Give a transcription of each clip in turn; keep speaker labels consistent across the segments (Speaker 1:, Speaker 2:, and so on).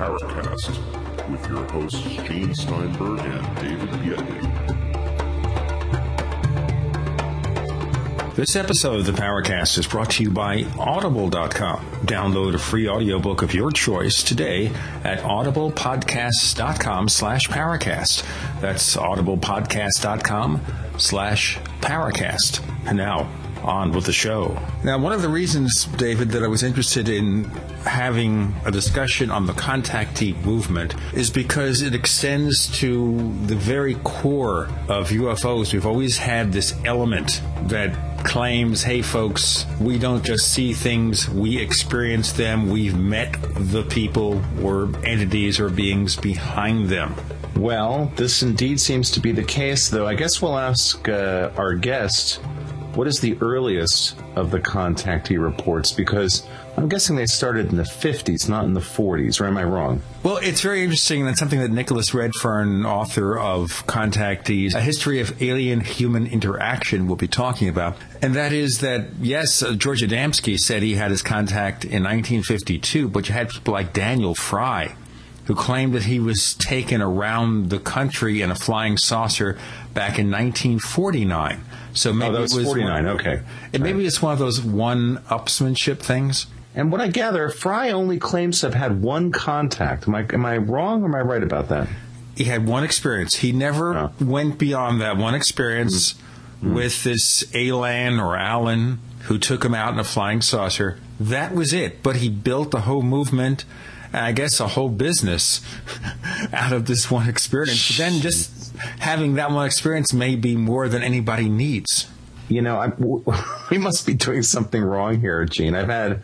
Speaker 1: Paracast with your hosts Gene Steinberg and David Biedny.
Speaker 2: This episode of the Paracast is brought to you by Audible.com. Download a free audiobook of your choice today at audiblepodcasts.com slash Paracast. That's audiblepodcast.com slash Paracast. And now, on with the show. Now, one of the reasons, David, that I was interested in having a discussion on the contactee movement is because it extends to the very core of UFOs. We've always had this element that claims, hey folks, we don't just see things, we experience them, we've met the people or entities or beings behind them.
Speaker 3: Well, this indeed seems to be the case, though I guess we'll ask uh, our guest what is the earliest of the contactee reports? Because I'm guessing they started in the 50s, not in the 40s, or am I wrong?
Speaker 2: Well, it's very interesting. And that's something that Nicholas Redfern, author of Contactees, A History of Alien Human Interaction, will be talking about. And that is that, yes, uh, George Adamski said he had his contact in 1952, but you had people like Daniel Fry who claimed that he was taken around the country in a flying saucer back in 1949. So maybe
Speaker 3: oh, was
Speaker 2: it was
Speaker 3: 49.
Speaker 2: One,
Speaker 3: okay.
Speaker 2: And maybe it's one of those one-upsmanship things.
Speaker 3: And what I gather, Fry only claims to have had one contact. Am I, am I wrong or am I right about that?
Speaker 2: He had one experience. He never oh. went beyond that one experience mm-hmm. with this Alan or Alan who took him out in a flying saucer. That was it. But he built a whole movement, and I guess a whole business out of this one experience. But then just having that one experience may be more than anybody needs.
Speaker 3: You know, I, we must be doing something wrong here, Gene. I've had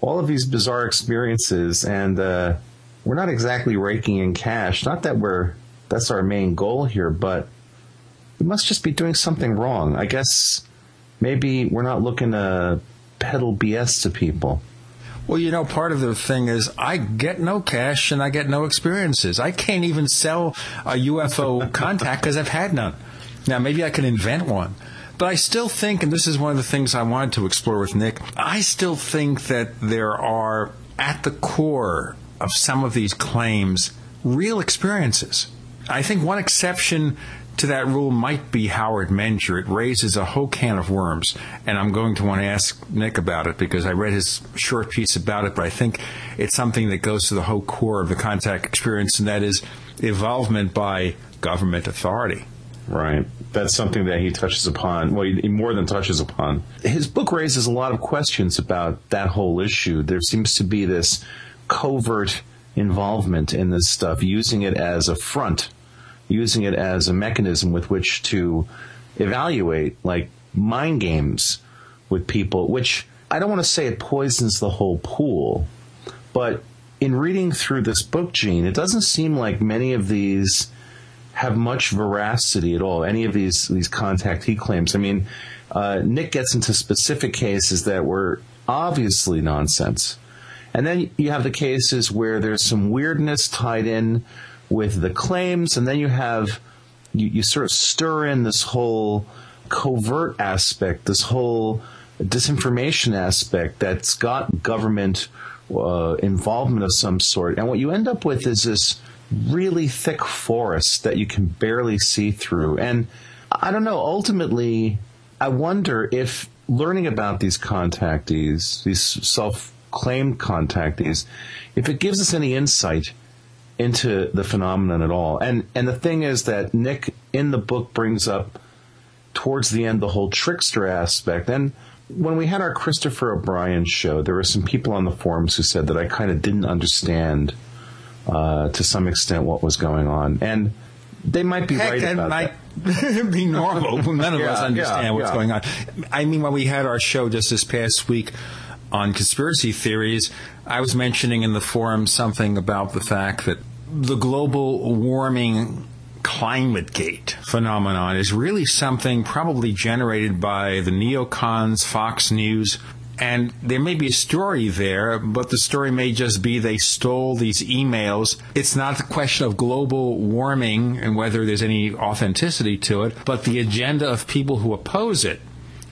Speaker 3: all of these bizarre experiences, and uh, we're not exactly raking in cash. Not that we're that's our main goal here, but we must just be doing something wrong. I guess maybe we're not looking to peddle BS to people.
Speaker 2: Well, you know, part of the thing is I get no cash and I get no experiences. I can't even sell a UFO contact because I've had none. Now, maybe I can invent one. But I still think, and this is one of the things I wanted to explore with Nick, I still think that there are, at the core of some of these claims, real experiences. I think one exception to that rule might be Howard Menger. It raises a whole can of worms, and I'm going to want to ask Nick about it because I read his short piece about it, but I think it's something that goes to the whole core of the contact experience, and that is involvement by government authority.
Speaker 3: Right. That's something that he touches upon. Well, he more than touches upon. His book raises a lot of questions about that whole issue. There seems to be this covert involvement in this stuff, using it as a front using it as a mechanism with which to evaluate like mind games with people, which I don't want to say it poisons the whole pool, but in reading through this book, Gene, it doesn't seem like many of these have much veracity at all. Any of these these contactee claims. I mean, uh, Nick gets into specific cases that were obviously nonsense, and then you have the cases where there's some weirdness tied in with the claims, and then you have you, you sort of stir in this whole covert aspect, this whole disinformation aspect that's got government uh, involvement of some sort, and what you end up with is this really thick forest that you can barely see through. And I don't know. Ultimately, I wonder if learning about these contactees, these self-claimed contactees, if it gives us any insight into the phenomenon at all. And and the thing is that Nick in the book brings up towards the end the whole trickster aspect. And when we had our Christopher O'Brien show, there were some people on the forums who said that I kind of didn't understand uh, to some extent what was going on. And they might be
Speaker 2: Heck,
Speaker 3: right about
Speaker 2: might that. be normal. None of
Speaker 3: yeah,
Speaker 2: us understand
Speaker 3: yeah,
Speaker 2: what's
Speaker 3: yeah.
Speaker 2: going on. I mean, when we had our show just this past week on conspiracy theories, I was mentioning in the forum something about the fact that the global warming climate gate phenomenon is really something probably generated by the neocons, Fox News, and there may be a story there, but the story may just be they stole these emails. It's not the question of global warming and whether there's any authenticity to it, but the agenda of people who oppose it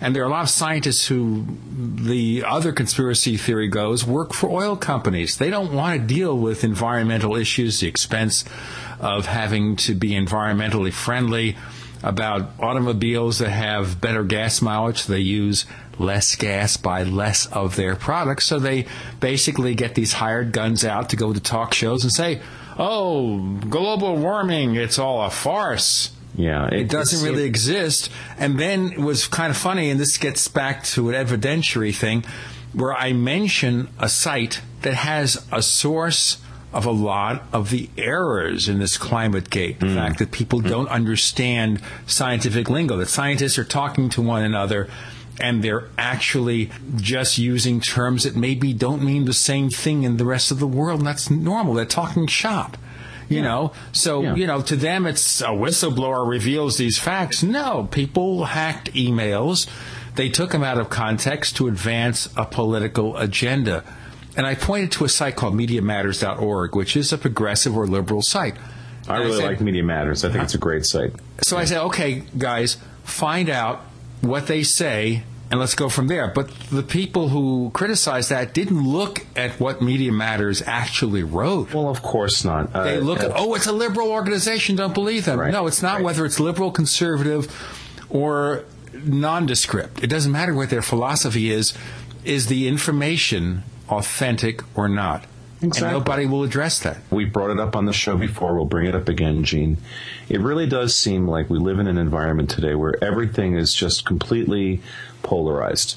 Speaker 2: And there are a lot of scientists who, the other conspiracy theory goes, work for oil companies. They don't want to deal with environmental issues, the expense of having to be environmentally friendly, about automobiles that have better gas mileage. They use less gas by less of their products. So they basically get these hired guns out to go to talk shows and say, oh, global warming, it's all a farce.
Speaker 3: Yeah,
Speaker 2: it, it doesn't really exist. And then it was kind of funny, and this gets back to an evidentiary thing, where I mention a site that has a source of a lot of the errors in this climate gate. The mm. fact that people mm. don't understand scientific lingo, that scientists are talking to one another and they're actually just using terms that maybe don't mean the same thing in the rest of the world. And that's normal. They're talking shop you yeah. know so yeah. you know to them it's a whistleblower reveals these facts no people hacked emails they took them out of context to advance a political agenda and i pointed to a site called mediamatters.org which is a progressive or liberal site
Speaker 3: i really I said, like media matters i think it's a great site
Speaker 2: so yeah. i said okay guys find out what they say and let's go from there. But the people who criticized that didn't look at what Media Matters actually wrote.
Speaker 3: Well, of course not.
Speaker 2: Uh, they look uh, at, oh, it's a liberal organization, don't believe them. Right, no, it's not right. whether it's liberal, conservative, or nondescript. It doesn't matter what their philosophy is. Is the information authentic or not? Exactly. And nobody will address that.
Speaker 3: We brought it up on the show before. We'll bring it up again, Gene. It really does seem like we live in an environment today where everything is just completely polarized.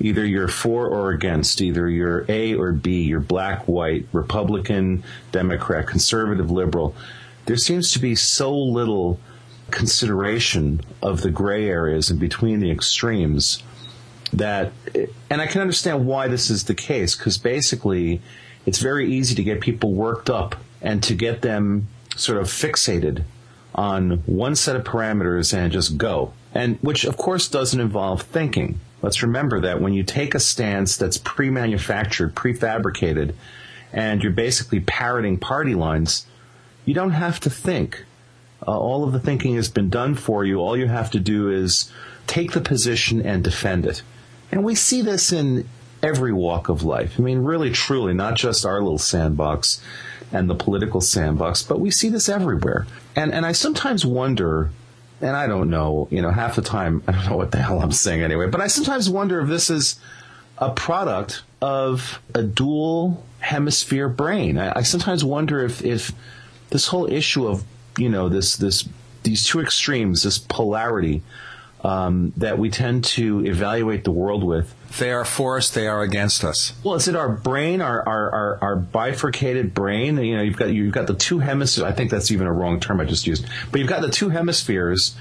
Speaker 3: Either you're for or against, either you're A or B, you're black, white, Republican, Democrat, conservative, liberal. There seems to be so little consideration of the gray areas and between the extremes that, and I can understand why this is the case, because basically it's very easy to get people worked up and to get them sort of fixated on one set of parameters and just go. And which of course doesn't involve thinking. Let's remember that when you take a stance that's pre-manufactured, prefabricated, and you're basically parroting party lines, you don't have to think. Uh, all of the thinking has been done for you. All you have to do is take the position and defend it. And we see this in every walk of life. I mean, really, truly, not just our little sandbox and the political sandbox, but we see this everywhere. And and I sometimes wonder, and I don't know, you know, half the time I don't know what the hell I'm saying anyway, but I sometimes wonder if this is a product of a dual hemisphere brain. I, I sometimes wonder if if this whole issue of you know this this these two extremes, this polarity um, that we tend to evaluate the world with.
Speaker 2: They are for us. They are against us.
Speaker 3: Well, is it our brain, our, our, our, our, bifurcated brain? You know, you've got you've got the two hemispheres. I think that's even a wrong term I just used. But you've got the two hemispheres.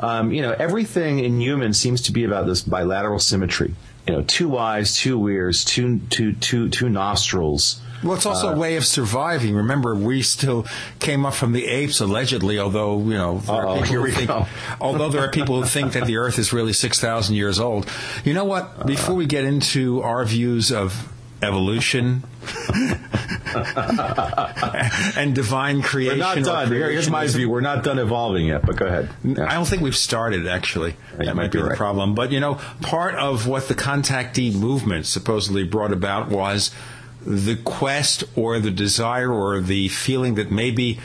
Speaker 3: Um, you know, everything in humans seems to be about this bilateral symmetry. You know, two eyes, two ears, two two two two nostrils.
Speaker 2: Well, it's also uh, a way of surviving. Remember, we still came up from the apes, allegedly. Although you know,
Speaker 3: here we think, go.
Speaker 2: although there are people who think that the Earth is really six thousand years old. You know what? Before we get into our views of evolution and divine creation.
Speaker 3: We're not done. Here's my view. We're not done evolving yet, but go ahead.
Speaker 2: Yeah. I don't think we've started, actually. that might be the right. problem. But, you know, part of what the contactee movement supposedly brought about was the quest or the desire or the feeling that maybe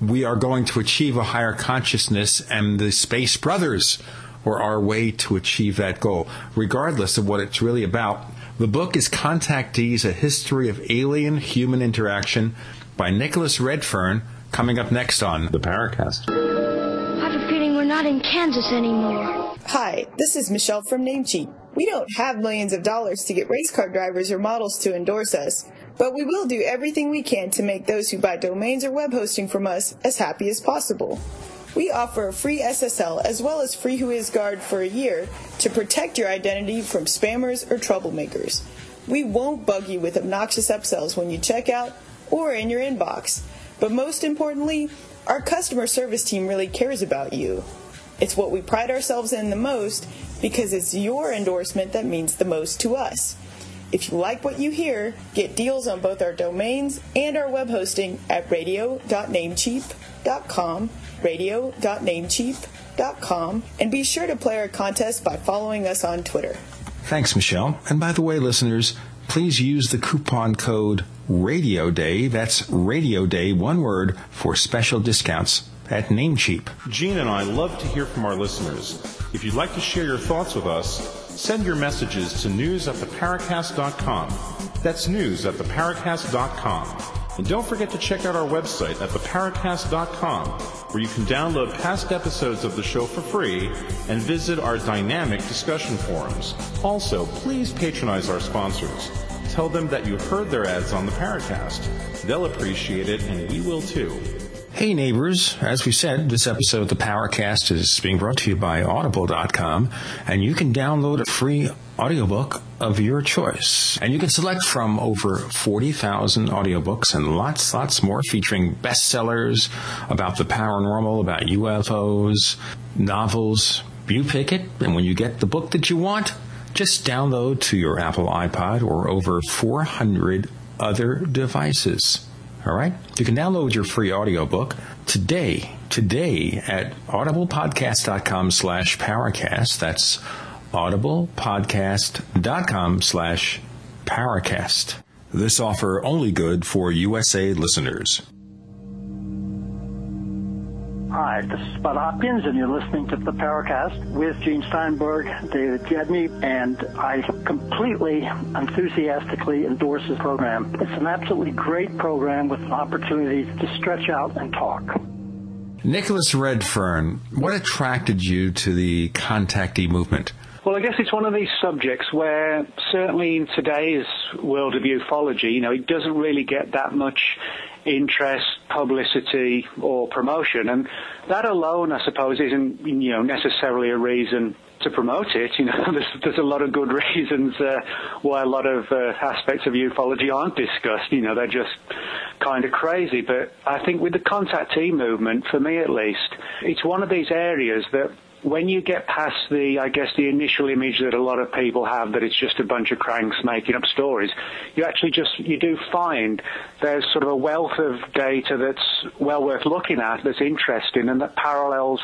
Speaker 2: we are going to achieve a higher consciousness and the space brothers or our way to achieve that goal, regardless of what it's really about. The book is Contactees, A History of Alien Human Interaction by Nicholas Redfern, coming up next on
Speaker 3: The Paracast.
Speaker 4: I have a feeling we're not in Kansas anymore.
Speaker 5: Hi, this is Michelle from Namecheap. We don't have millions of dollars to get race car drivers or models to endorse us, but we will do everything we can to make those who buy domains or web hosting from us as happy as possible. We offer a free SSL as well as free WhoisGuard for a year to protect your identity from spammers or troublemakers. We won't bug you with obnoxious upsells when you check out or in your inbox. But most importantly, our customer service team really cares about you. It's what we pride ourselves in the most because it's your endorsement that means the most to us. If you like what you hear, get deals on both our domains and our web hosting at radio.namecheap.com, radio.namecheap.com, and be sure to play our contest by following us on Twitter.
Speaker 2: Thanks, Michelle. And by the way, listeners, please use the coupon code Radio Day. That's Radio Day, one word, for special discounts at Namecheap.
Speaker 6: Gene and I love to hear from our listeners. If you'd like to share your thoughts with us, send your messages to news at theparacast.com. That's news at theparacast.com. And don't forget to check out our website at theparacast.com, where you can download past episodes of the show for free and visit our dynamic discussion forums. Also, please patronize our sponsors. Tell them that you heard their ads on the Paracast. They'll appreciate it, and we will too.
Speaker 2: Hey neighbors, as we said, this episode of the Paracast is being brought to you by audible.com and you can download a free audiobook of your choice. And you can select from over 40,000 audiobooks and lots, lots more featuring bestsellers about the paranormal, about UFOs, novels. You pick it and when you get the book that you want, just download to your Apple iPod or over 400 other devices. All right? You can download your free audiobook today, today at audiblepodcast.com slash paracast. That's audiblepodcast.com slash paracast. This offer only good for USA listeners.
Speaker 7: Hi, this is Bud Hopkins, and you're listening to the Paracast with Gene Steinberg, David Biedny, and I completely, enthusiastically endorse this program. It's an absolutely great program with an opportunity to stretch out and talk.
Speaker 2: Nicholas Redfern, what attracted you to the contactee movement?
Speaker 8: Well, I guess it's one of these subjects where certainly in today's world of ufology, you know, it doesn't really get that much interest, publicity, or promotion. And that alone, I suppose, isn't you know necessarily a reason to promote it. You know, there's, there's a lot of good reasons uh, why a lot of uh, aspects of ufology aren't discussed. You know, they're just kind of crazy. But I think with the contactee movement, for me at least, it's one of these areas that when you get past the, I guess, the initial image that a lot of people have that it's just a bunch of cranks making up stories, you actually just, you do find there's sort of a wealth of data that's well worth looking at, that's interesting, and that parallels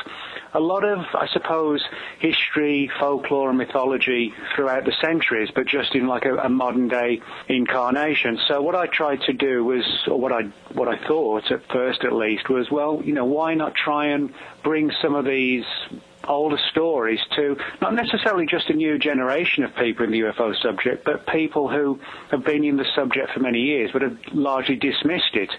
Speaker 8: a lot of, I suppose, history, folklore, and mythology throughout the centuries, but just in like a, a modern day incarnation. So what I tried to do was, or what I what I thought at first at least was, well, you know, why not try and bring some of these older stories to not necessarily just a new generation of people in the UFO subject, but people who have been in the subject for many years but have largely dismissed it.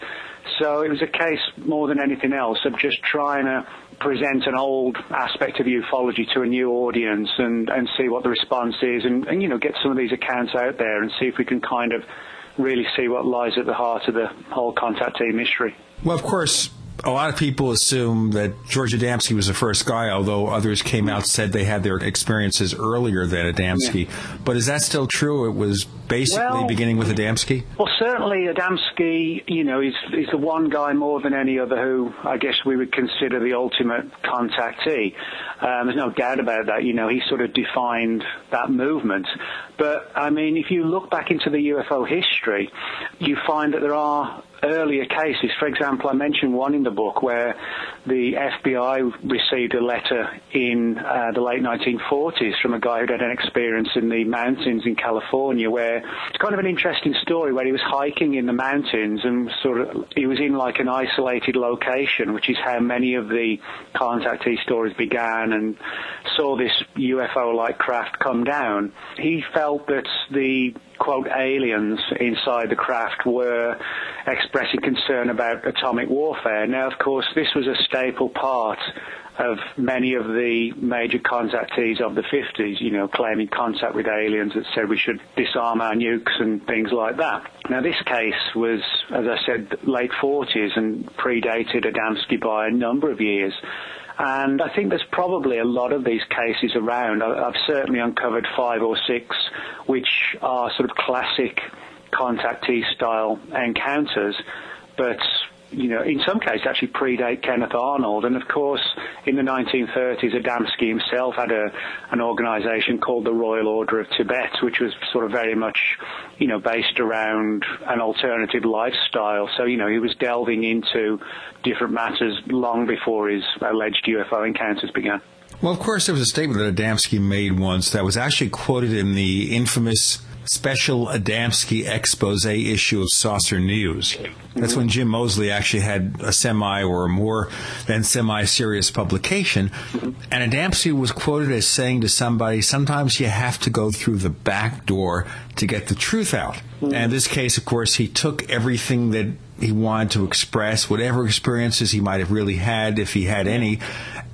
Speaker 8: So it was a case more than anything else of just trying to present an old aspect of ufology to a new audience and, and see what the response is and, and, you know, get some of these accounts out there and see if we can kind of really see what lies at the heart of the whole contactee mystery.
Speaker 2: Well, of course, a lot of people assume that George Adamski was the first guy, although others came out said they had their experiences earlier than Adamski. Yeah. But is that still true? It was basically
Speaker 8: well,
Speaker 2: beginning with Adamski?
Speaker 8: Well, certainly Adamski, you know, he's, he's the one guy more than any other who I guess we would consider the ultimate contactee. Um, there's no doubt about that. You know, he sort of defined that movement. But, I mean, if you look back into the UFO history, you find that there are earlier cases. For example, I mentioned one in the book where the FBI received a letter in uh, the late 1940s from a guy who'd had an experience in the mountains in California where it's kind of an interesting story where he was hiking in the mountains and sort of he was in like an isolated location, which is how many of the contactee stories began and saw this UFO-like craft come down. He felt that the quote aliens inside the craft were expressing concern about atomic warfare. Now, of course, this was a staple part of many of the major contactees of the 50s, you know, claiming contact with aliens that said we should disarm our nukes and things like that. Now, this case was, as I said, late 40s and predated Adamski by a number of years. And I think there's probably a lot of these cases around. I've certainly uncovered five or six which are sort of classic contactee style encounters, but you know, in some cases actually predate Kenneth Arnold. And of course, in the 1930s, Adamski himself had a, an organization called the Royal Order of Tibet, which was sort of very much, you know, based around an alternative lifestyle. So, you know, he was delving into different matters long before his alleged UFO encounters began.
Speaker 2: Well, of course, there was a statement that Adamski made once that was actually quoted in the infamous special Adamski expose issue of Saucer News. That's when Jim Moseley actually had a semi or more than semi serious publication. And Adamski was quoted as saying to somebody, sometimes you have to go through the back door to get the truth out. And in this case, of course, he took everything that he wanted to express, whatever experiences he might have really had, if he had any,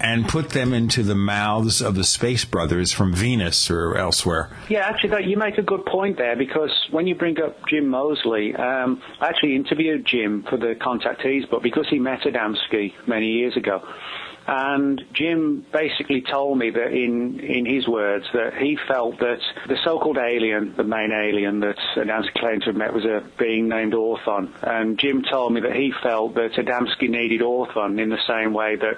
Speaker 2: and put them into the mouths of the Space Brothers from Venus or elsewhere.
Speaker 8: Yeah, actually, you make a good point there because when you bring up Jim Moseley, um, I actually interviewed Jim for the Contactees but because he met Adamski many years ago. And Jim basically told me that in, in his words that he felt that the so-called alien, the main alien that Adamski claimed to have met was a being named Orthon. And Jim told me that he felt that Adamski needed Orthon in the same way that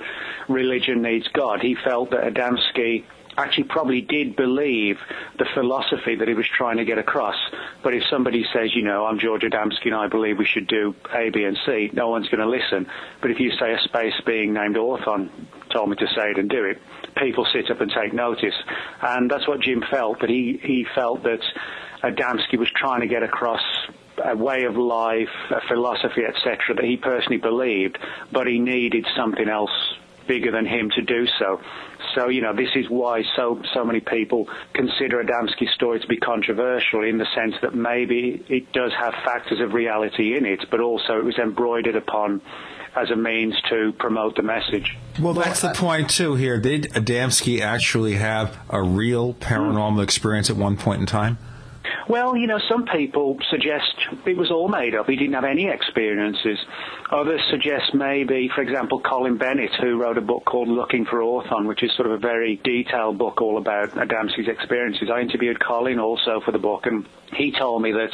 Speaker 8: religion needs God. He felt that Adamski actually probably did believe the philosophy that he was trying to get across. But if somebody says, you know, I'm George Adamski and I believe we should do A, B, and C, no one's going to listen. But if you say a space being named Orthon told me to say it and do it, people sit up and take notice. And that's what Jim felt, that he, he felt that Adamski was trying to get across a way of life, a philosophy, etc., that he personally believed, but he needed something else bigger than him to do so. So, you know, this is why so, so many people consider Adamski's story to be controversial in the sense that maybe it does have factors of reality in it, but also it was embroidered upon as a means to promote the message.
Speaker 2: Well, that's the point too here. Did Adamski actually have a real paranormal experience at one point in time?
Speaker 8: Well, you know, some people suggest it was all made up. He didn't have any experiences. Others suggest maybe, for example, Colin Bennett, who wrote a book called Looking for Orthon, which is sort of a very detailed book all about Adamski's experiences. I interviewed Colin also for the book, and he told me that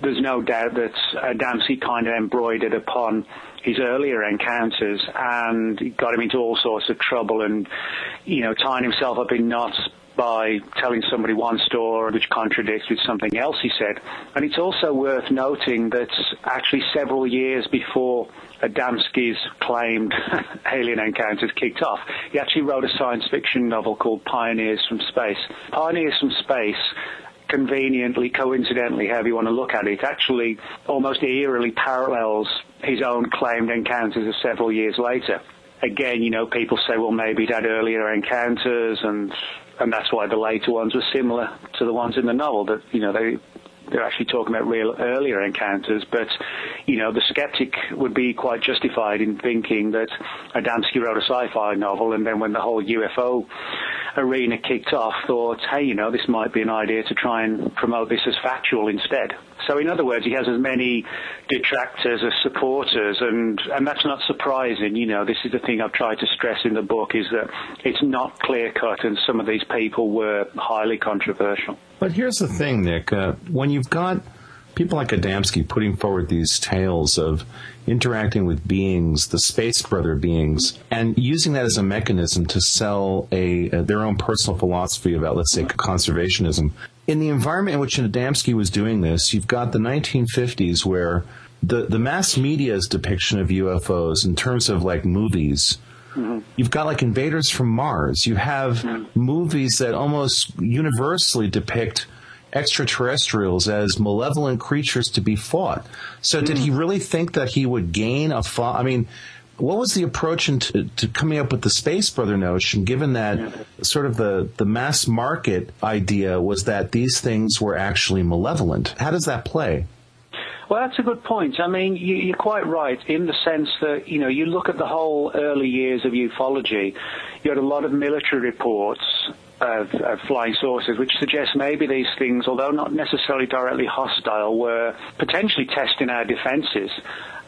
Speaker 8: there's no doubt that Adamski kind of embroidered upon his earlier encounters and got him into all sorts of trouble and, you know, tying himself up in knots by telling somebody one story which contradicts with something else he said. And it's also worth noting that actually several years before Adamski's claimed alien encounters kicked off, he actually wrote a science fiction novel called Pioneers from Space. Pioneers from Space conveniently, coincidentally, however you want to look at it, actually almost eerily parallels his own claimed encounters of several years later. Again, you know, people say, well, maybe he'd had earlier encounters and and that's why the later ones were similar to the ones in the novel. That you know they they're actually talking about real earlier encounters, but you know the skeptic would be quite justified in thinking that Adamski wrote a sci-fi novel, and then when the whole UFO arena kicked off, thought, hey, you know, this might be an idea to try and promote this as factual instead. So in other words, he has as many detractors as supporters, and and that's not surprising. You know, this is the thing I've tried to stress in the book is that it's not clear cut, and some of these people were highly controversial.
Speaker 3: But here's the thing, Nick. Uh, when you've got people like Adamski putting forward these tales of interacting with beings, the space brother beings, and using that as a mechanism to sell a, a their own personal philosophy about, let's say, conservationism. In the environment in which Adamski was doing this, you've got the 1950s where the, the mass media's depiction of UFOs in terms of like movies Mm-hmm. You've got like Invaders from Mars. You have mm-hmm. movies that almost universally depict extraterrestrials as malevolent creatures to be fought. So mm-hmm. did he really think that he would gain a fo- I mean, what was the approach into to coming up with the space brother notion given that sort of the, the mass market idea was that these things were actually malevolent how does that play
Speaker 8: well, that's a good point. I mean, you, are quite right in the sense that, you know, you look at the whole early years of ufology, you had a lot of military reports of, of, flying saucers, which suggests maybe these things, although not necessarily directly hostile, were potentially testing our defenses.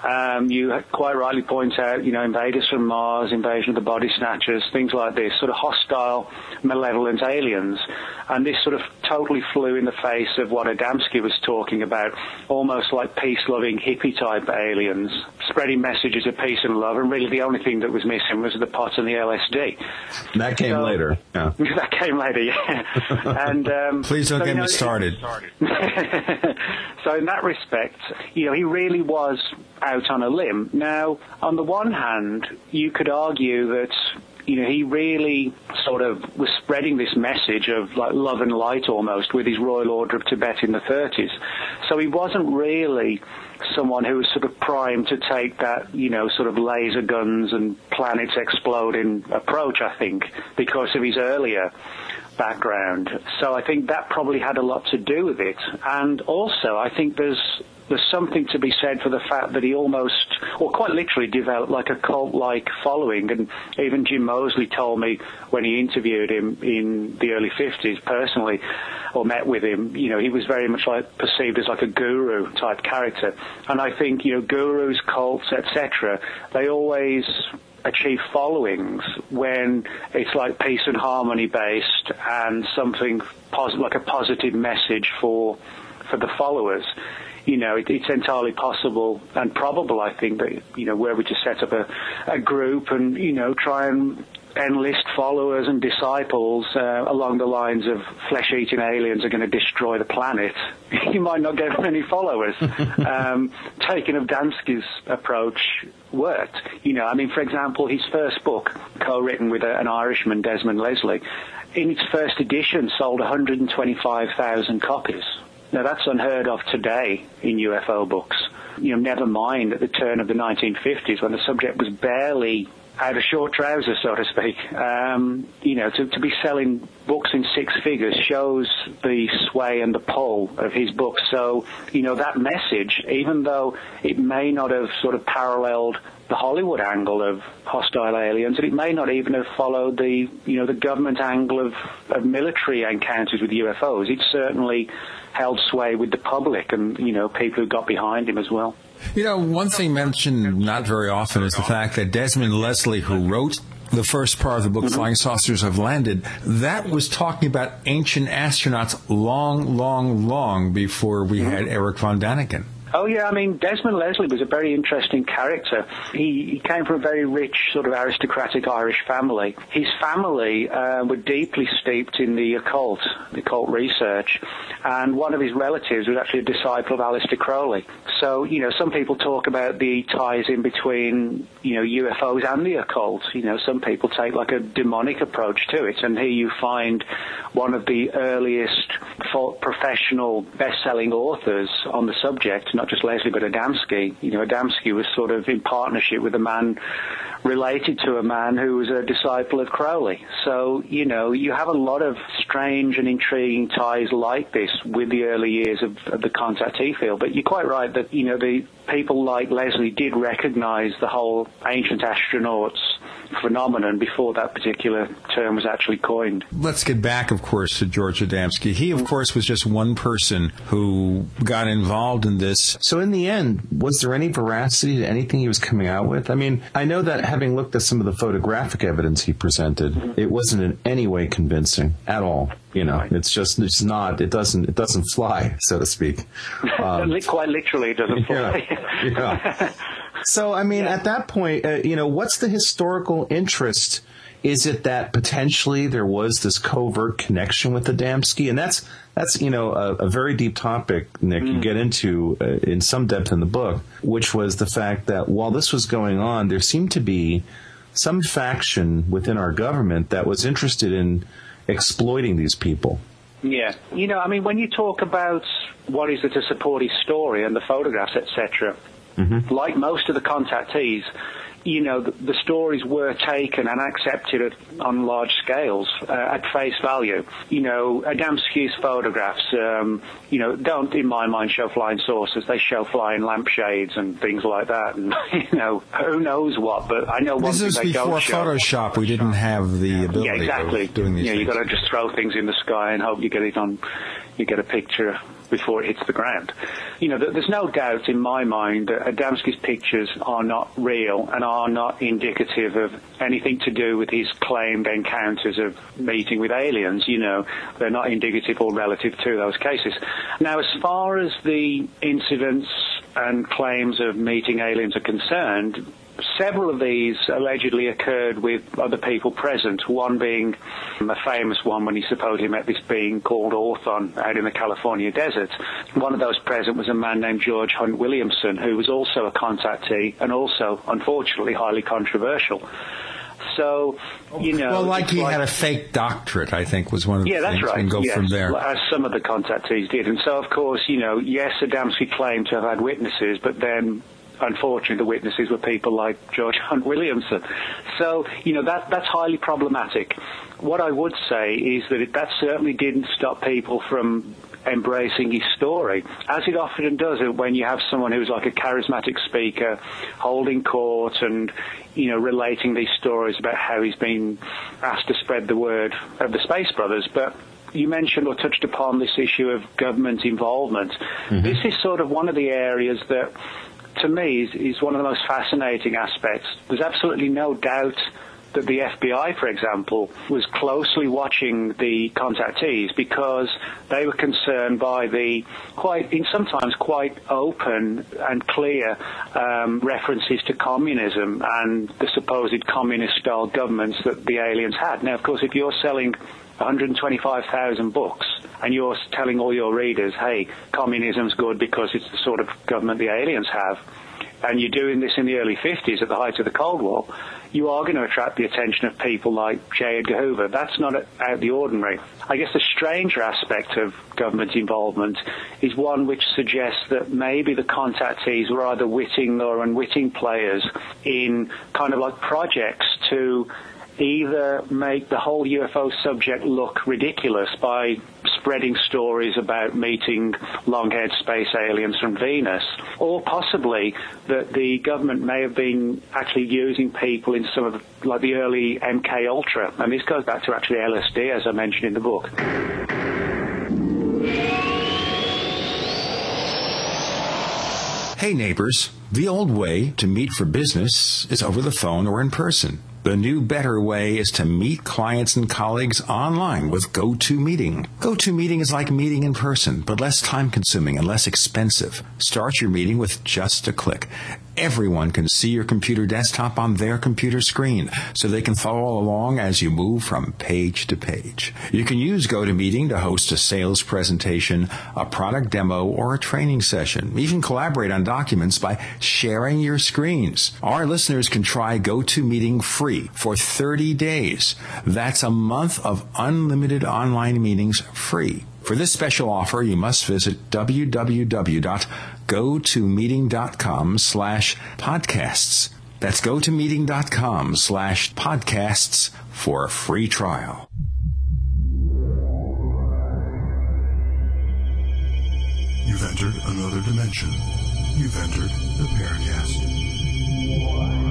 Speaker 8: Um, you quite rightly point out, you know, invaders from Mars, invasion of the body snatchers, things like this, sort of hostile, malevolent aliens. And this sort of totally flew in the face of what Adamski was talking about, almost like peace-loving hippie type aliens, spreading messages of peace and love. And really the only thing that was missing was the pot and the LSD.
Speaker 3: That came so, later. Yeah.
Speaker 8: that came later, yeah. and um,
Speaker 2: please don't so, get me know, started.
Speaker 8: so in that respect, you know, he really was out on a limb. Now, on the one hand, you could argue that you know, he really sort of was spreading this message of like love and light almost with his Royal Order of Tibet in the 30s. So he wasn't really someone who was sort of primed to take that, you know, sort of laser guns and planets exploding approach, I think, because of his earlier background. So I think that probably had a lot to do with it. And also, I think there's there's something to be said for the fact that he almost, or quite literally developed like a cult-like following. And even Jim Moseley told me when he interviewed him in the early 50s personally, or met with him, you know, he was very much like perceived as like a guru type character. And I think, you know, gurus, cults, etc., they always achieve followings when it's like peace and harmony based and something positive, like a positive message for for the followers you know, it, it's entirely possible and probable, I think, that, you know, where we just set up a, a group and, you know, try and enlist followers and disciples uh, along the lines of flesh-eating aliens are going to destroy the planet, you might not get many followers. um, taking of Adamski's approach worked. You know, I mean, for example, his first book, co-written with a, an Irishman, Desmond Leslie, in its first edition sold 125,000 copies. Now that's unheard of today in UFO books. You know, never mind at the turn of the 1950s when the subject was barely out of short trousers, so to speak. Um, you know, to, to be selling books in six figures shows the sway and the pull of his books. So, you know, that message, even though it may not have sort of paralleled the Hollywood angle of hostile aliens, and it may not even have followed the, you know, the government angle of, of military encounters with UFOs. It certainly held sway with the public and, you know, people who got behind him as well.
Speaker 2: You know, one thing mentioned not very often is the fact that Desmond Leslie, who wrote the first part of the book, mm-hmm. Flying Saucers Have Landed, that was talking about ancient astronauts long, long, long before we mm-hmm. had Erich von Däniken.
Speaker 8: Oh yeah, I mean Desmond Leslie was a very interesting character. He, he came from a very rich sort of aristocratic Irish family. His family uh, were deeply steeped in the occult, the occult research, and one of his relatives was actually a disciple of Aleister Crowley. So you know, some people talk about the ties in between you know UFOs and the occult. You know, some people take like a demonic approach to it, and here you find one of the earliest professional best-selling authors on the subject, not just Leslie but Adamski. You know, Adamski was sort of in partnership with a man related to a man who was a disciple of Crowley. So, you know, you have a lot of strange and intriguing ties like this with the early years of, of the contactee field. But you're quite right that, you know, the people like Leslie did recognize the whole ancient astronauts phenomenon before that particular term was actually coined.
Speaker 2: Let's get back, of course, to George Adamski. He, of course, was just one person who got involved in this.
Speaker 3: So, in the end, was there any veracity to anything he was coming out with? I mean, I know that having looked at some of the photographic evidence he presented, mm-hmm. it wasn't in any way convincing at all. You know, right. it's just it's not. It doesn't. It doesn't fly, so to speak.
Speaker 8: Um, Quite literally, it doesn't fly.
Speaker 3: Yeah, yeah. So, I mean, yeah. at that point, uh, you know, what's the historical interest? Is it that potentially there was this covert connection with the Adamski? And that's, that's, you know, a, a very deep topic, Nick, mm. you get into uh, in some depth in the book, which was the fact that while this was going on, there seemed to be some faction within our government that was interested in exploiting these people.
Speaker 8: Yeah, you know, I mean, when you talk about what is it to support his story and the photographs, etc., Mm-hmm. Like most of the contactees, you know, the, the, stories were taken and accepted at, on large scales uh, at face value. You know, Adamski's photographs, um, you know, don't, in my mind, show flying saucers. They show flying lampshades and things like that. And, you know, who knows what, but I know one
Speaker 2: this
Speaker 8: thing
Speaker 2: they
Speaker 8: don't
Speaker 2: show. Photoshop. We didn't have the ability
Speaker 8: yeah, exactly.
Speaker 2: of doing these
Speaker 8: Yeah, you've got to just throw things in the sky and hope you get it on, you get a picture before it hits the ground. You know, there's no doubt in my mind that Adamski's pictures are not real and are not indicative of anything to do with his claimed encounters of meeting with aliens. You know, they're not indicative or relative to those cases. Now, as far as the incidents and claims of meeting aliens are concerned, several of these allegedly occurred with other people present, one being a famous one when he supposedly met this being called Orthon out in the California desert. One of those present was a man named George Hunt Williamson, who was also a contactee and also, unfortunately, highly controversial. So, you know.
Speaker 2: Well, like he like, had a fake doctorate, I think, was one of the
Speaker 8: yeah,
Speaker 2: things.
Speaker 8: that's right.
Speaker 2: And go
Speaker 8: yes,
Speaker 2: from there.
Speaker 8: As some of the contactees did. And so, of course, you know, yes, Adamski claimed to have had witnesses, but then unfortunately, the witnesses were people like George Hunt Williamson. So, you know, that, that's highly problematic. What I would say is that it, that certainly didn't stop people from embracing his story, as it often does when you have someone who's like a charismatic speaker holding court and, you know, relating these stories about how he's been asked to spread the word of the Space Brothers. But you mentioned or touched upon this issue of government involvement. Mm-hmm. This is sort of one of the areas that to me is, is one of the most fascinating aspects. There's absolutely no doubt that the FBI, for example, was closely watching the contactees because they were concerned by the quite, in sometimes quite open and clear um, references to communism and the supposed communist-style governments that the aliens had. Now, of course, if you're selling 125,000 books and you're telling all your readers, hey, communism's good because it's the sort of government the aliens have, and you're doing this in the early 50s at the height of the Cold War, you are going to attract the attention of people like J. Edgar Hoover. That's not out of the ordinary. I guess the stranger aspect of government involvement is one which suggests that maybe the contactees were either witting or unwitting players in kind of like projects to either make the whole UFO subject look ridiculous by spreading stories about meeting long-haired space aliens from Venus, or possibly that the government may have been actually using people in some of the, like the early MK Ultra, and this goes back to actually LSD, as I mentioned in the book.
Speaker 2: Hey neighbors, the old way to meet for business is over the phone or in person. The new better way is to meet clients and colleagues online with GoToMeeting. GoToMeeting is like meeting in person, but less time consuming and less expensive. Start your meeting with just a click. Everyone can see your computer desktop on their computer screen, so they can follow along as you move from page to page. You can use GoToMeeting to host a sales presentation, a product demo, or a training session. Even collaborate on documents by sharing your screens. Our listeners can try GoToMeeting free for 30 days. That's a month of unlimited online meetings free. For this special offer, you must visit www.gotomeeting.com slash podcasts. That's gotomeeting.com slash podcasts for a free trial.
Speaker 1: You've entered another dimension. You've entered the Paracast.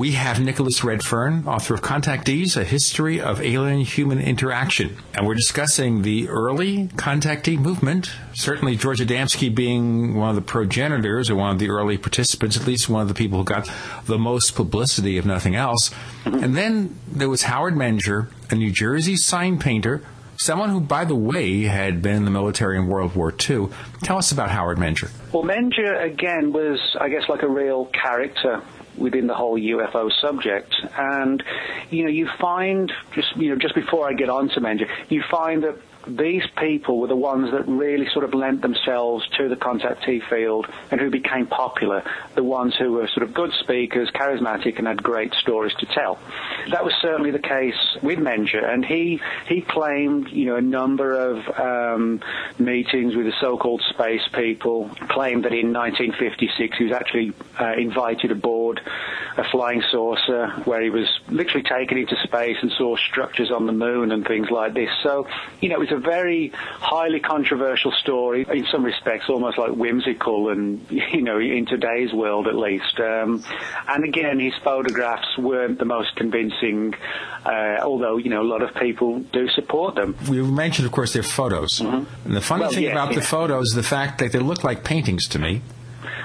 Speaker 2: We have Nicholas Redfern, author of Contactees, A History of Alien Human Interaction. And we're discussing the early contactee movement, certainly George Adamski being one of the progenitors or one of the early participants, at least one of the people who got the most publicity, if nothing else. And then there was Howard Menger, a New Jersey sign painter, someone who, by the way, had been in the military in World War II. Tell us about Howard Menger.
Speaker 8: Well, Menger, again, was, I guess, like a real character within the whole UFO subject. And, you know, you find, just, you know, just before I get on to Menger, you find that these people were the ones that really sort of lent themselves to the contactee field and who became popular, the ones who were sort of good speakers, charismatic, and had great stories to tell. That was certainly the case with Menger, and he he claimed, you know, a number of um, meetings with the so-called space people. Claimed that in 1956 he was actually uh, invited aboard a flying saucer where he was literally taken into space and saw structures on the moon and things like this. So, you know, it was it's a very highly controversial story, in some respects almost like whimsical and, you know, in today's world at least. Um, and again, his photographs weren't the most convincing, uh, although, you know, a lot of people do support them.
Speaker 2: We mentioned, of course, their photos. Mm-hmm. And the funny well, thing yes, about yeah. the photos is the fact that they look like paintings to me.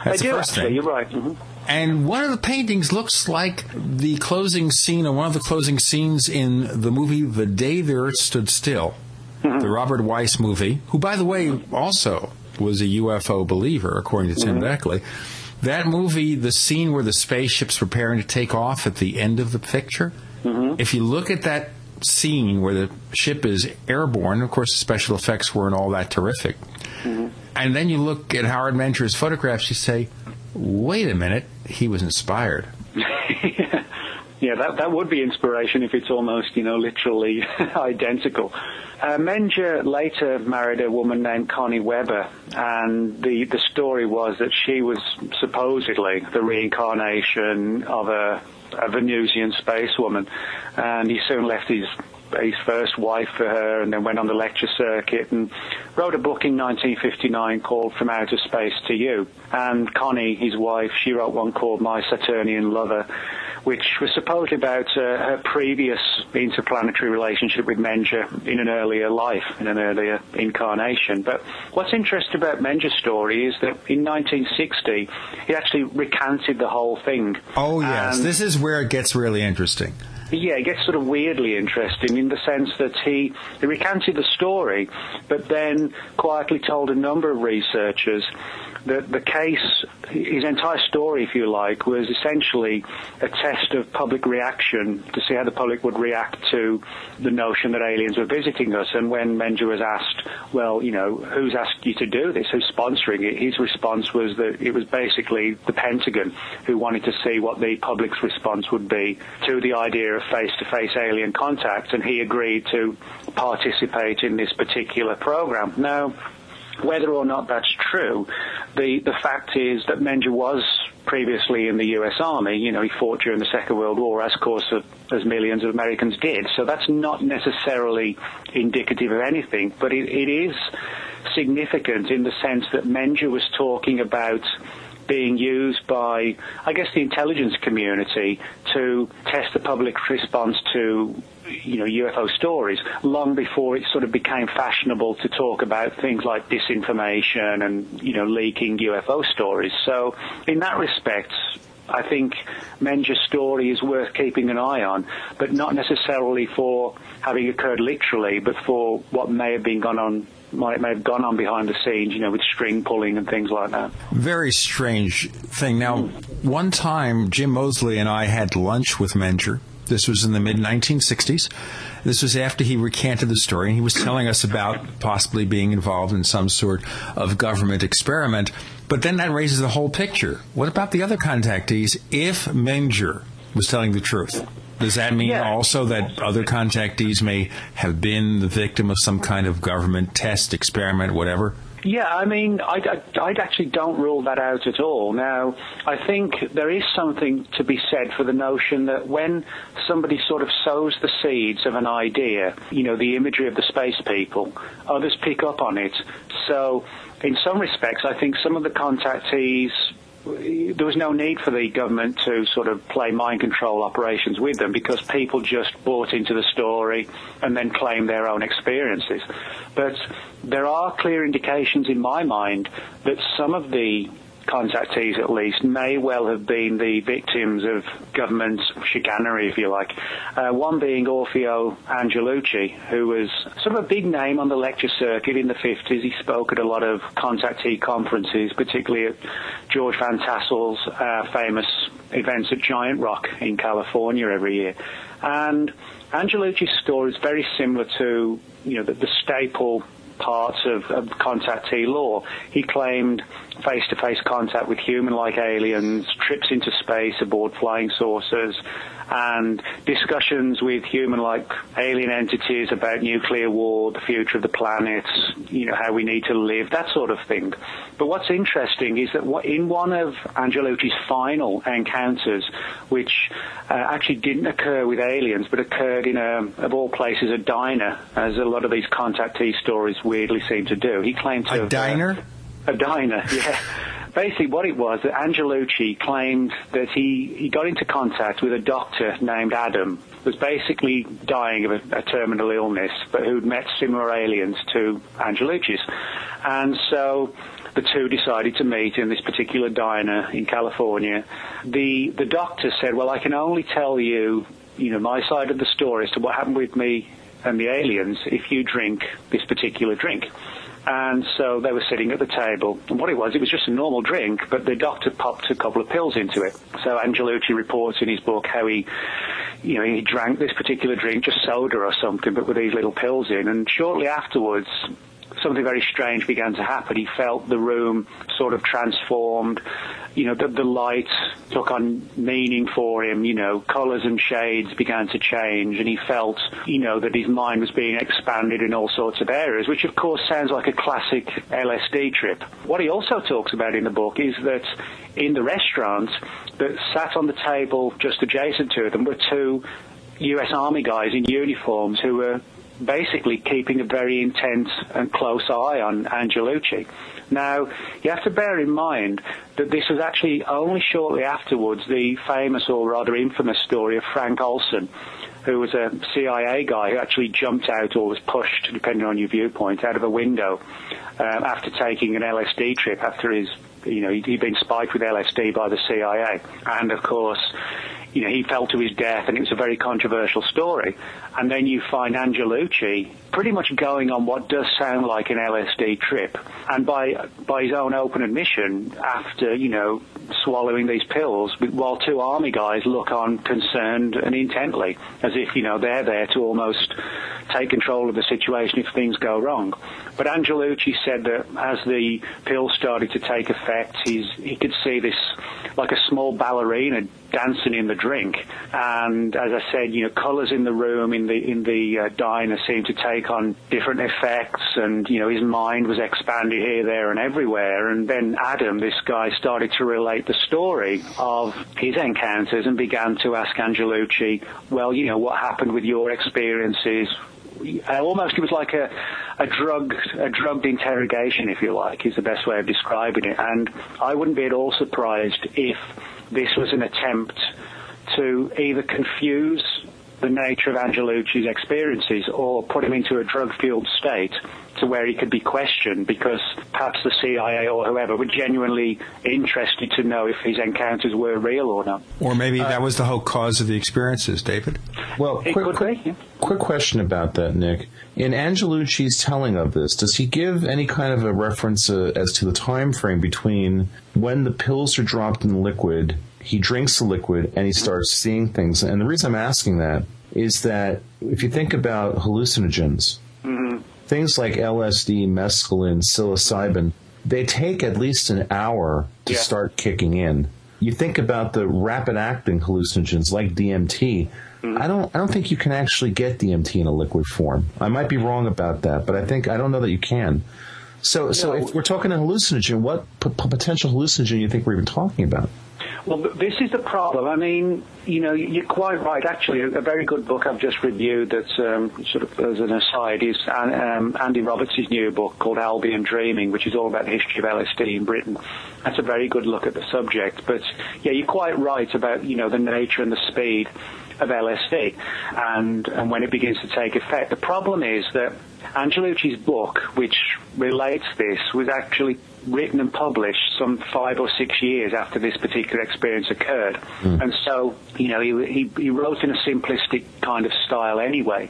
Speaker 2: That's
Speaker 8: they
Speaker 2: the
Speaker 8: do,
Speaker 2: first
Speaker 8: actually,
Speaker 2: thing.
Speaker 8: You're right. Mm-hmm.
Speaker 2: And one of the paintings looks like the closing scene, or one of the closing scenes in the movie The Day the Earth Stood Still, mm-hmm. the Robert Wise movie, who, by the way, also was a UFO believer, according to Tim mm-hmm. Beckley. That movie, the scene where the spaceship's preparing to take off at the end of the picture, mm-hmm. if you look at that scene where the ship is airborne, of course, the special effects weren't all that terrific. Mm-hmm. And then you look at Howard Menger's photographs, you say, wait a minute, he was inspired.
Speaker 8: yeah, that that would be inspiration if it's almost you know literally identical. Uh, Menger later married a woman named Connie Weber, and the the story was that she was supposedly the reincarnation of a a Venusian spacewoman, and he soon left his his first wife for her and then went on the lecture circuit and wrote a book in 1959 called From Outer Space to You. And Connie, his wife, she wrote one called My Saturnian Lover, which was supposedly about uh, her previous interplanetary relationship with Menger in an earlier life, in an earlier incarnation. But what's interesting about Menger's story is that in 1960, he actually recanted the whole thing.
Speaker 2: Oh, yes. And this is where it gets really interesting.
Speaker 8: Yeah, it gets sort of weirdly interesting in the sense that he, he recanted the story, but then quietly told a number of researchers the, the case, his entire story, if you like, was essentially a test of public reaction to see how the public would react to the notion that aliens were visiting us. And when Menger was asked, well, you know, who's asked you to do this? Who's sponsoring it? His response was that it was basically the Pentagon who wanted to see what the public's response would be to the idea of face-to-face alien contact, and he agreed to participate in this particular program. Now, whether or not that's true, the, the fact is that Menger was previously in the U.S. Army. You know, he fought during the Second World War, as of course as millions of Americans did. So that's not necessarily indicative of anything, but it, it is significant in the sense that Menger was talking about being used by, I guess, the intelligence community to test the public response to you know UFO stories long before it sort of became fashionable to talk about things like disinformation and you know leaking UFO stories. So in that respect, I think Menger's story is worth keeping an eye on, but not necessarily for having occurred literally, but for what may have been gone on might may have gone on behind the scenes, you know, with string pulling and things like that.
Speaker 2: Very strange thing. Now, one time, Jim Moseley and I had lunch with Menger. This was in the mid 1960s. This was after he recanted the story, and he was telling us about possibly being involved in some sort of government experiment. But then that raises the whole picture. What about the other contactees if Menger was telling the truth? Does that mean yeah. also that other contactees may have been the victim of some kind of government test, experiment, whatever?
Speaker 8: Yeah, I mean, I, I, actually don't rule that out at all. Now, I think there is something to be said for the notion that when somebody sort of sows the seeds of an idea, you know, the imagery of the space people, others pick up on it. So, in some respects, I think some of the contactees there was no need for the government to sort of play mind control operations with them because people just bought into the story and then claimed their own experiences. But there are clear indications in my mind that some of the contactees at least, may well have been the victims of government chicanery, if you like. Uh, one being Orfeo Angelucci, who was sort of a big name on the lecture circuit in the 50s. He spoke at a lot of contactee conferences, particularly at George Van Tassel's uh, famous events at Giant Rock in California every year. And Angelucci's story is very similar to, you know, the, the staple parts of, of contactee lore. He claimed face-to-face contact with human-like aliens, trips into space aboard flying saucers, and discussions with human-like alien entities about nuclear war, the future of the planet, you know, how we need to live, that sort of thing. But what's interesting is that in one of Angelucci's final encounters, which uh, actually didn't occur with aliens, but occurred in a, of all places, a diner, as a lot of these contactee stories weirdly seem to do. He claimed to
Speaker 2: a
Speaker 8: have,
Speaker 2: diner.
Speaker 8: Uh, a diner, yeah basically what it was that Angelucci claimed that he, he got into contact with a doctor named Adam, who was basically dying of a, a terminal illness, but who'd met similar aliens to Angelucci's. And so the two decided to meet in this particular diner in California. The the doctor said, "Well, I can only tell you, you know, my side of the story as to what happened with me and the aliens if you drink this particular drink." And so they were sitting at the table. And what it was, it was just a normal drink, but the doctor popped a couple of pills into it. So Angelucci reports in his book how he, you know, he drank this particular drink, just soda or something, but with these little pills in. And shortly afterwards, something very strange began to happen. He felt the room sort of transformed. You know, the, the took on meaning for him. You know, colours and shades began to change, and he felt, you know, that his mind was being expanded in all sorts of areas, which of course sounds like a classic LSD trip. What he also talks about in the book is that in the restaurant that sat on the table just adjacent to them were two US Army guys in uniforms who were basically keeping a very intense and close eye on Angelucci. Now, you have to bear in mind that this was actually only shortly afterwards the famous or rather infamous story of Frank Olson, who was a CIA guy who actually jumped out or was pushed, depending on your viewpoint, out of a window um, after taking an LSD trip after his you know, he'd been spiked with LSD by the CIA. And of course, you know, he fell to his death and it was a very controversial story. And then you find Angelucci pretty much going on what does sound like an LSD trip. And by, by his own open admission, after, you know, swallowing these pills, while two army guys look on concerned and intently, as if, you know, they're there to almost take control of the situation if things go wrong. But Angelucci said that as the pills started to take effect, he's, he could see this like a small ballerina dancing in the drink. And as I said, you know, colours in the room in the in the uh, diner seemed to take on different effects, and you know, his mind was expanded here, there, and everywhere. And then Adam, this guy, started to relate the story of his encounters and began to ask Angelucci, well, you know, what happened with your experiences? almost it was like a a drug a drugged interrogation, if you like, is the best way of describing it. And I wouldn't be at all surprised if this was an attempt to either confuse the nature of Angelucci's experiences or put him into a drug-fueled state to where he could be questioned because perhaps the CIA or whoever were genuinely interested to know if his encounters were real or not.
Speaker 2: Or maybe uh, that was the whole cause of the experiences, David.
Speaker 3: Well, quick,
Speaker 8: quick, yeah.
Speaker 3: quick question about that, Nick. In Angelucci's telling of this, does he give any kind of a reference uh, as to the time frame between when the pills are dropped in the liquid he drinks the liquid and he starts seeing things. And the reason I'm asking that is that if you think about hallucinogens, mm-hmm. things like LSD, mescaline, psilocybin, they take at least an hour to yeah. start kicking in. You think about the rapid acting hallucinogens like DMT. I don't. I don't think you can actually get DMT in a liquid form. I might be wrong about that, but I think I don't know that you can. So, so if we're talking a hallucinogen, what p- potential hallucinogen you think we're even talking about?
Speaker 8: Well, this is the problem. I mean, you know, you're quite right. Actually, a very good book I've just reviewed that um, sort of as an aside is um, Andy Roberts' new book called Albion Dreaming, which is all about the history of LSD in Britain. That's a very good look at the subject. But yeah, you're quite right about, you know, the nature and the speed of LSD and, and when it begins to take effect. The problem is that Angelucci's book, which relates this, was actually written and published some five or six years after this particular experience occurred. Mm. And so, you know, he, he, he wrote in a simplistic kind of style anyway.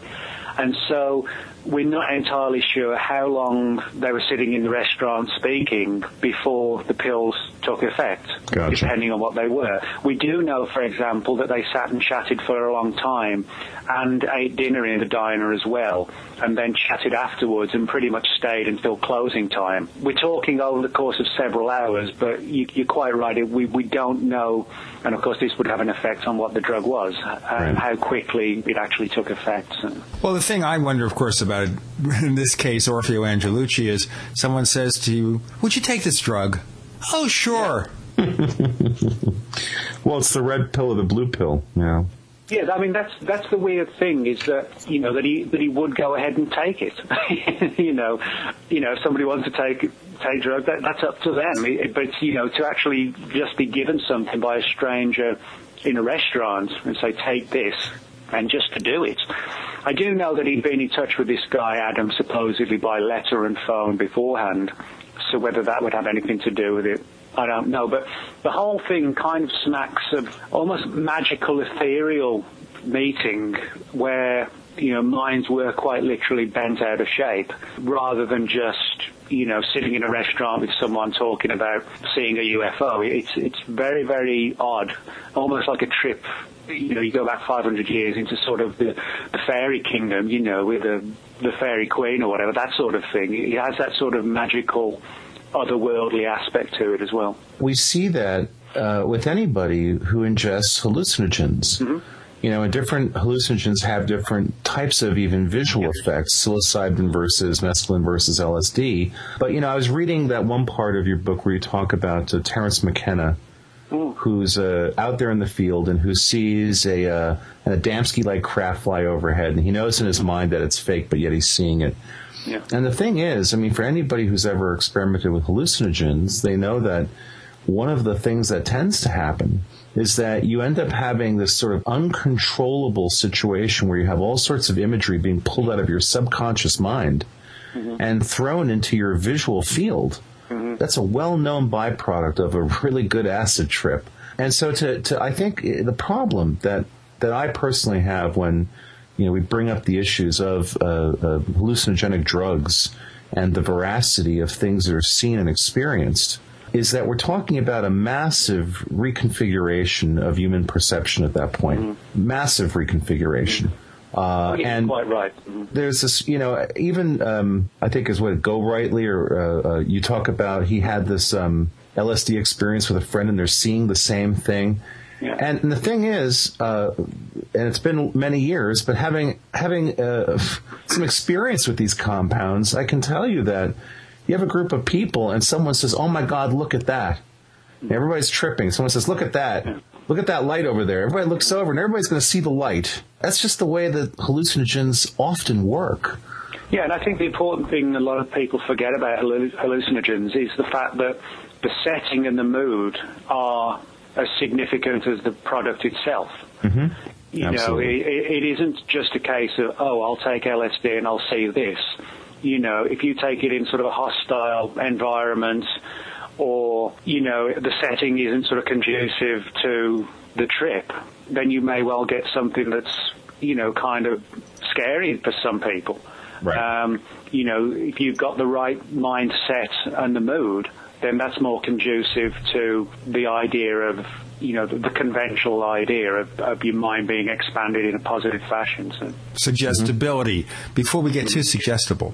Speaker 8: And so we're not entirely sure how long they were sitting in the restaurant speaking before the pills took effect,
Speaker 3: Gotcha.
Speaker 8: depending on what they were. We do know, for example, that they sat and chatted for a long time and ate dinner in the diner as well, and then chatted afterwards and pretty much stayed until closing time. We're talking over the course of several hours, but you, you're quite right. We, we don't know, and of course this would have an effect on what the drug was uh, and how quickly it actually took effect.
Speaker 2: Well, the thing I wonder, of course, about in this case, Orfeo Angelucci, is someone says to you, Would you take this drug? Oh, sure.
Speaker 3: Well, it's the red pill or the blue pill, you know.
Speaker 8: Yeah, I mean that's that's the weird thing is that you know that he that he would go ahead and take it. you know, you know if somebody wants to take take drugs, that, that's up to them. It- But you know, to actually just be given something by a stranger in a restaurant and say take this and just to do it. I do know that he'd been in touch with this guy Adam supposedly by letter and phone beforehand. So whether that would have anything to do with it, I don't know. But the whole thing kind of smacks of almost magical, ethereal meeting where you know minds were quite literally bent out of shape, rather than just you know sitting in a restaurant with someone talking about seeing a UFO. It's it's very very odd, almost like a trip. You know, you go back 500 years into sort of the, the fairy kingdom, you know, with the the fairy queen or whatever, that sort of thing. It has that sort of magical, otherworldly aspect to it as well.
Speaker 3: we see that uh, with anybody who ingests hallucinogens. You know, and different hallucinogens have different types of even visual effects, psilocybin versus mescaline versus LSD. But, you know, I was reading that one part of your book where you talk about uh, Terence McKenna, who's uh, out there in the field and who sees a, uh, an Adamski-like craft fly overhead, and he knows in his mind that it's fake, but yet he's seeing it.
Speaker 8: Yeah.
Speaker 3: And the thing is, I mean, for anybody who's ever experimented with hallucinogens, they know that one of the things that tends to happen is that you end up having this sort of uncontrollable situation where you have all sorts of imagery being pulled out of your subconscious mind and thrown into your visual field. That's a well-known byproduct of a really good acid trip. And so to, to I think the problem that that I personally have when you know we bring up the issues of uh, uh, hallucinogenic drugs and the veracity of things that are seen and experienced is that we're talking about a massive reconfiguration of human perception at that point. Massive reconfiguration. Uh,
Speaker 8: Yeah,
Speaker 3: and
Speaker 8: quite right. Mhm.
Speaker 3: there's this, you know, even um, I think is what Go Rightly or uh, uh, you talk about. He had this um, LSD experience with a friend, and they're seeing the same thing.
Speaker 8: Yeah.
Speaker 3: And, and the thing is, uh, and it's been many years, but having having uh, some experience with these compounds, I can tell you that you have a group of people, and someone says, "Oh my God, look at that!" And everybody's tripping. Someone says, "Look at that! Look at that light over there!" Everybody looks over, and everybody's going to see the light. That's just the way that hallucinogens often work.
Speaker 8: Yeah, and I think the important thing a lot of people forget about hallucinogens is the fact that the setting and the mood are as significant as the product itself. Mm-hmm. You know, it, it isn't just a case of, oh, I'll take LSD and I'll see this. You know, if you take it in sort of a hostile environment or, you know, the setting isn't sort of conducive to the trip, then you may well get something that's, you know, kind of scary for some people.
Speaker 3: Right.
Speaker 8: Um, you know, if you've got the right mindset and the mood, then that's more conducive to the idea of, you know, the, the conventional idea of, of your mind being expanded in a positive fashion. So.
Speaker 2: Suggestibility. Before we get too suggestible,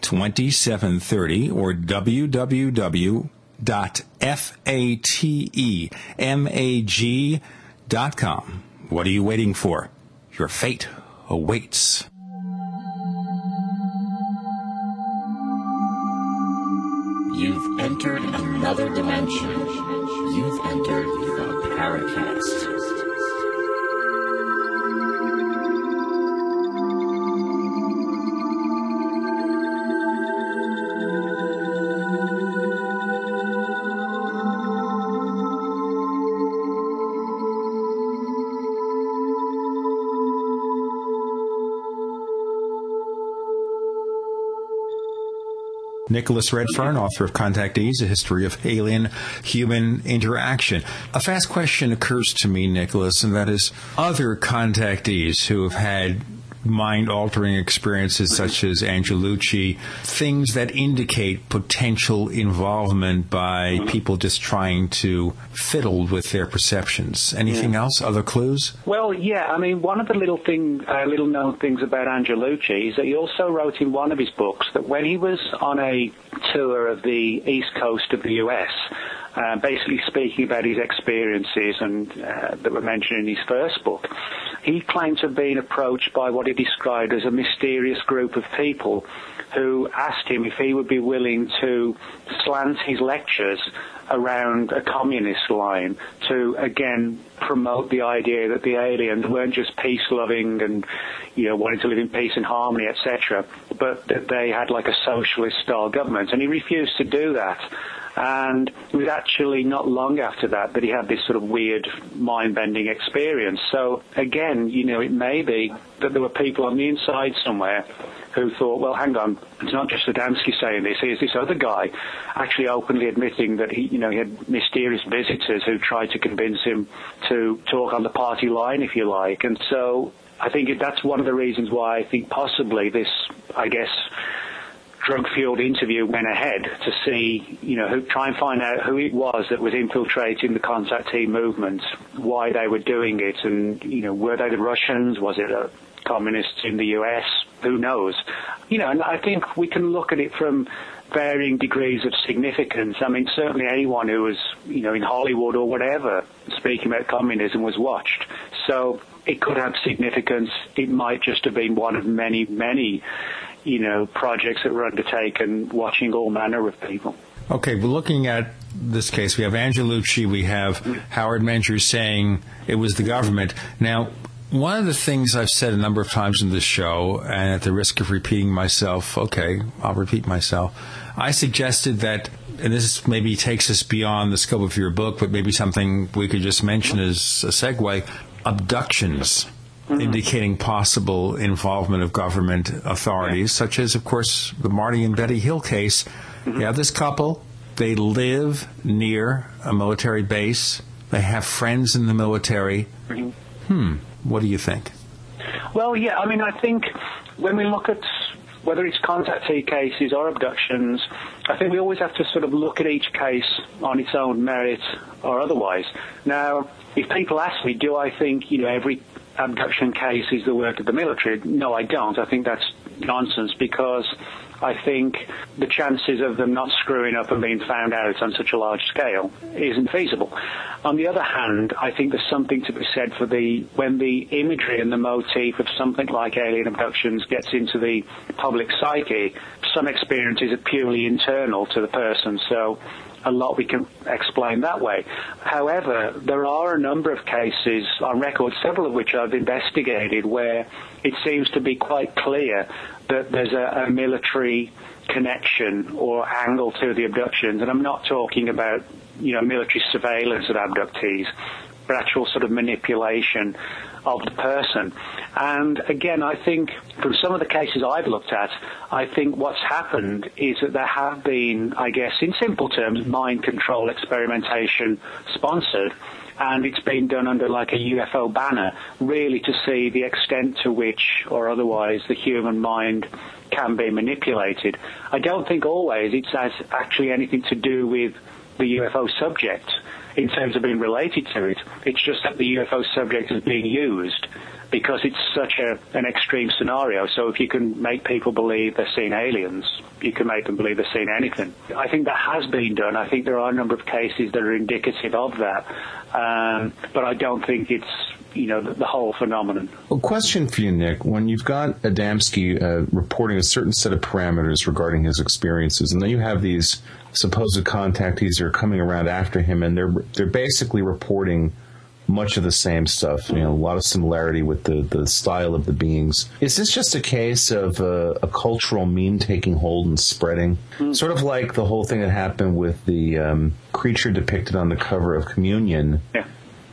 Speaker 2: 2730 or www.fatemag.com. What are you waiting for? Your fate awaits.
Speaker 9: You've entered another dimension. You've entered the Paracast.
Speaker 2: Nicholas Redfern, author of Contactees, A History of Alien Human Interaction. A fast question occurs to me, Nicholas, and that is other contactees who have had mind altering experiences such as Angelucci, things that indicate potential involvement by people just trying to fiddle with their perceptions. Anything yeah. else? Other clues?
Speaker 8: Well, yeah. I mean, one of the little thing, uh, little known things about Angelucci is that he also wrote in one of his books that when he was on a tour of the east coast of the U.S., uh, basically speaking about his experiences and uh, that were mentioned in his first book. He claimed to have been approached by what he described as a mysterious group of people who asked him if he would be willing to slant his lectures around a communist line to again promote the idea that the aliens weren't just peace loving and you know wanting to live in peace and harmony etc but that they had like a socialist style government. And he refused to do that and it was actually not long after that that he had this sort of weird mind-bending experience. So again, you know, it may be that there were people on the inside somewhere who thought, well, hang on, it's not just Adamski saying this. Here's this other guy actually openly admitting that he, you know, he had mysterious visitors who tried to convince him to talk on the party line, if you like. And so I think that's one of the reasons why I think possibly this, I guess, drug-fueled interview went ahead to see, you know, who, try and find out who it was that was infiltrating the contactee movement, why they were doing it, and you know, were they the Russians? Was it a communists in the U.S.? Who knows? You know, and I think we can look at it from varying degrees of significance. I mean, certainly anyone who was, you know, in Hollywood or whatever speaking about communism was watched. So it could have significance. It might just have been one of many, many you know, projects that were undertaken, watching all manner of people.
Speaker 2: Okay, we're looking at this case. We have Angelucci, we have Howard Menger saying it was the government. Now, one of the things I've said a number of times in this show, and at the risk of repeating myself, okay, I'll repeat myself. I suggested that, and this maybe takes us beyond the scope of your book, but maybe something we could just mention as a segue abductions mm-hmm. indicating possible involvement of government authorities, yeah. such as, of course, the Marty and Betty Hill case. Mm-hmm. Have this couple, they live near a military base, they have friends in the military. Mm-hmm. Hmm, what do you think?
Speaker 8: Well, yeah, I mean, I think when we look at whether it's contactee cases or abductions, I think we always have to sort of look at each case on its own merit or otherwise. Now, if people ask me, do I think you know every abduction case is the work of the military. No, I don't. I think that's nonsense because I think the chances of them not screwing up and being found out on such a large scale isn't feasible. On the other hand, I think there's something to be said for the when the imagery and the motif of something like alien abductions gets into the public psyche, some experiences are purely internal to the person. So a lot we can explain that way. However, there are a number of cases on record, several of which I've investigated, where it seems to be quite clear that there's a, a military connection or angle to the abductions. And I'm not talking about, you know, military surveillance of abductees, but actual sort of manipulation of the person. And again, I think from some of the cases I've looked at, I think what's happened is that there have been, I guess, in simple terms, mind control experimentation sponsored and it's been done under like a UFO banner, really to see the extent to which, or otherwise, the human mind can be manipulated. I don't think always it has actually anything to do with the UFO subject in terms of being related to it. It's just that the UFO subject is being used because it's such a, an extreme scenario. So if you can make people believe they're seeing aliens, you can make them believe they're seeing anything. I think that has been done. I think there are a number of cases that are indicative of that. Um, but I don't think it's you know, the, the whole phenomenon.
Speaker 3: Well, question for you, Nick. When you've got Adamski uh, reporting a certain set of parameters regarding his experiences, and then you have these supposed contactees are coming around after him, and they're they're basically reporting much of the same stuff. You know, a lot of similarity with the, the style of the beings. Is this just a case of a, a cultural meme taking hold and spreading? Mm. Sort of like the whole thing that happened with the um, creature depicted on the cover of Communion.
Speaker 8: Yeah.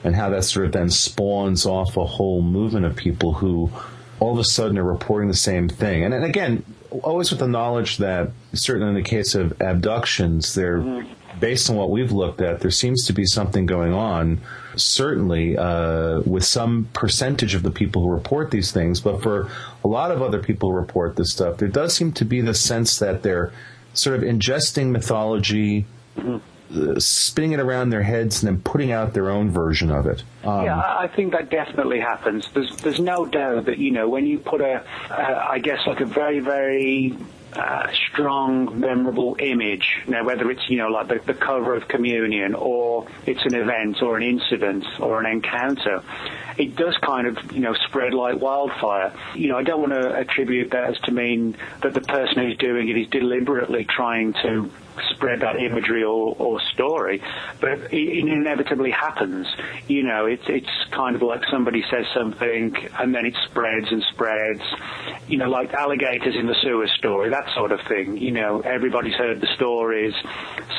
Speaker 3: And how that sort of then spawns off a whole movement of people who all of a sudden are reporting the same thing. And, and again, always with the knowledge that, certainly in the case of abductions, they're mm based on what we've looked at, there seems to be something going on, certainly uh, with some percentage of the people who report these things. But for a lot of other people who report this stuff, there does seem to be the sense that they're sort of ingesting mythology. Mm-hmm. Spinning it around their heads and then putting out their own version of it.
Speaker 8: Um, yeah, I think that definitely happens. There's there's no doubt that you know when you put a, I guess like a very very uh, strong, memorable image. Now, whether it's, you know, like the, the cover of communion or it's an event or an incident or an encounter, it does kind of, you know, spread like wildfire. You know, I don't want to attribute that as to mean that the person who's doing it is deliberately trying to spread that imagery or, or story, but it, it inevitably happens. You know, it's it's kind of like somebody says something and then it spreads and spreads. You know, like alligators in the sewer story, that sort of thing. You know, everybody's heard the stories.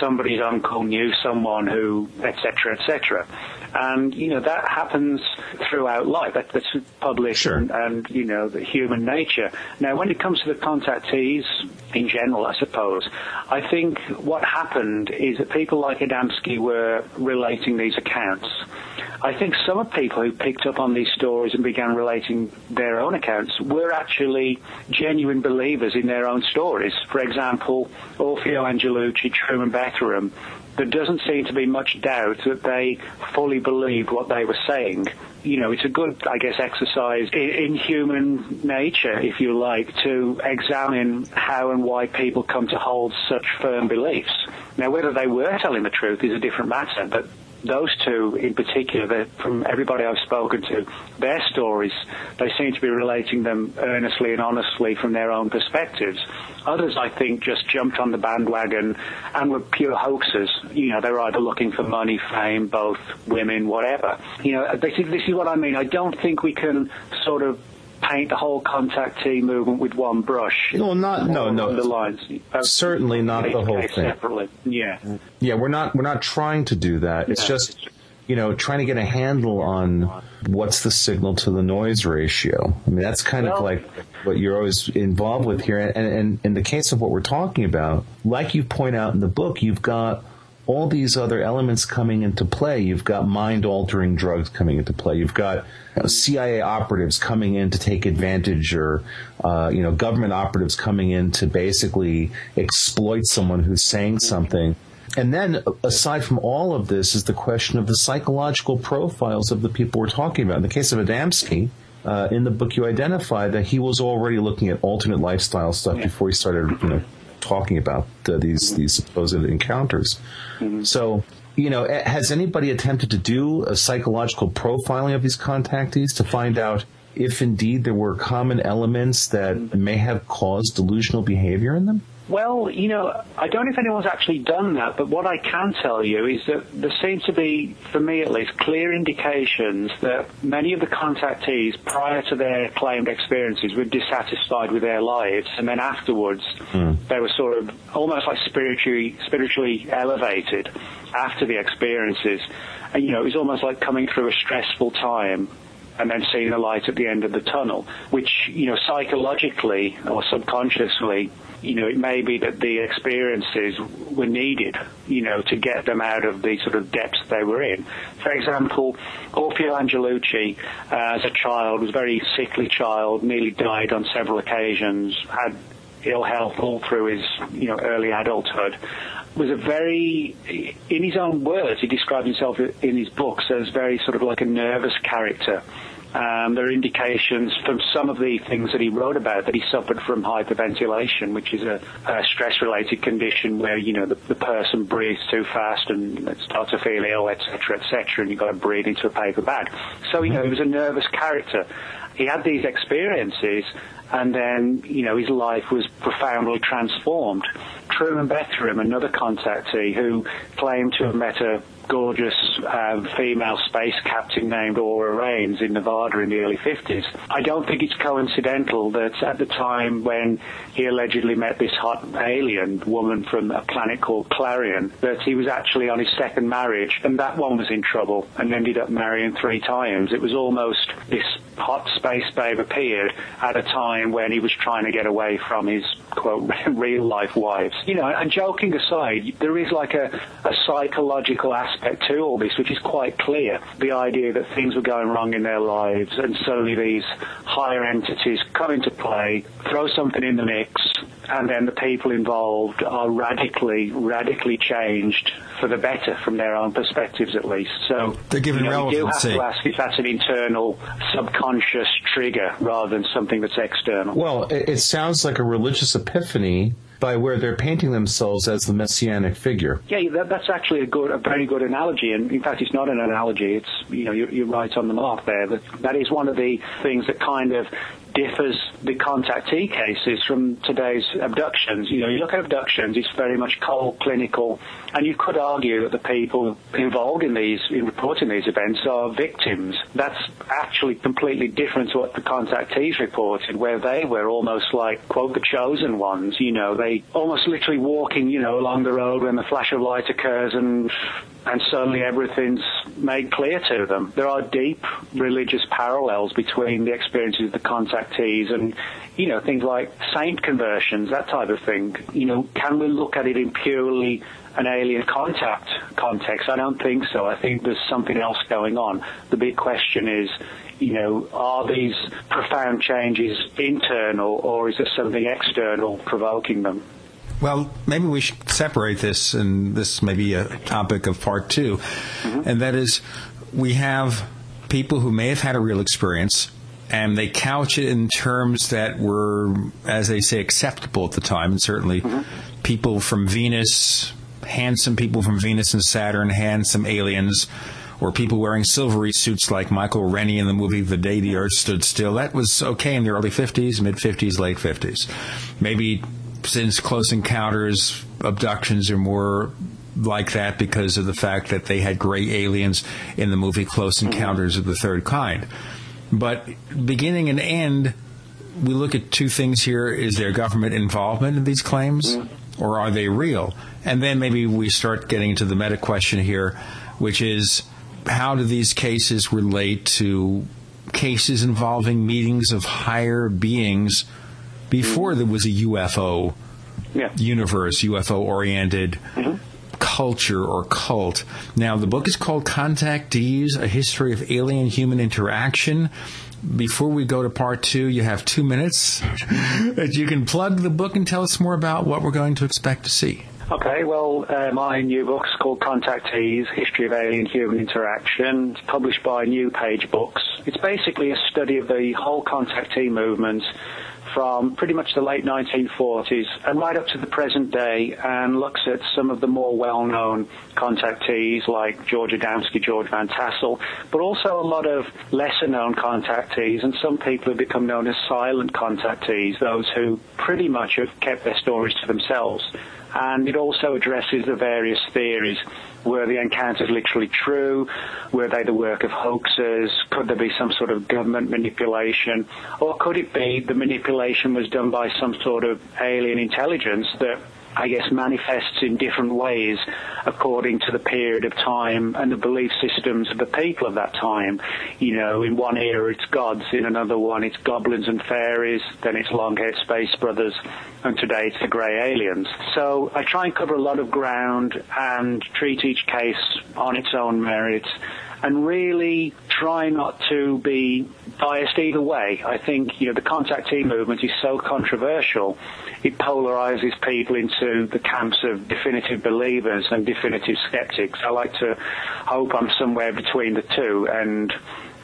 Speaker 8: Somebody's uncle knew someone who, etc., etc. And, you know, that happens throughout life. That, that's published
Speaker 3: sure.
Speaker 8: and, and, you know, the human nature. Now, when it comes to the contactees in general, I suppose, I think what happened is that people like Adamski were relating these accounts. I think some of the people who picked up on these stories and began relating their own accounts were actually genuine believers in their own stories. For example, Orfeo Angelucci, Truman Bethurum, there doesn't seem to be much doubt that they fully believed what they were saying. You know, it's a good, I guess, exercise in, in human nature, if you like, to examine how and why people come to hold such firm beliefs. Now, whether they were telling the truth is a different matter, but those two in particular, from everybody I've spoken to, their stories, they seem to be relating them earnestly and honestly from their own perspectives. Others, I think, just jumped on the bandwagon and were pure hoaxes. You know, they were either looking for money, fame, both women, whatever. You know, this is, this is what I mean. I don't think we can sort of paint the whole contact contactee movement with one brush.
Speaker 3: No, not no no.
Speaker 8: The lines.
Speaker 3: Certainly not the whole thing.
Speaker 8: Separately. Yeah.
Speaker 3: Yeah, we're not we're not trying to do that. It's just you know trying to get a handle on what's the signal to the noise ratio. I mean that's kind well, of like what you're always involved with here. And, and in the case of what we're talking about, like you point out in the book, you've got all these other elements coming into play. You've got mind altering drugs coming into play. You've got you know, CIA operatives coming in to take advantage or, uh, you know, government operatives coming in to basically exploit someone who's saying something. And then, aside from all of this, is the question of the psychological profiles of the people we're talking about. In the case of Adamski, uh, in the book, you identify that he was already looking at alternate lifestyle stuff before he started, you know, talking about uh, these these supposed encounters. Mm-hmm. So, you know, has anybody attempted to do a psychological profiling of these contactees to find out if indeed there were common elements that mm-hmm. may have caused delusional behavior in them?
Speaker 8: Well, you know, I don't know if anyone's actually done that, but what I can tell you is that there seems to be, for me at least, clear indications that many of the contactees prior to their claimed experiences were dissatisfied with their lives, and then afterwards mm. they were sort of almost like spiritually spiritually elevated after the experiences. And you know, it was almost like coming through a stressful time and then seeing the light at the end of the tunnel, which, you know, psychologically or subconsciously you know, it may be that the experiences were needed, you know, to get them out of the sort of depths they were in. For example, Orfeo Angelucci, uh, as a child, was a very sickly child, nearly died on several occasions, had ill health all through his, you know, early adulthood was a very, in his own words, he described himself in his books as very sort of like a nervous character Um, there are indications from some of the things that he wrote about that he suffered from hyperventilation, which is a, a stress-related condition where you know the, the, person breathes too fast and starts to feel ill, etc., etc., and you've got to breathe into a paper bag. So you know he was a nervous character. He had these experiences, and then you know his life was profoundly transformed. Truman Bethurum, another contactee who claimed to have met a gorgeous um, female space captain named Aura Rhanes in Nevada in the early 50s. I don't think it's coincidental that at the time when he allegedly met this hot alien woman from a planet called Clarion, that he was actually on his second marriage, and that one was in trouble and ended up marrying three times. It was almost this hot space babe appeared at a time when he was trying to get away from his quote real life wives. You know, and joking aside, there is like a, a psychological aspect to all this, which is quite clear. The idea that things were going wrong in their lives, and suddenly these higher entities come into play, throw something in the mix, and then the people involved are radically, radically changed for the better from their own perspectives, at least. So
Speaker 2: they're given
Speaker 8: you know,
Speaker 2: relevancy.
Speaker 8: You do have to ask if that's an internal, subconscious trigger rather than something that's external.
Speaker 3: Well, it, it sounds like a religious epiphany by where they're painting themselves as the messianic figure.
Speaker 8: Yeah, that, that's actually a good, a very good analogy. And in fact, it's not an analogy. It's you know you're, you're right on the mark there. That that is one of the things that kind of differs the contactee cases from today's abductions. You know, you look at abductions, it's very much cold, clinical, and you could argue that the people involved in these, in reporting these events, are victims. That's actually completely different to what the contactees reported, where they were almost like, quote, the chosen ones. You know, they almost literally walking, you know, along the road when the flash of light occurs and and suddenly everything's made clear to them. There are deep religious parallels between the experiences of the contactees and, you know, things like saint conversions, that type of thing. You know, can we look at it in purely an alien contact context? I don't think so. I think there's something else going on. The big question is, you know, are these profound changes internal or is there something external provoking them?
Speaker 2: Well, maybe we should separate this, and this may be a topic of part 2 mm-hmm. and that is we have people who may have had a real experience, and they couch it in terms that were, as they say, acceptable at the time, and certainly mm-hmm. people from Venus, handsome people from Venus and Saturn, handsome aliens. Or people wearing silvery suits like Michael Rennie in the movie The Day the Earth Stood Still. That was okay in the early 50s, mid 50s, late 50s. Maybe since Close Encounters abductions are more like that because of the fact that they had gray aliens in the movie Close mm-hmm. Encounters of the Third Kind. But beginning and end, we look at two things here. Is there government involvement in these claims? Mm-hmm. Or are they real? And then maybe we start getting to the meta question here, which is how do these cases relate to cases involving meetings of higher beings before there was a UFO
Speaker 8: yeah.
Speaker 2: universe, UFO oriented mm-hmm. culture or cult. Now, the book is called Contactees A History of Alien Human Interaction. Before we go to part two, you have two minutes that you can plug the book and tell us more about what we're going to expect to see.
Speaker 8: Okay, well, uh, my new book's called Contactees, History of Alien Human Interaction. It's published by New Page Books. It's basically a study of the whole contactee movement from pretty much the late 1940s and right up to the present day and looks at some of the more well-known contactees like George Adamski, George Van Tassel, but also a lot of lesser-known contactees and some people have become known as silent contactees, those who pretty much have kept their stories to themselves. And it also addresses the various theories were the encounters literally true? Were they the work of hoaxers? Could there be some sort of government manipulation? Or could it be the manipulation was done by some sort of alien intelligence that I guess, manifests in different ways according to the period of time and the belief systems of the people of that time. You know, in one era it's gods, in another one it's goblins and fairies, then it's long-haired space brothers, and today it's the grey aliens. So I try and cover a lot of ground and treat each case on its own merits and really try not to be biased either way. I think you know the contactee movement is so controversial. It polarizes people into the camps of definitive believers and definitive skeptics. I like to hope I'm somewhere between the two, and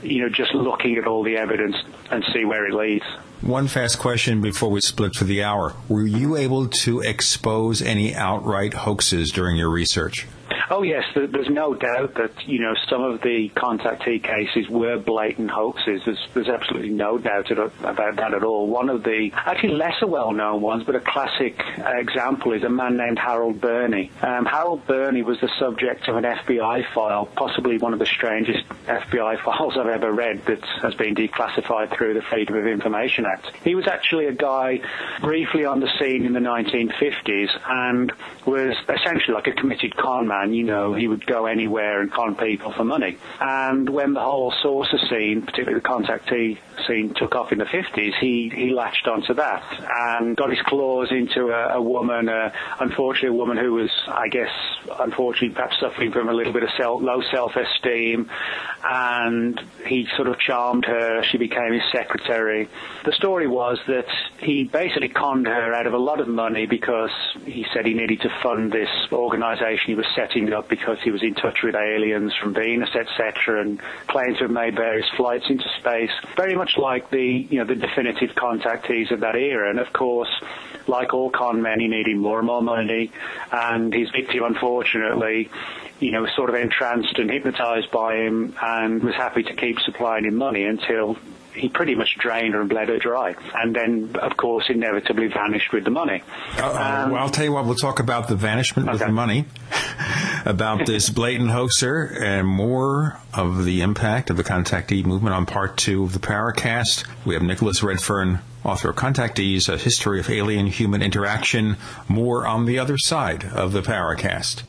Speaker 8: you know just looking at all the evidence and see where it leads.
Speaker 2: One fast question before we split for the hour. Were you able to expose any outright hoaxes during your research?
Speaker 8: Oh yes, there's no doubt that you know some of the contactee cases were blatant hoaxes. There's, there's absolutely no doubt about that at all. One of the actually lesser well-known ones, but a classic example, is a man named Harold Birney. Um, Harold Birney was the subject of an FBI file, possibly one of the strangest FBI files I've ever read that has been declassified through the Freedom of Information Act. He was actually a guy briefly on the scene in the 1950s and was essentially like a committed con man you know, he would go anywhere and con people for money. And when the whole saucer scene, particularly the contactee scene, took off in the 50s, he, he latched onto that and got his claws into a, a woman, uh, unfortunately a woman who was, I guess, unfortunately perhaps suffering from a little bit of self, low self-esteem and he sort of charmed her. She became his secretary. The story was that he basically conned her out of a lot of money because he said he needed to fund this organization he was setting up because he was in touch with aliens from Venus, etc., and claimed to have made various flights into space. Very much like the you know the definitive contactees of that era, and of course, like all con men, he needed more and more money, and his victim, unfortunately, you know, was sort of entranced and hypnotized by him, and was happy to keep supplying him money until he pretty much drained her and bled her dry. And then, of course, inevitably vanished with the money.
Speaker 2: Um, well, I'll tell you what, we'll talk about the vanishment okay. with the money, about this blatant hoaxer, and more of the impact of the contactee movement on part two of the Paracast. We have Nicholas Redfern, author of Contactees, A History of Alien Human Interaction. More on the other side of the Paracast.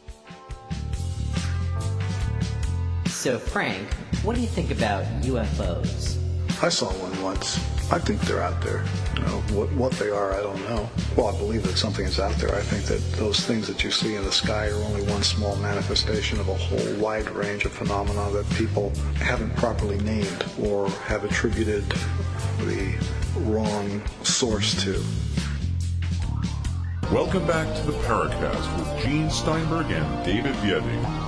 Speaker 10: So, Frank, what do you think about UFOs?
Speaker 11: I saw one once. I think they're out there. You know, what, what they are, I don't know. Well, I believe that something is out there. I think that those things that you see in the sky are only one small manifestation of a whole wide range of phenomena that people haven't properly named or have attributed the wrong source to.
Speaker 6: Welcome back to the Paracast with Gene Steinberg and David Biedny.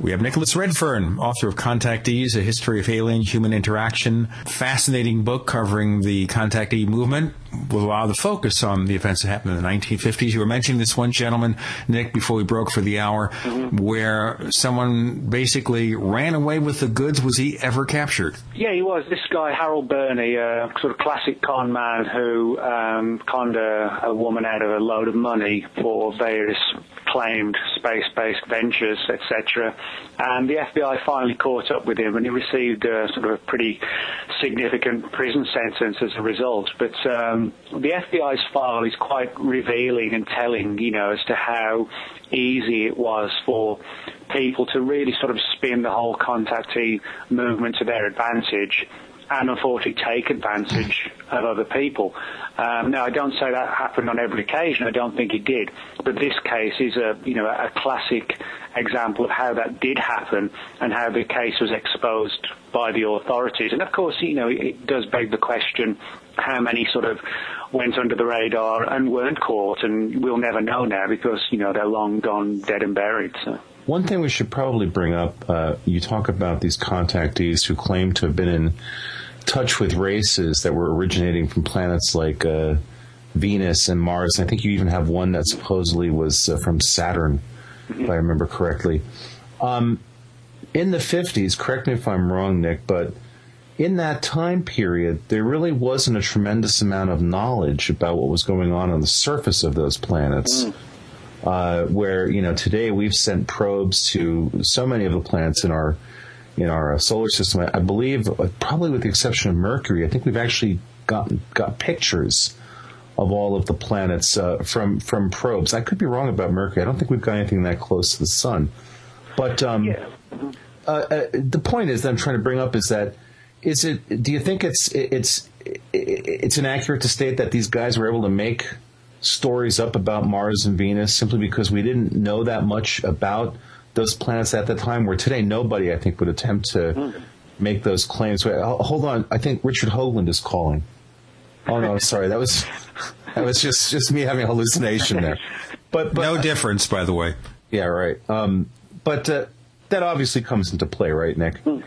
Speaker 2: We have Nicholas Redfern, author of Contactees, A History of Alien Human Interaction. Fascinating book covering the contactee movement with a lot of the focus on the events that happened in the 1950s. You were mentioning this one gentleman, Nick, before we broke for the hour, mm-hmm. where someone basically ran away with the goods. Was he ever captured?
Speaker 8: Yeah, he was. This guy, Harold Birney, a sort of classic con man who um, conned a, a woman out of a load of money for various claimed space-based ventures, etc. And the FBI finally caught up with him, and he received a, sort of a pretty significant prison sentence as a result. But um, the FBI's file is quite revealing and telling, you know, as to how easy it was for people to really sort of spin the whole contactee movement to their advantage and unfortunately take advantage of other people. Um, now, I don't say that happened on every occasion. I don't think it did, but this case is a you know a classic example of how that did happen and how the case was exposed by the authorities. And of course, you know, it does beg the question: how many sort of went under the radar and weren't caught, and we'll never know now because you know they're long gone, dead and buried. So.
Speaker 3: One thing we should probably bring up: uh, you talk about these contactees who claim to have been in touch with races that were originating from planets like uh, Venus and Mars. I think you even have one that supposedly was uh, from Saturn, if I remember correctly. Um, in the 50s, correct me if I'm wrong, Nick, but in that time period, there really wasn't a tremendous amount of knowledge about what was going on on the surface of those planets. Mm. Uh, where you know today we've sent probes to so many of the planets in our in our solar system. I, believe, uh, probably with the exception of Mercury, I think we've actually got got pictures of all of the planets uh, from from probes. I could be wrong about Mercury. I don't think we've got anything that close to the sun. But um, yeah. uh, uh, the point is that I'm trying to bring up is that is it? Do you think it's it's it's inaccurate to state that these guys were able to make stories up about Mars and Venus simply because we didn't know that much about those planets at that time. Where today, nobody I think would attempt to mm. make those claims. Wait, hold on, I think Richard Hoagland is calling. Oh no, sorry, that was that was just just me having a hallucination there.
Speaker 2: But, but no difference, by the way.
Speaker 3: Yeah, right. Um, but uh, that obviously comes into play, right, Nick? Mm.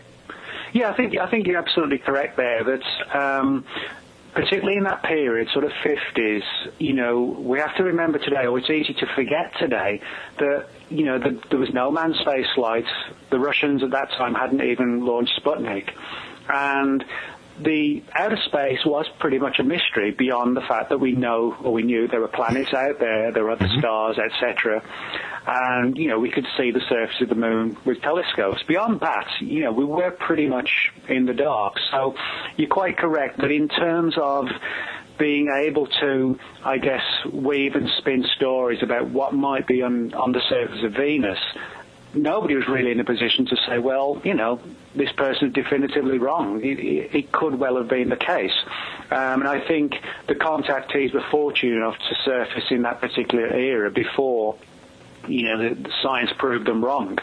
Speaker 8: Yeah, I think I think you're absolutely correct there. That um, particularly in that period, sort of 50s, you know, we have to remember today, or it's easy to forget today, that, you know, the, there was no manned space flight. The Russians at that time hadn't even launched Sputnik. And the outer space was pretty much a mystery beyond the fact that we know or we knew there were planets out there, there were other mm-hmm. stars, etc. And, you know, we could see the surface of the moon with telescopes. Beyond that, you know, we were pretty much in the dark. So you're quite correct that in terms of being able to, I guess, weave and spin stories about what might be on, on the surface of Venus, nobody was really in a position to say, well, you know, this person is definitively wrong. It, it could well have been the case. Um, and I think the contactees were fortunate enough to surface in that particular era before you know, the, the science proved them wrong.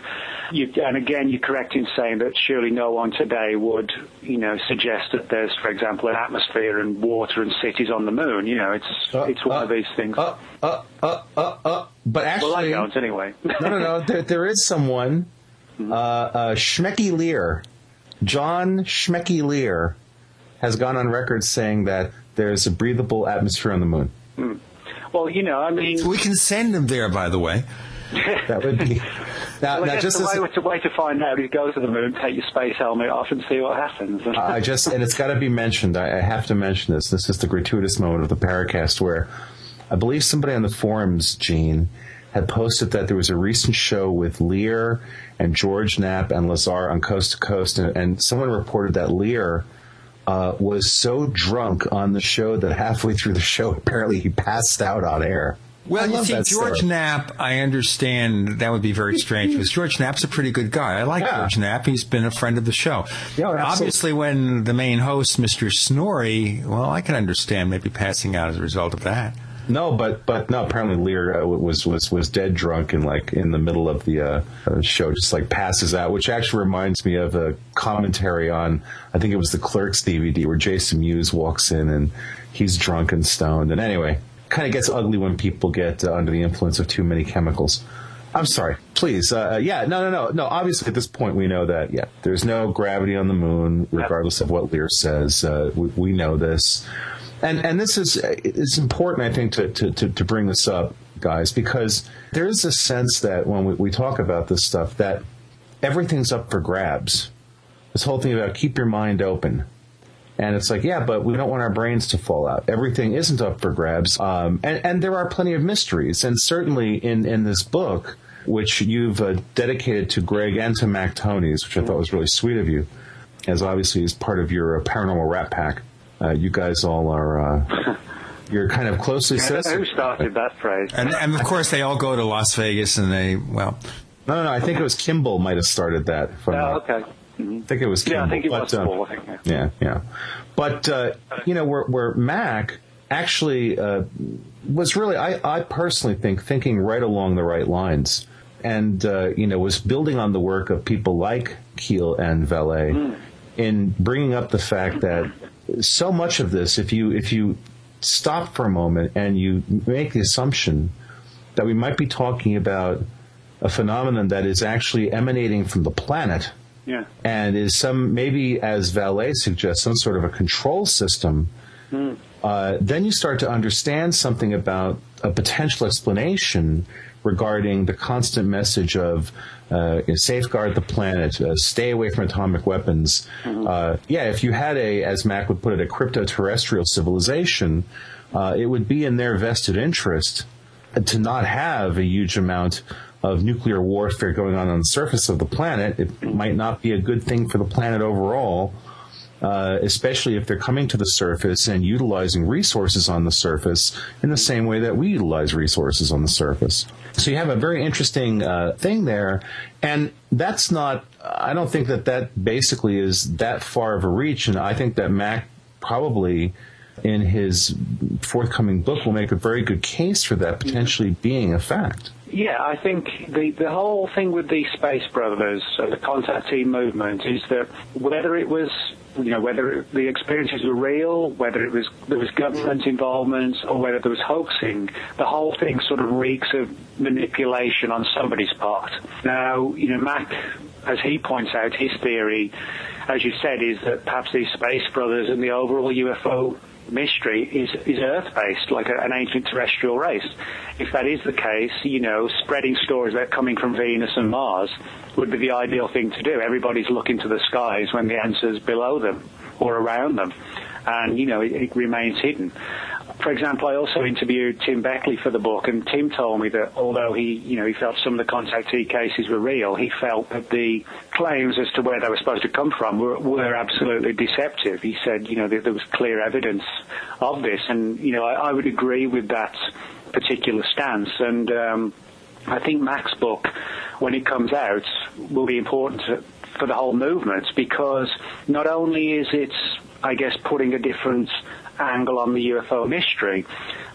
Speaker 8: You, and again, you're correct in saying that surely no one today would, you know, suggest that there's, for example, an atmosphere and water and cities on the moon. You know, it's uh, it's one uh, of these things.
Speaker 3: Uh, uh, uh, uh, uh. But actually,
Speaker 8: well, I don't anyway.
Speaker 3: no, no, no. There, there is someone, mm-hmm. uh, uh, Schmecky Lear, John Schmecky Lear, has gone on record saying that there's a breathable atmosphere on the moon.
Speaker 8: Mm. Well, you know, I mean,
Speaker 2: we can send them there. By the way,
Speaker 3: that would be.
Speaker 8: Now, well, now just the way, a, way to find out you go to the moon, take your space helmet off, and see what happens.
Speaker 3: I just, and it's got to be mentioned. I, I, have to mention this. This is the gratuitous moment of the Paracast where I believe somebody on the forums, Gene, had posted that there was a recent show with Lear and George Knapp and Lazar on Coast to Coast, and, and someone reported that Lear. Uh, was so drunk on the show that halfway through the show, apparently he passed out on air.
Speaker 2: Well, you see, George story. Knapp, I understand that would be very strange because George Knapp's a pretty good guy. I like yeah. George Knapp. He's been a friend of the show. Yeah, Obviously, when the main host, Mr. Noory, well, I can understand maybe passing out as a result of that.
Speaker 3: No, but but no. Apparently, Lear uh, was was was dead drunk and like in the middle of the uh, uh, show, just like passes out. Which actually reminds me of a commentary on I think it was the Clerks DVD where Jason Mewes walks in and he's drunk and stoned. And anyway, kind of gets ugly when people get uh, under the influence of too many chemicals. I'm sorry. Please. Uh, uh, yeah. No. No. No. No. Obviously, at this point, we know that. Yeah. There's no gravity on the moon, regardless of what Lear says. Uh, we, we, know this, and and this is it's important, I think, to, to to, to bring this up, guys, because there is a sense that when we, we talk about this stuff, that everything's up for grabs. This whole thing about keep your mind open. And it's like, yeah, but we don't want our brains to fall out. Everything isn't up for grabs. Um, and, and there are plenty of mysteries. And certainly in, in this book, which you've uh, dedicated to Greg and to Mac Tonnies, which I thought was really sweet of you, as obviously as part of your uh, paranormal rat pack. Uh, you guys all are. Uh, you're kind of closely associated.
Speaker 8: Who started that phrase?
Speaker 2: And, and, of course, they all go to Las Vegas, and they well.
Speaker 3: No, no, no. I think it was Kimball might have started that.
Speaker 8: From, oh, okay.
Speaker 3: Mm-hmm. I think it was Kimball.
Speaker 8: Yeah, I think it was
Speaker 3: uh,
Speaker 8: think, yeah.
Speaker 3: yeah, yeah. But uh, you know, where, where Mac actually uh, was really, I, I personally think, thinking right along the right lines, and uh, you know, was building on the work of people like Keel and Vallée mm. in bringing up the fact that so much of this, if you if you stop for a moment and you make the assumption that we might be talking about a phenomenon that is actually emanating from the planet
Speaker 8: yeah.
Speaker 3: And is some, maybe as Vallée suggests, some sort of a control system. Mm. Uh, then you start to understand something about a potential explanation regarding the constant message of uh, safeguard the planet, uh, stay away from atomic weapons. Mm-hmm. Uh, yeah, if you had a, as Mac would put it, a crypto-terrestrial civilization, uh, it would be in their vested interest to not have a huge amount of nuclear warfare going on on the surface of the planet, it might not be a good thing for the planet overall, uh, especially if they're coming to the surface and utilizing resources on the surface in the same way that we utilize resources on the surface. So you have a very interesting uh, thing there, and that's not. I don't think that that basically is that far of a reach, and I think that Mac probably in his forthcoming book will make a very good case for that potentially being a fact.
Speaker 8: Yeah, I think the, the whole thing with the Space Brothers, uh, the contactee movement, is that whether it was you know, whether the experiences were real, whether it was there was government involvement, or whether there was hoaxing, the whole thing sort of reeks of manipulation on somebody's part. Now, you know, Mac, as he points out, his theory, as you said, is that perhaps these space brothers and the overall UFO mystery is, is Earth-based, like a, an ancient terrestrial race. If that is the case, you know, spreading stories about coming from Venus and Mars would be the ideal thing to do. Everybody's looking to the skies when the answer's below them or around them. And, you know, it, it remains hidden for example, I also interviewed Tim Beckley for the book, and Tim told me that although he, you know, he felt some of the contactee cases were real, he felt that the claims as to where they were supposed to come from were, were absolutely deceptive. He said, you know, there, there was clear evidence of this, and you know, I, I would agree with that particular stance. And um, I think Mac's book, when it comes out, will be important for the whole movement because not only is it, I guess, putting a different angle on the UFO mystery,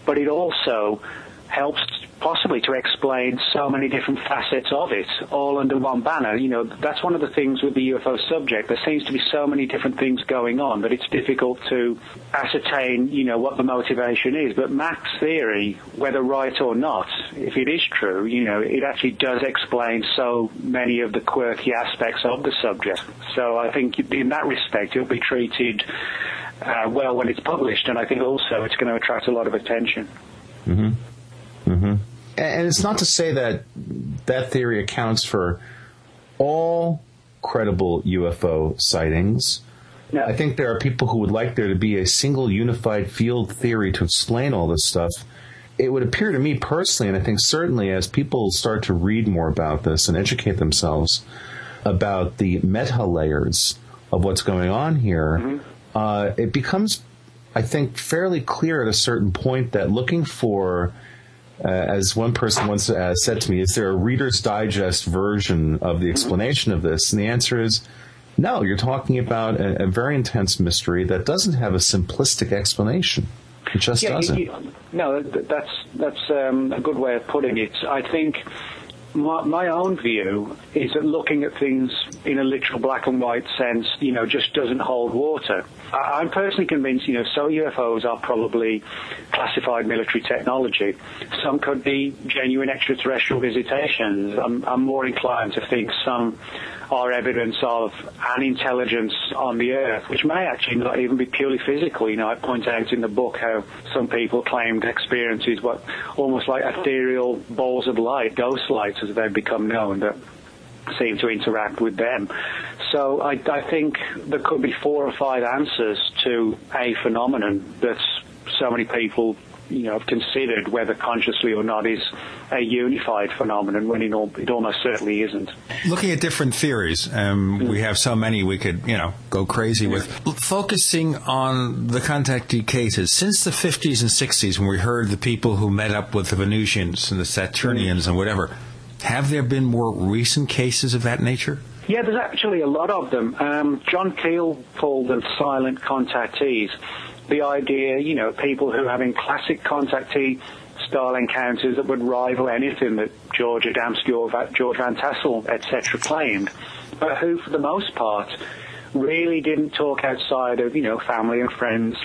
Speaker 8: but it also helps possibly to explain so many different facets of it all under one banner. You know, that's one of the things with the UFO subject. There seems to be so many different things going on that it's difficult to ascertain, you know, what the motivation is. But Mac's theory, whether right or not, if it is true, you know, it actually does explain so many of the quirky aspects of the subject. So I think in that respect, it'll be treated uh, well when it's published, and I think also it's going to attract a lot of attention.
Speaker 3: Mm-hmm. Mm-hmm. And it's not to say that that theory accounts for all credible UFO sightings.
Speaker 8: No.
Speaker 3: I think there are people who would like there to be a single unified field theory to explain all this stuff. It would appear to me personally, and I think certainly as people start to read more about this and educate themselves about the meta layers of what's going on here,
Speaker 8: Mm-hmm.
Speaker 3: Uh, it becomes, I think, fairly clear at a certain point that looking for, uh, as one person once uh, said to me, is there a Reader's Digest version of the explanation of this? And the answer is no, you're talking about a, a very intense mystery that doesn't have a simplistic explanation. It just
Speaker 8: Yeah,
Speaker 3: doesn't.
Speaker 8: you- no, that's that's um, a good way of putting it. I think my, my own view is that looking at things in a literal black and white sense, you know, just doesn't hold water. I, I'm personally convinced, you know, some UFOs are probably classified military technology. Some could be genuine extraterrestrial visitations. I'm, I'm more inclined to think some are evidence of an intelligence on the earth, which may actually not even be purely physical. You know, I point out in the book how some people claimed experiences what almost like ethereal balls of light, ghost lights as they've become known, that seem to interact with them. So I, I think there could be four or five answers to a phenomenon that so many people you know, have considered whether consciously or not is a unified phenomenon when it, al- it almost certainly isn't.
Speaker 2: Looking at different theories, um, we have so many we could, you know, go crazy with. Focusing on the contactee cases, since the 50s and 60s, when we heard the people who met up with the Venusians and the Saturnians and whatever, have there been more recent cases of that nature?
Speaker 8: Yeah, there's actually a lot of them. Um, John Keel called them silent contactees. The idea, you know, people who are having classic contactee style encounters that would rival anything that George Adamski or George Van Tassel, etc., claimed, but who, for the most part, really didn't talk outside of, you know, family and friends.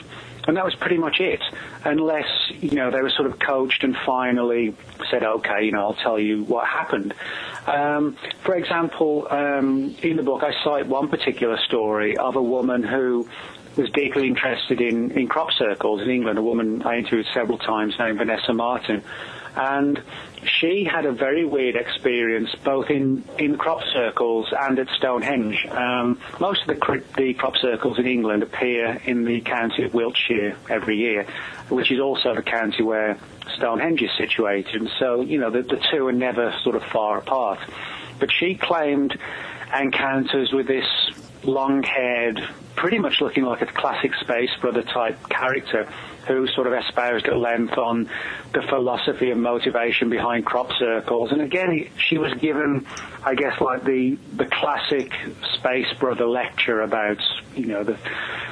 Speaker 8: And that was pretty much it, unless, you know, they were sort of coached and finally said, okay, you know, I'll tell you what happened. Um, for example, um, in the book, I cite one particular story of a woman who was deeply interested in, in crop circles in England, a woman I interviewed several times named Vanessa Martin. And she had a very weird experience both in, in crop circles and at Stonehenge. Um, most of the, the crop circles in England appear in the county of Wiltshire every year, which is also the county where Stonehenge is situated. And so, you know, the, the two are never sort of far apart. But she claimed encounters with this long-haired pretty much looking like a classic Space Brother type character who sort of espoused at length on the philosophy and motivation behind crop circles. And again, she was given, I guess, like the the classic Space Brother lecture about, you know, the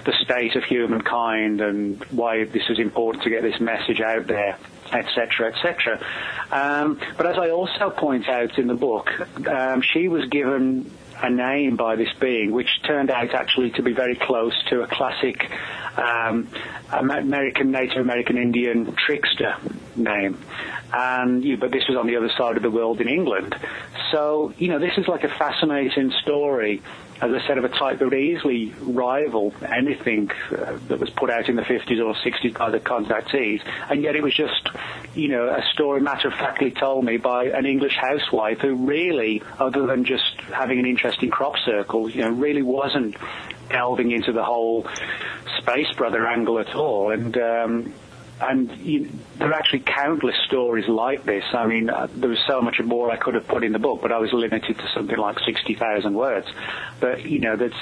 Speaker 8: the state of humankind and why this is important to get this message out there etc., etc. Um, but as I also point out in the book, um, she was given a name by this being, which turned out actually to be very close to a classic um, American Native American Indian trickster name. And you, but this was on the other side of the world in England. So you know, this is like a fascinating story as I said, of a type that would easily rival anything uh, that was put out in the 50s or 60s by the contactees. And yet it was just, you know, a story matter of factly told me by an English housewife who really, other than just having an interest in crop circles, you know, really wasn't delving into the whole space brother angle at all. And, um, and you, there are actually countless stories like this. I mean, uh, there was so much more I could have put in the book, but I was limited to something like 60,000 words. But, you know, there's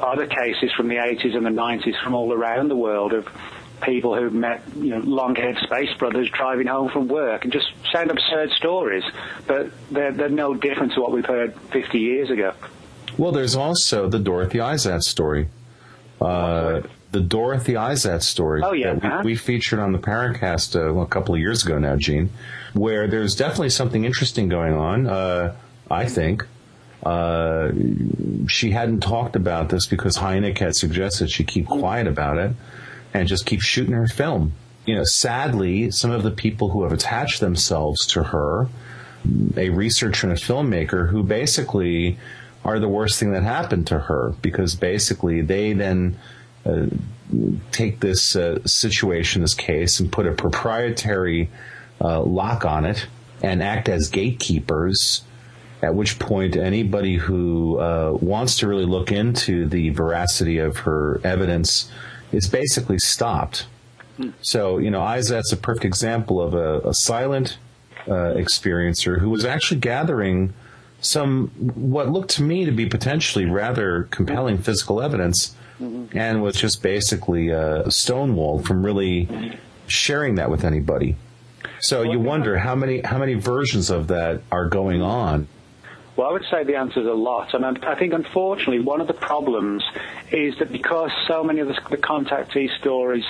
Speaker 8: other cases from the 80s and the 90s from all around the world of people who've met, you know, long-haired space brothers driving home from work and just sound absurd stories, but they're, they're no different to what we've heard 50 years ago.
Speaker 3: Well, there's also the Dorothy Izatt story. Uh, the Dorothy Izatt story
Speaker 8: oh, yeah.
Speaker 3: that we, we, featured on the Paracast uh, well, a couple of years ago now, Gene, where there's definitely something interesting going on, uh, I think. Uh, she hadn't talked about this because Hynek had suggested she keep quiet about it and just keep shooting her film. You know, sadly, some of the people who have attached themselves to her, a researcher and a filmmaker who basically are the worst thing that happened to her because basically they then uh, take this uh, situation, this case, and put a proprietary uh, lock on it and act as gatekeepers. At which point, anybody who uh, wants to really look into the veracity of her evidence is basically stopped. So, you know, Izatt's a perfect example of a, a silent uh, experiencer who was actually gathering some what looked to me to be potentially rather compelling physical evidence mm-hmm. and was just basically uh, stonewalled from really sharing that with anybody. So you wonder how many how many versions of that are going on.
Speaker 8: Well, I would say the answer is a lot, and I think unfortunately one of the problems is that because so many of the, the contactee stories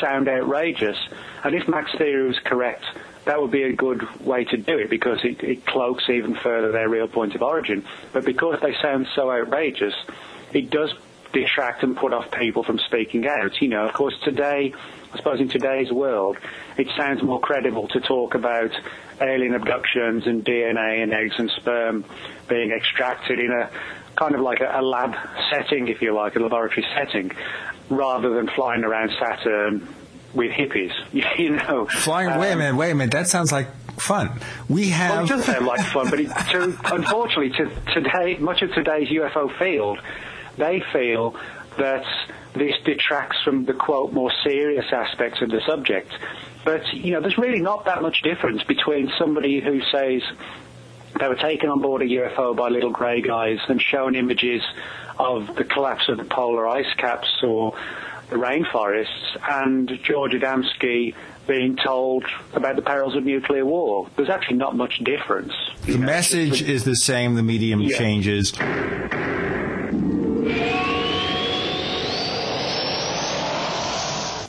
Speaker 8: sound outrageous, and if Mac's theory was correct, that would be a good way to do it because it, it cloaks even further their real point of origin. But because they sound so outrageous, it does detract and put off people from speaking out. You know, of course, today, I suppose in today's world, it sounds more credible to talk about alien abductions and DNA and eggs and sperm being extracted in a kind of like a, a lab setting, if you like, a laboratory setting, rather than flying around Saturn with hippies. You know,
Speaker 2: flying. Um, wait a um, minute. Wait a minute. That sounds like fun. We have.
Speaker 8: Well, it does sound like fun, but it, to, unfortunately, to today, much of today's UFO field they feel that this detracts from the quote more serious aspects of the subject. But you know, there's really not that much difference between somebody who says they were taken on board a UFO by little grey guys and shown images of the collapse of the polar ice caps or the rainforests, and George Adamski being told about the perils of nuclear war. There's actually not much difference.
Speaker 2: The know, message is the same, the medium yeah. changes.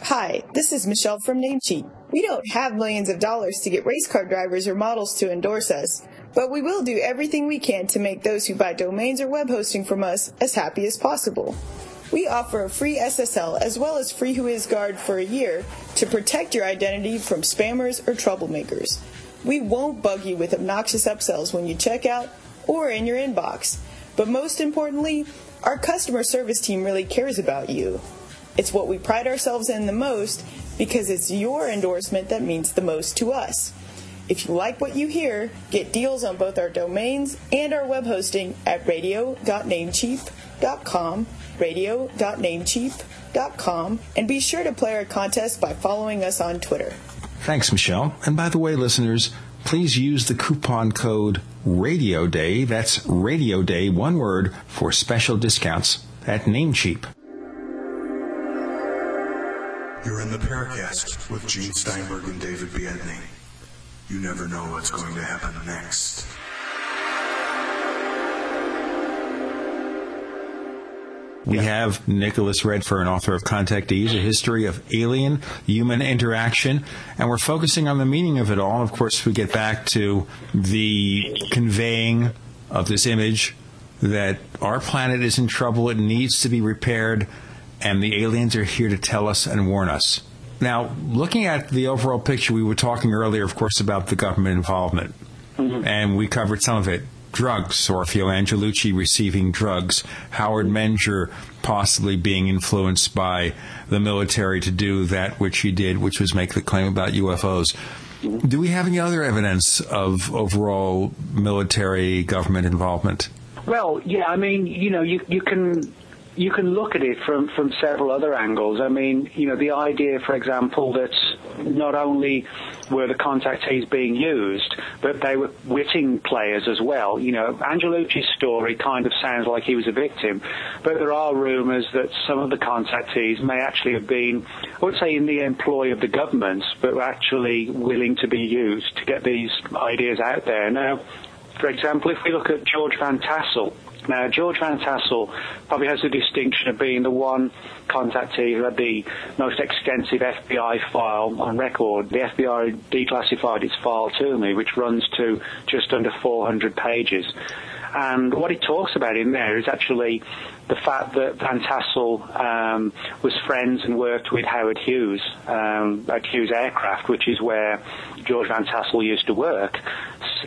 Speaker 5: Hi, this is Michelle from Namecheap. We don't have millions of dollars to get race car drivers or models to endorse us, but we will do everything we can to make those who buy domains or web hosting from us as happy as possible. We offer a free SSL as well as free WhoisGuard for a year to protect your identity from spammers or troublemakers. We won't bug you with obnoxious upsells when you check out or in your inbox. But most importantly, our customer service team really cares about you. It's what we pride ourselves in the most because it's your endorsement that means the most to us. If you like what you hear, get deals on both our domains and our web hosting at radio.namecheap.com, radio.namecheap.com, and be sure to play our contest by following us on Twitter.
Speaker 2: Thanks, Michelle. And by the way, listeners, please use the coupon code Radio Day. That's Radio Day, one word, for special discounts at Namecheap.
Speaker 1: You're in the Paracast with Gene Steinberg and David Biedny. You never know what's going to happen next.
Speaker 2: We have Nicholas Redfern, author of Contactees, a history of alien human interaction, and we're focusing on the meaning of it all. Of course, we get back to the conveying of this image that our planet is in trouble, it needs to be repaired, and the aliens are here to tell us and warn us. Now, looking at the overall picture, we were talking earlier, of course, about the government involvement, mm-hmm. and we covered some of it drugs, Orfeo Angelucci receiving drugs, Howard Menger possibly being influenced by the military to do that which he did, which was make the claim about UFOs. Do we have any other evidence of overall military government involvement?
Speaker 8: Well, yeah, I mean, you know, you you can you can look at it from, from several other angles. I mean, you know, the idea, for example, that not only were the contactees being used, but they were witting players as well. You know, Angelucci's story kind of sounds like he was a victim, but there are rumours that some of the contactees may actually have been, I would say, in the employ of the government, but were actually willing to be used to get these ideas out there. Now, for example, if we look at George Van Tassel, now, George Van Tassel probably has the distinction of being the one contactee who had the most extensive FBI file on record. The FBI declassified its file to me, which runs to just under 400 pages. And what he talks about in there is actually the fact that Van Tassel um, was friends and worked with Howard Hughes um, at Hughes Aircraft, which is where George Van Tassel used to work.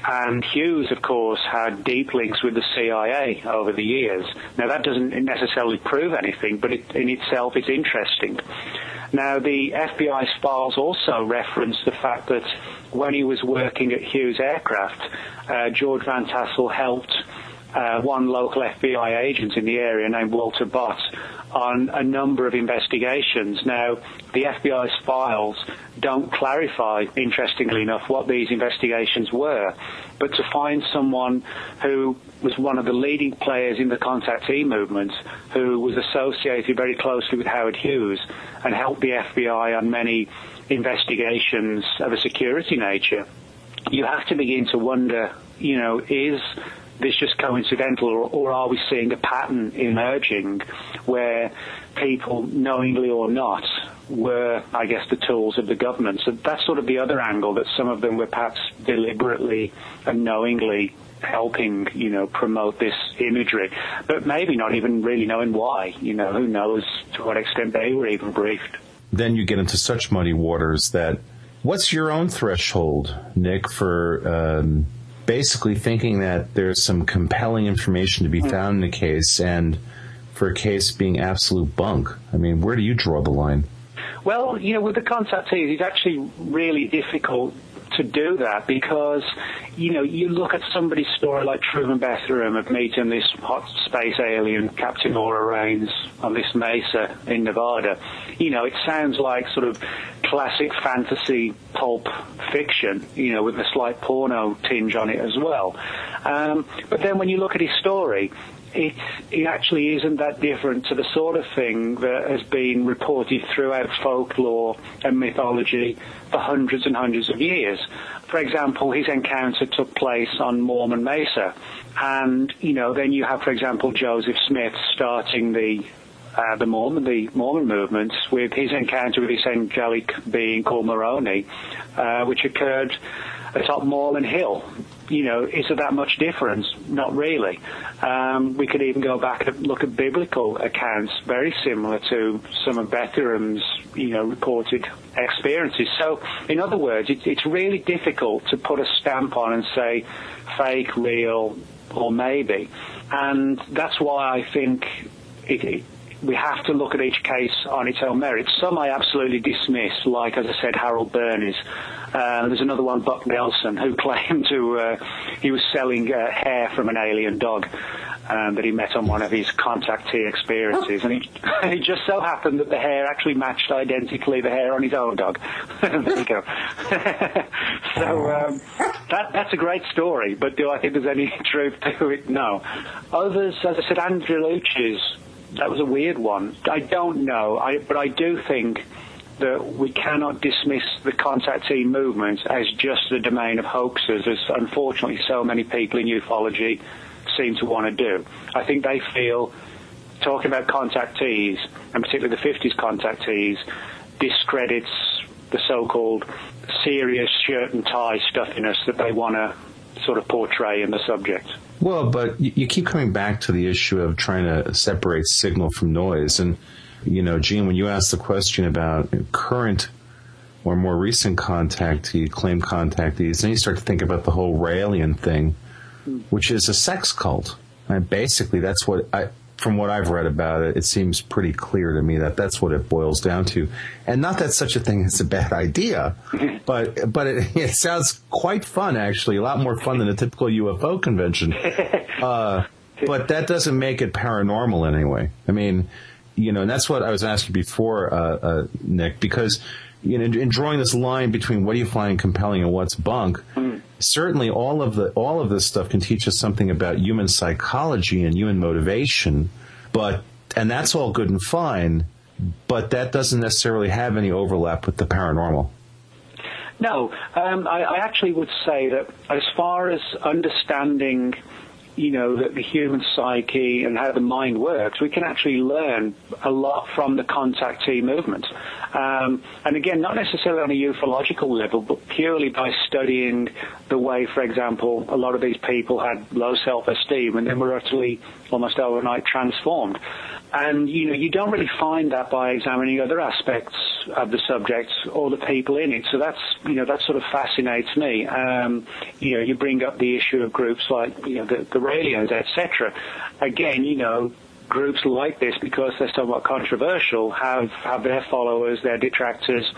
Speaker 8: And Hughes, of course, had deep links with the CIA over the years. Now, that doesn't necessarily prove anything, but it, in itself it's interesting. Now, the FBI's files also reference the fact that when he was working at Hughes Aircraft, uh, George Van Tassel helped uh, one local FBI agent in the area named Walter Bott on a number of investigations. Now, the FBI's files don't clarify, interestingly enough, what these investigations were, but to find someone who was one of the leading players in the contactee movement, who was associated very closely with Howard Hughes and helped the FBI on many investigations of a security nature, you have to begin to wonder, you know, is this just coincidental, or, or are we seeing a pattern emerging where people, knowingly or not, were, I guess, the tools of the government? So that's sort of the other angle that some of them were perhaps deliberately and knowingly helping, you know, promote this imagery, but maybe not even really knowing why. You know, who knows to what extent they were even briefed.
Speaker 3: Then you get into such muddy waters that. What's your own threshold, Nick, for um, basically thinking that there's some compelling information to be hmm. found in the case and for a case being absolute bunk. I mean, where do you draw the line?
Speaker 8: Well, you know, with the contactees, it's actually really difficult to do that because, you know, you look at somebody's story like Truman Bethurum of meeting this hot space alien, Captain Aura Rhanes, on this mesa in Nevada. You know, it sounds like sort of classic fantasy pulp fiction, you know, with a slight porno tinge on it as well. Um, but then when you look at his story, it, it actually isn't that different to the sort of thing that has been reported throughout folklore and mythology for hundreds and hundreds of years. For example, his encounter took place on Mormon Mesa. And, you know, then you have, for example, Joseph Smith starting the uh, the Mormon, the Mormon movement, with his encounter with this angelic being called Moroni, uh, which occurred atop Moreland Hill. You know, is there that much difference? Not really. Um, we could even go back and look at biblical accounts, very similar to some of Bethurum's, you know, reported experiences. So, in other words, it, it's really difficult to put a stamp on and say fake, real, or maybe. And that's why I think it, it we have to look at each case on its own merits. Some I absolutely dismiss, like, as I said, Harold Bernis. Uh, there's another one, Buck Nelson, who claimed to uh, he was selling uh, hair from an alien dog um, that he met on one of his contactee experiences, and it just so happened that the hair actually matched identically the hair on his own dog. there you go. so um, that, that's a great story, but do I think there's any truth to it? No. Others, as I said, Andrew Angelucci's that was a weird one. I don't know, I, but I do think that we cannot dismiss the contactee movement as just the domain of hoaxers, as unfortunately so many people in ufology seem to want to do. I think they feel talking about contactees, and particularly the 50s contactees, discredits the so-called serious shirt and tie stuffiness that they want to sort of portray in the subject.
Speaker 3: Well, but you keep coming back to the issue of trying to separate signal from noise. And, you know, Gene, when you asked the question about current or more recent contactee, claim contactees, then you start to think about the whole Raelian thing, which is a sex cult. And basically, that's what I, from what I've read about it, it seems pretty clear to me that that's what it boils down to. And not that such a thing is a bad idea, but but it, it sounds quite fun actually, a lot more fun than a typical UFO convention. Uh, but that doesn't make it paranormal anyway. I mean, you know, and that's what I was asking before, uh, uh, Nick, because you know, in drawing this line between what do you find compelling and what's bunk, mm. certainly all of the all of this stuff can teach us something about human psychology and human motivation, but and that's all good and fine, but that doesn't necessarily have any overlap with the paranormal.
Speaker 8: No, um, I, I actually would say that as far as understanding you know, the, the human psyche and how the mind works, we can actually learn a lot from the contactee movement. Um, and again, not necessarily on a ufological level, but purely by studying the way, for example, a lot of these people had low self-esteem and then were utterly, almost overnight transformed. And, you know, you don't really find that by examining other aspects of the subject or the people in it. So that's, you know, that sort of fascinates me. Um, you know, you bring up the issue of groups like, you know, the, the Raelians, etc. Again, you know, groups like this, because they're somewhat controversial, have, have their followers, their detractors,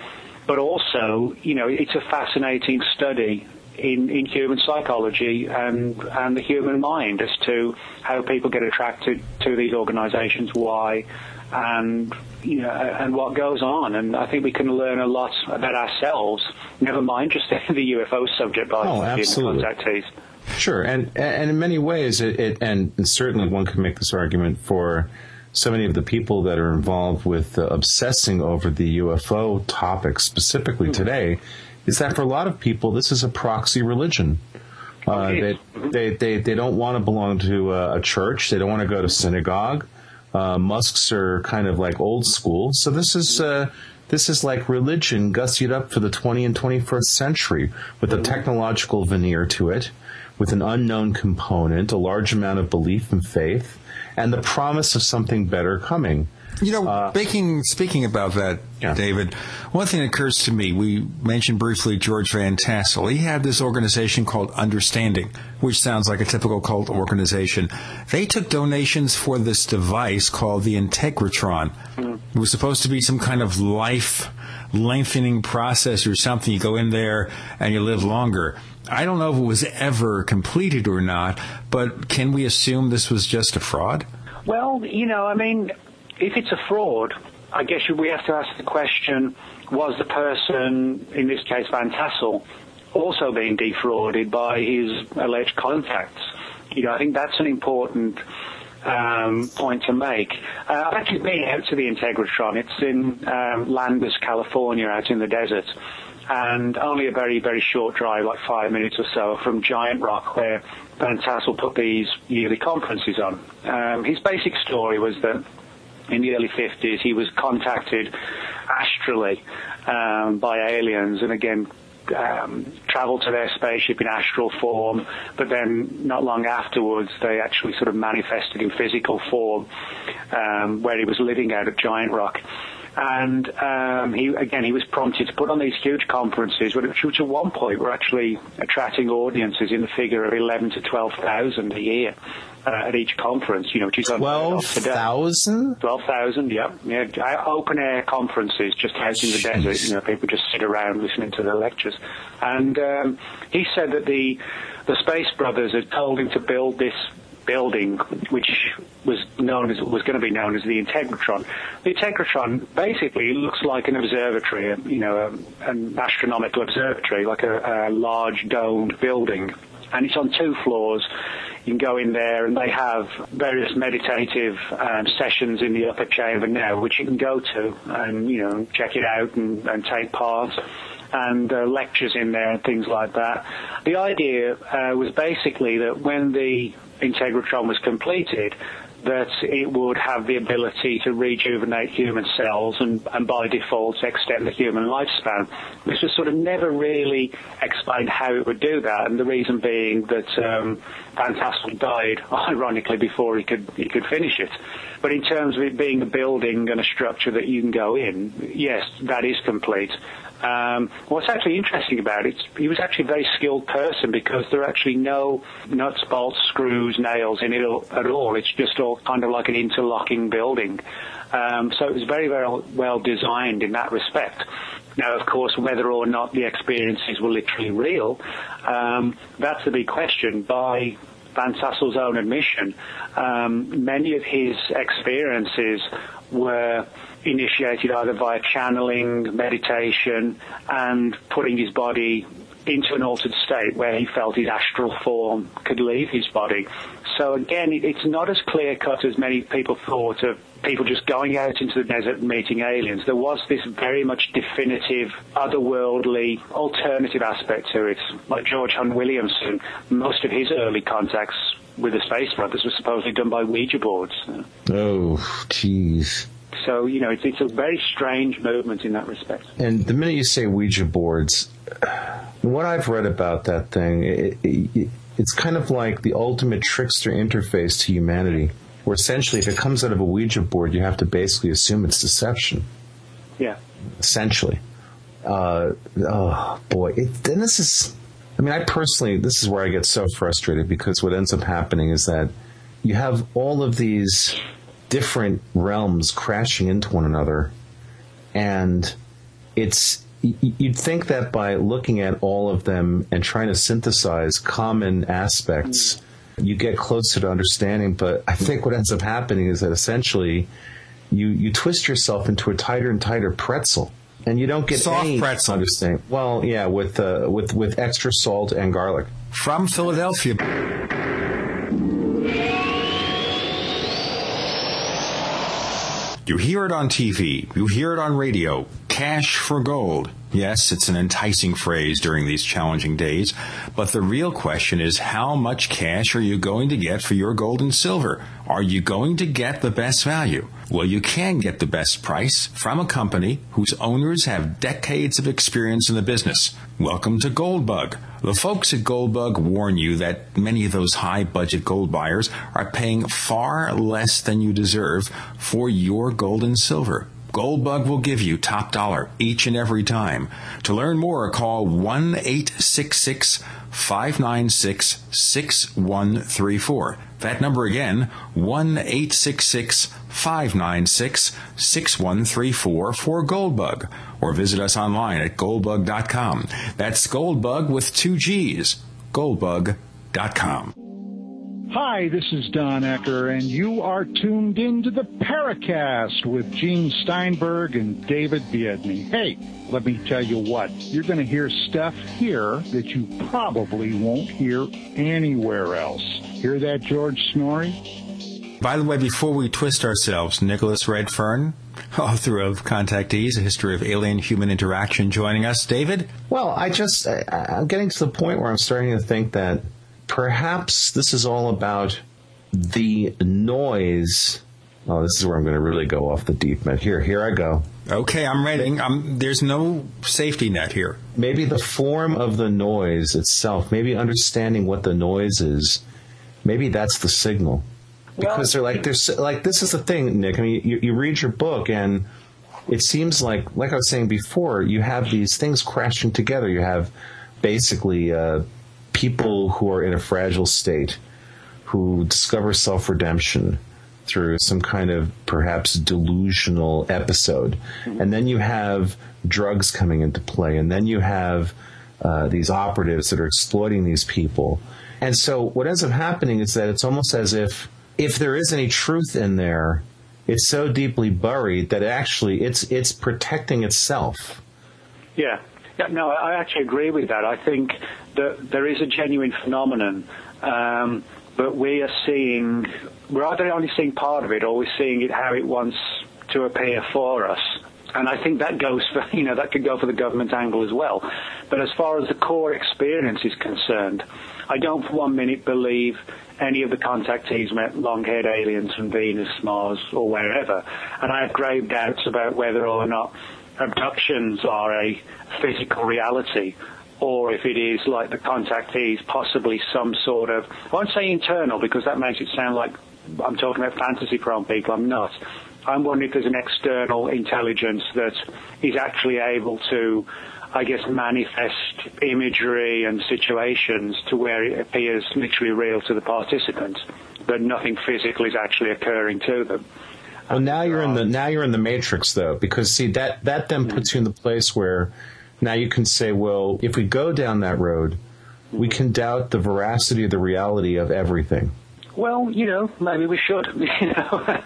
Speaker 8: but also, you know, it's a fascinating study in, in human psychology and, and the human mind as to how people get attracted to these organizations, why, and you know, and what goes on. And I think we can learn a lot about ourselves. Never mind just the UFO subject by
Speaker 3: oh, absolutely.
Speaker 8: contactees.
Speaker 3: Sure, and and in many ways, it, it and certainly one can make this argument for so many of the people that are involved with uh, obsessing over the UFO topic specifically mm-hmm. Today is that for a lot of people, this is a proxy religion. Uh, they, they, they, they don't want to belong to a, a church. They don't want to go to synagogue. Uh, Musks are kind of like old school. So this is, uh, this is like religion gussied up for the 20 and 21st century with a technological veneer to it, with an unknown component, a large amount of belief and faith, and the promise of something better coming.
Speaker 2: You know, uh, speaking speaking about that, yeah. David, one thing that occurs to me, we mentioned briefly George Van Tassel. He had this organization called Understanding, which sounds like a typical cult organization. They took donations for this device called the Integratron. Mm. It was supposed to be some kind of life lengthening process or something. You go in there and you live longer. I don't know if it was ever completed or not, but can we assume this was just a fraud?
Speaker 8: Well, you know, I mean, if it's a fraud, I guess we have to ask the question, was the person, in this case Van Tassel, also being defrauded by his alleged contacts? You know, I think that's an important um, point to make. Uh, I've actually been out to the Integratron. It's in um, Landers, California, out in the desert, and only a very, very short drive, like five minutes or so, from Giant Rock, where Van Tassel put these yearly conferences on. Um, his basic story was that in the early 50s, he was contacted astrally um, by aliens, and again um, traveled to their spaceship in astral form, but then not long afterwards they actually sort of manifested in physical form um, where he was living out of Giant Rock. And um, he again he was prompted to put on these huge conferences, which, at one point were actually attracting audiences in the figure of eleven to twelve thousand a year uh, at each conference, you know, which is
Speaker 3: twelve thousand.
Speaker 8: Twelve thousand, yeah, yeah. Open air conferences, just out in the desert. You know, people just sit around listening to the lectures. And um, he said that the the Space Brothers had told him to build this building, which was known as was going to be known as the Integratron. The Integratron basically looks like an observatory, you know, a, an astronomical observatory, like a, a large domed building, and it's on two floors. You can go in there, and they have various meditative um, sessions in the upper chamber now, which you can go to and you know check it out and, and take part and uh, lectures in there and things like that. The idea uh, was basically that when the Integratron was completed, that it would have the ability to rejuvenate human cells and, and by default extend the human lifespan. This was sort of never really explained how it would do that, and the reason being that um, Van Tassel died, ironically, before he could he could finish it. But in terms of it being a building and a structure that you can go in, yes, that is complete. Um, what's actually interesting about it, he was actually a very skilled person because there are actually no nuts, bolts, screws, nails in it at all. It's just all kind of like an interlocking building. Um, so it was very, very well designed in that respect. Now, of course, whether or not the experiences were literally real, um, that's the big question. By Van Tassel's own admission, um, many of his experiences were initiated either via channeling, meditation, and putting his body into an altered state where he felt his astral form could leave his body. So again, it's not as clear cut as many people thought of people just going out into the desert and meeting aliens. There was this very much definitive, otherworldly, alternative aspect to it. Like George Hunt Williamson, most of his early contacts with the Space Brothers were supposedly done by Ouija boards.
Speaker 3: Oh, jeez.
Speaker 8: So, you know, it's, it's a very strange movement in that respect.
Speaker 3: And the minute you say Ouija boards, what I've read about that thing, it, it, it's kind of like the ultimate trickster interface to humanity, where essentially if it comes out of a Ouija board, you have to basically assume it's deception.
Speaker 8: Yeah.
Speaker 3: Essentially. Uh, oh, boy. It, then this is, I mean, I personally, this is where I get so frustrated because what ends up happening is that you have all of these different realms crashing into one another. And it's, you'd think that by looking at all of them and trying to synthesize common aspects, you get closer to understanding. But I think what ends up happening is that essentially you, you twist yourself into a tighter and tighter pretzel. And you don't get
Speaker 2: Soft
Speaker 3: any
Speaker 2: pretzel.
Speaker 3: understanding. Well, yeah, with uh, with with extra salt and garlic.
Speaker 2: From Philadelphia. You hear it on TV, you hear it on radio. Cash for gold. Yes, it's an enticing phrase during these challenging days, but the real question is how much cash are you going to get for your gold and silver? Are you going to get the best value? Well, you can get the best price from a company whose owners have decades of experience in the business. Welcome to Goldbug. The folks at Goldbug warn you that many of those high budget gold buyers are paying far less than you deserve for your gold and silver. Goldbug will give you top dollar each and every time. To learn more, call 1 866 596 6134. That number again, 1 866 596 6134 for Goldbug. Or visit us online at goldbug.com. That's Goldbug with two G's. Goldbug.com.
Speaker 12: Hi, this is Don Ecker, and you are tuned into the Paracast with Gene Steinberg and David Biedny. Hey, let me tell you what, you're going to hear stuff here that you probably won't hear anywhere else. Hear that, George Noory?
Speaker 2: By the way, before we twist ourselves, Nicholas Redfern, author of Contactees, A History of Alien Human Interaction, joining us. David?
Speaker 3: Well, I just, I, I'm getting to the point where I'm starting to think that perhaps this is all about the noise. Oh, this is where I'm going to really go off the deep end. Here, here I go.
Speaker 2: Okay, I'm ready. I'm, there's no safety net here.
Speaker 3: Maybe the form of the noise itself, maybe understanding what the noise is, maybe that's the signal. Because they're like, there's like, this is the thing, Nick. I mean, you, you read your book and it seems like, like I was saying before, you have these things crashing together. You have basically, uh, people who are in a fragile state who discover self redemption through some kind of perhaps delusional episode. And then you have drugs coming into play, and then you have uh, these operatives that are exploiting these people. And so what ends up happening is that it's almost as if if there is any truth in there, it's so deeply buried that actually it's it's protecting itself.
Speaker 8: Yeah. Yeah, no, I actually agree with that. I think that there is a genuine phenomenon, um, but we are seeing, we're either only seeing part of it or we're seeing it how it wants to appear for us. And I think that goes for, you know, that could go for the government angle as well. But as far as the core experience is concerned, I don't for one minute believe any of the contactees met long-haired aliens from Venus, Mars, or wherever. And I have grave doubts about whether or not abductions are a physical reality or if it is like the contactees, possibly some sort of, I won't say internal because that makes it sound like I'm talking about fantasy prone people. I'm not. I'm wondering if there's an external intelligence that is actually able to, I guess, manifest imagery and situations to where it appears literally real to the participant, but nothing physical is actually occurring to them.
Speaker 3: Well, now you're in the now you're in the matrix though, because see that that then puts you in the place where now you can say, well, if we go down that road, we can doubt the veracity of the reality of everything.
Speaker 8: Well, you know, maybe we should. You know,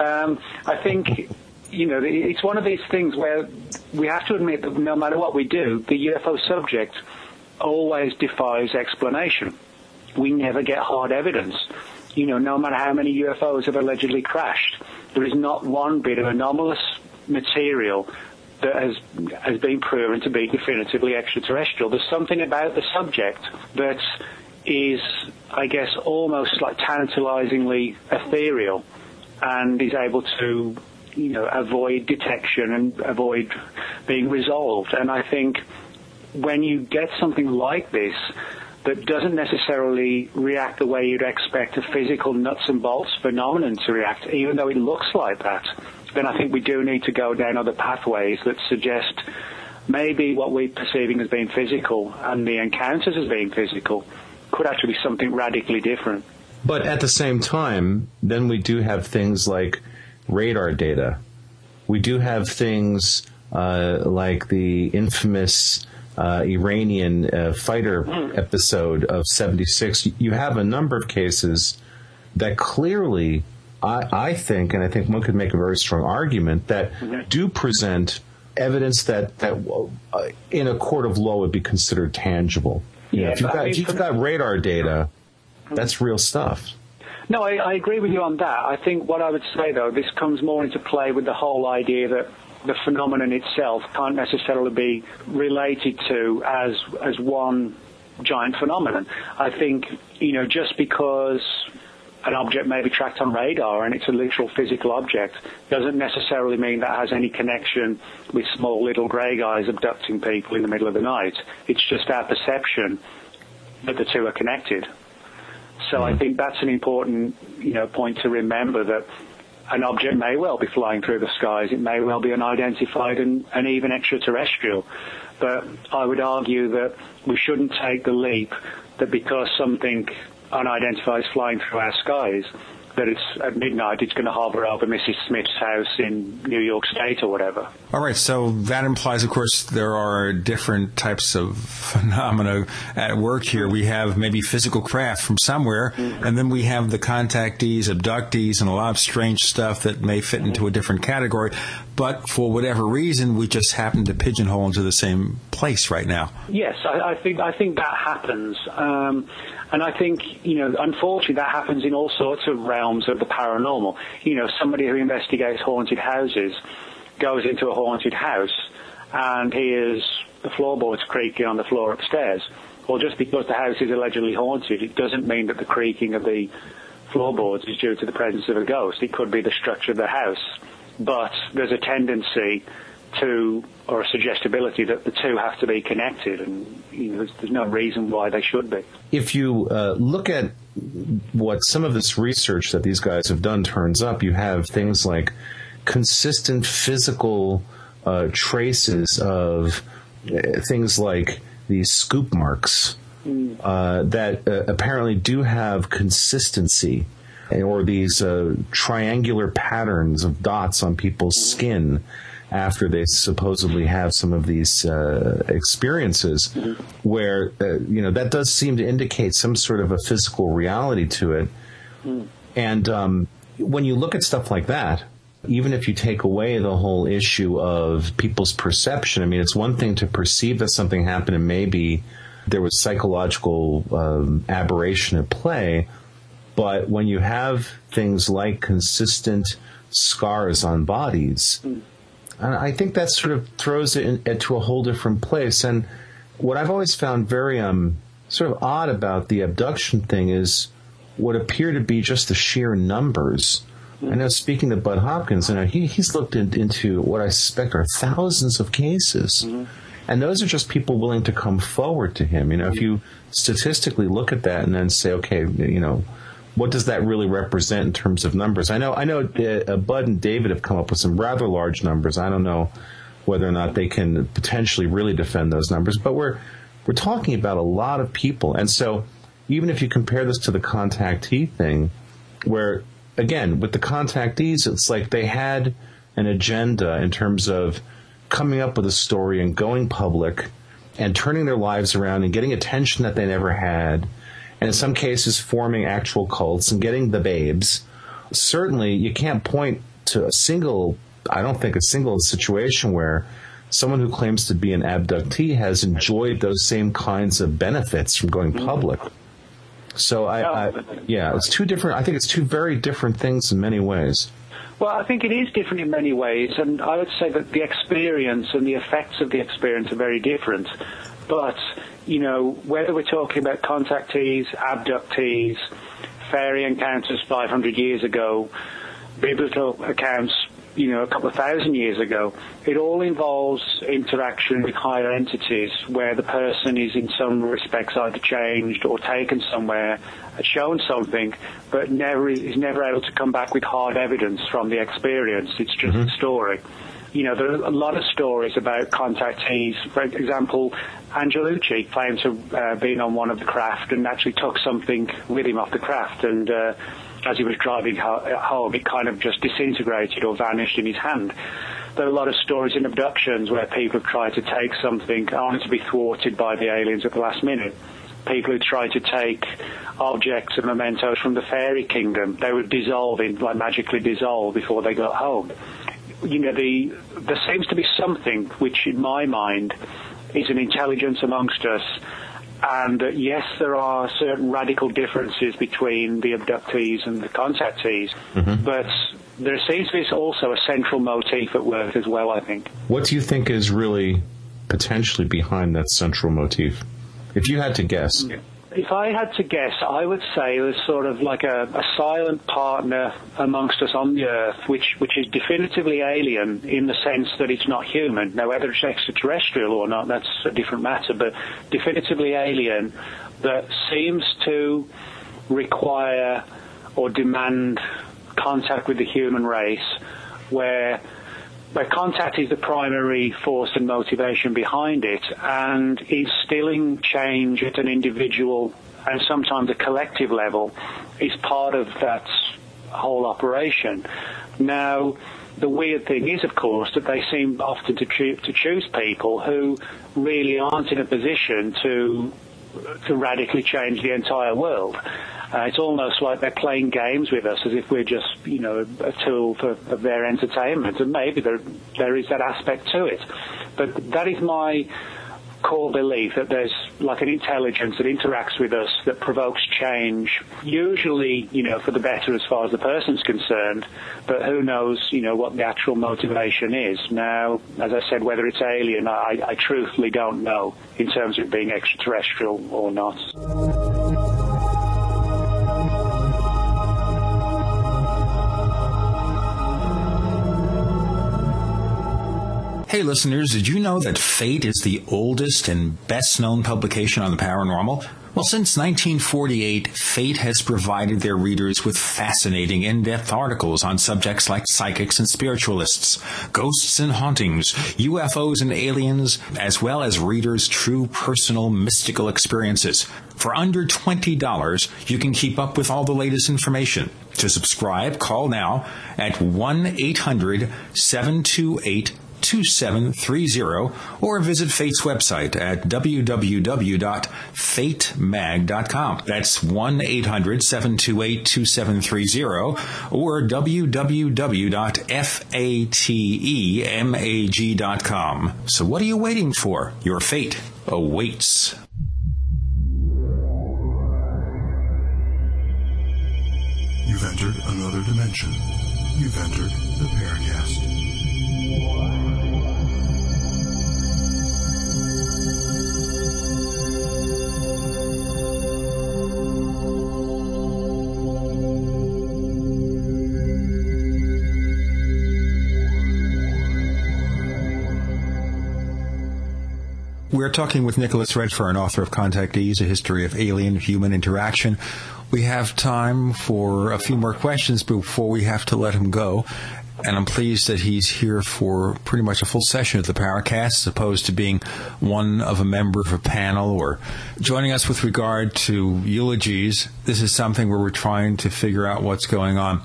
Speaker 8: um, I think you know it's one of these things where we have to admit that no matter what we do, the UFO subject always defies explanation. We never get hard evidence. You know, no matter how many UFOs have allegedly crashed, there is not one bit of anomalous material that has has been proven to be definitively extraterrestrial. There's something about the subject that is, I guess, almost like tantalizingly ethereal and is able to, you know, avoid detection and avoid being resolved. And I think when you get something like this that doesn't necessarily react the way you'd expect a physical nuts and bolts phenomenon to react, even though it looks like that, then I think we do need to go down other pathways that suggest maybe what we're perceiving as being physical and the encounters as being physical could actually be something radically different.
Speaker 3: But at the same time, then we do have things like radar data. We do have things uh, like the infamous uh, Iranian uh, fighter mm. episode of 76. You have a number of cases that clearly, I, I, think, and I think one could make a very strong argument, that mm-hmm. do present evidence that, that uh, in a court of law would be considered tangible. You yeah, know, if you've got, if you've got radar data, that's real stuff.
Speaker 8: No, I, I agree with you on that. I think what I would say, though, this comes more into play with the whole idea that the phenomenon itself can't necessarily be related to as as one giant phenomenon. I think you know just because an object may be tracked on radar and it's a literal physical object doesn't necessarily mean that has any connection with small little grey guys abducting people in the middle of the night. It's just our perception that the two are connected. So I mm-hmm. think that's an important, you know, point to remember that an object may well be flying through the skies. It may well be unidentified and, and even extraterrestrial. But I would argue that we shouldn't take the leap that because something unidentified is flying through our skies, that it's at midnight it's going to hover over Mrs. Smith's house in New York State or whatever.
Speaker 2: All right, so that implies, of course, there are different types of phenomena at work here. We have maybe physical craft from somewhere, mm-hmm. and then we have the contactees, abductees, and a lot of strange stuff that may fit into a different category. But for whatever reason, we just happen to pigeonhole into the same place right now.
Speaker 8: Yes, I, I think I think that happens. Um, and I think, you know, unfortunately that happens in all sorts of realms of the paranormal. You know, somebody who investigates haunted houses goes into a haunted house and hears the floorboards creaking on the floor upstairs. Well, just because the house is allegedly haunted, it doesn't mean that the creaking of the floorboards is due to the presence of a ghost. It could be the structure of the house. But there's a tendency to, or a suggestibility that the two have to be connected, and you know, there's, there's, no reason why they should be.
Speaker 3: If you uh, look at what some of this research that these guys have done turns up, you have things like consistent physical uh, traces of uh, things like these scoop marks mm. uh, that uh, apparently do have consistency or these uh, triangular patterns of dots on people's skin after they supposedly have some of these uh, experiences, where uh, you know that does seem to indicate some sort of a physical reality to it. And um, when you look at stuff like that, even if you take away the whole issue of people's perception, I mean, it's one thing to perceive that something happened and maybe there was psychological um, aberration at play. But when you have things like consistent scars on bodies, hmm. and I think that sort of throws it in, into a whole different place. And what I've always found very um, sort of odd about the abduction thing is what appear to be just the sheer numbers. Hmm. I know speaking to Bud Hopkins, you know, he, he's looked in, into what I suspect are thousands of cases. Hmm. And those are just people willing to come forward to him. You know, if you statistically look at that and then say, okay, you know, what does that really represent in terms of numbers? I know, I know, uh, Bud and David have come up with some rather large numbers. I don't know whether or not they can potentially really defend those numbers, but we're we're talking about a lot of people, and so even if you compare this to the contactee thing, where again with the contactees, it's like they had an agenda in terms of coming up with a story and going public and turning their lives around and getting attention that they never had and in some cases forming actual cults and getting the babes. Certainly, you can't point to a single, I don't think a single situation where someone who claims to be an abductee has enjoyed those same kinds of benefits from going mm-hmm. public. So I, I yeah, it's two different. I think it's two very different things in many ways.
Speaker 8: Well, I think it is different in many ways, and I would say that the experience and the effects of the experience are very different. But, you know, whether we're talking about contactees, abductees, fairy encounters 500 years ago, biblical accounts, you know, a couple of thousand years ago, it all involves interaction with higher entities where the person is in some respects either changed or taken somewhere, shown something, but never is never able to come back with hard evidence from the experience. It's just mm-hmm. a story. You know, there are a lot of stories about contactees. For example, Angelucci claimed to uh, been on one of the craft and actually took something with him off the craft and uh, as he was driving ho- home, it kind of just disintegrated or vanished in his hand. There are a lot of stories in abductions where people have tried to take something only to be thwarted by the aliens at the last minute. People who try to take objects and mementos from the fairy kingdom, they would dissolve in, like magically dissolve before they got home. You know, the, there seems to be something which, in my mind, is an intelligence amongst us and uh, yes, there are certain radical differences between the abductees and the contactees, but there seems to be also a central motif at work as well, I think.
Speaker 3: What do you think is really potentially behind that central motif? If you had to guess.
Speaker 8: If I had to guess, I would say there's sort of like a, a silent partner amongst us on the earth, which, which is definitively alien in the sense that it's not human. Now, whether it's extraterrestrial or not, that's a different matter, but definitively alien that seems to require or demand contact with the human race where where contact is the primary force and motivation behind it, and instilling change at an individual and sometimes a collective level is part of that whole operation. Now, the weird thing is, of course, that they seem often to, choo- to choose people who really aren't in a position to to radically change the entire world. Uh, it's almost like they're playing games with us as if we're just, you know, a tool for of their entertainment. And maybe there there is that aspect to it. But that is my core belief that there's like an intelligence that interacts with us that provokes change, usually, you know, for the better as far as the person's concerned, but who knows, you know, what the actual motivation is. Now, as I said, whether it's alien, I, I truthfully don't know in terms of being extraterrestrial or not.
Speaker 2: Hey listeners, did you know that Fate is the oldest and best known publication on the paranormal? Well, since 1948, Fate has provided their readers with fascinating, in-depth articles on subjects like psychics and spiritualists, ghosts and hauntings, UFOs and aliens, as well as readers' true personal mystical experiences. For under $20, you can keep up with all the latest information. To subscribe, call now at 1-800-728 2730 or visit Fate's website at www.fatemag.com. That's 1 800 728 2730 or www.fatemag.com. So what are you waiting for? Your fate awaits.
Speaker 1: You've entered another dimension. You've entered the Paracast.
Speaker 2: We're talking with Nicholas Redfern, author of Contactees, A History of Alien Human Interaction. We have time for a few more questions before we have to let him go. And I'm pleased that he's here for pretty much a full session of the Paracast, as opposed to being one of a member of a panel or joining us with regard to eulogies. This is something where we're trying to figure out what's going on.